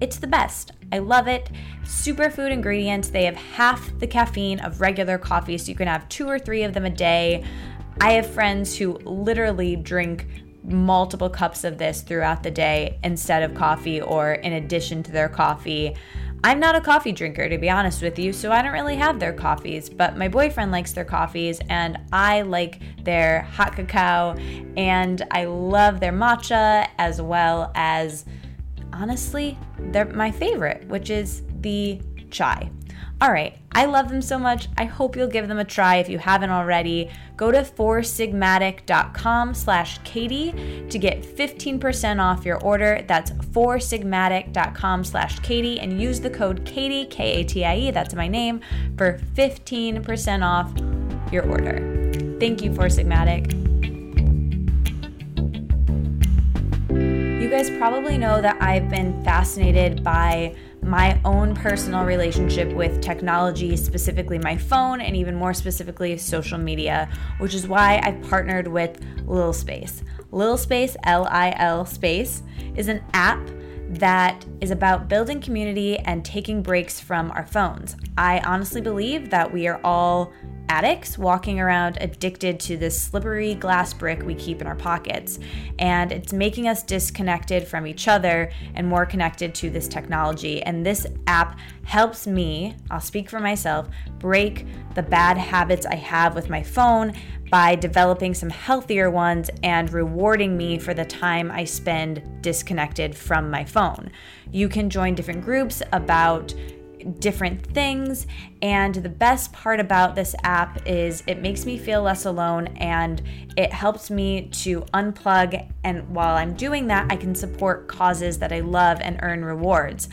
It's the best. I love it. Superfood ingredients. They have half the caffeine of regular coffee, so you can have two or three of them a day. I have friends who literally drink multiple cups of this throughout the day instead of coffee or in addition to their coffee. I'm not a coffee drinker, to be honest with you, so I don't really have their coffees, but my boyfriend likes their coffees, and I like their hot cacao, and I love their matcha as well as honestly, they're my favorite, which is the chai. All right, I love them so much. I hope you'll give them a try if you haven't already. Go to foursigmatic.com slash Katie to get 15% off your order. That's foursigmatic.com slash Katie and use the code Katie, K-A-T-I-E, that's my name, for 15% off your order. Thank you, Four Sigmatic. You guys probably know that I've been fascinated by my own personal relationship with technology, specifically my phone, and even more specifically social media, which is why I've partnered with Lil Space. Lil Space, L I L Space, is an app that is about building community and taking breaks from our phones. I honestly believe that we are all addicts walking around addicted to this slippery glass brick we keep in our pockets. And it's making us disconnected from each other and more connected to this technology. And this app helps me, I'll speak for myself, break the bad habits I have with my phone by developing some healthier ones and rewarding me for the time I spend disconnected from my phone. You can join different groups about different things. And the best part about this app is it makes me feel less alone and it helps me to unplug. And while I'm doing that, I can support causes that I love and earn rewards.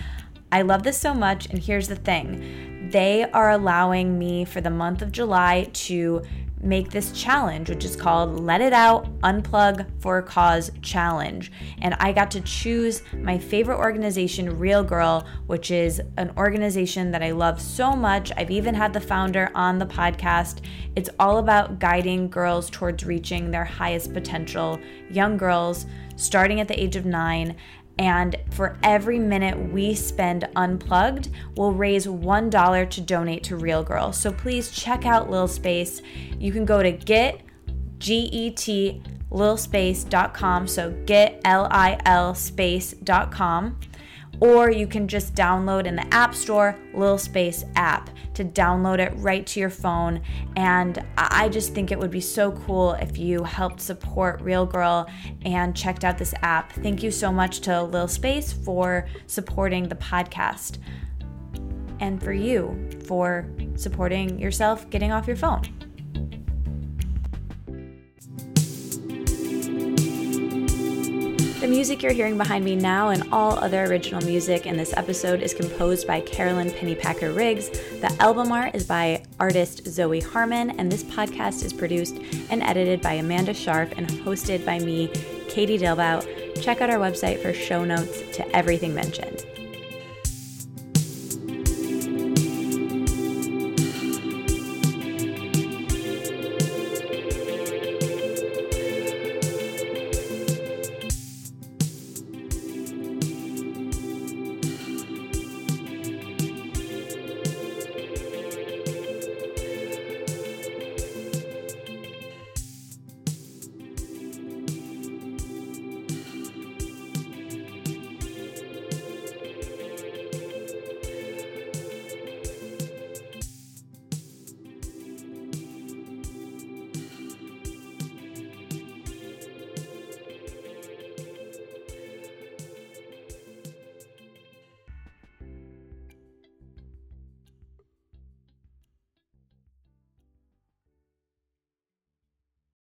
I love this so much. And here's the thing they are allowing me for the month of July to make this challenge, which is called Let It Out Unplug for a Cause Challenge. And I got to choose my favorite organization, Real Girl, which is an organization that I love so much. I've even had the founder on the podcast. It's all about guiding girls towards reaching their highest potential, young girls starting at the age of nine and for every minute we spend unplugged, we'll raise $1 to donate to Real Girl. So please check out Lil Space. You can go to get, G-E-T, lilspace.com. So get, L-I-L space.com or you can just download in the App Store Lil Space app to download it right to your phone. And I just think it would be so cool if you helped support Real Girl and checked out this app. Thank you so much to Lil Space for supporting the podcast and for you for supporting yourself getting off your phone. The music you're hearing behind me now and all other original music in this episode is composed by Carolyn Pennypacker Riggs. The album art is by artist Zoe Harmon, and this podcast is produced and edited by Amanda Sharp and hosted by me, Katie Dalebout. Check out our website for show notes to everything mentioned.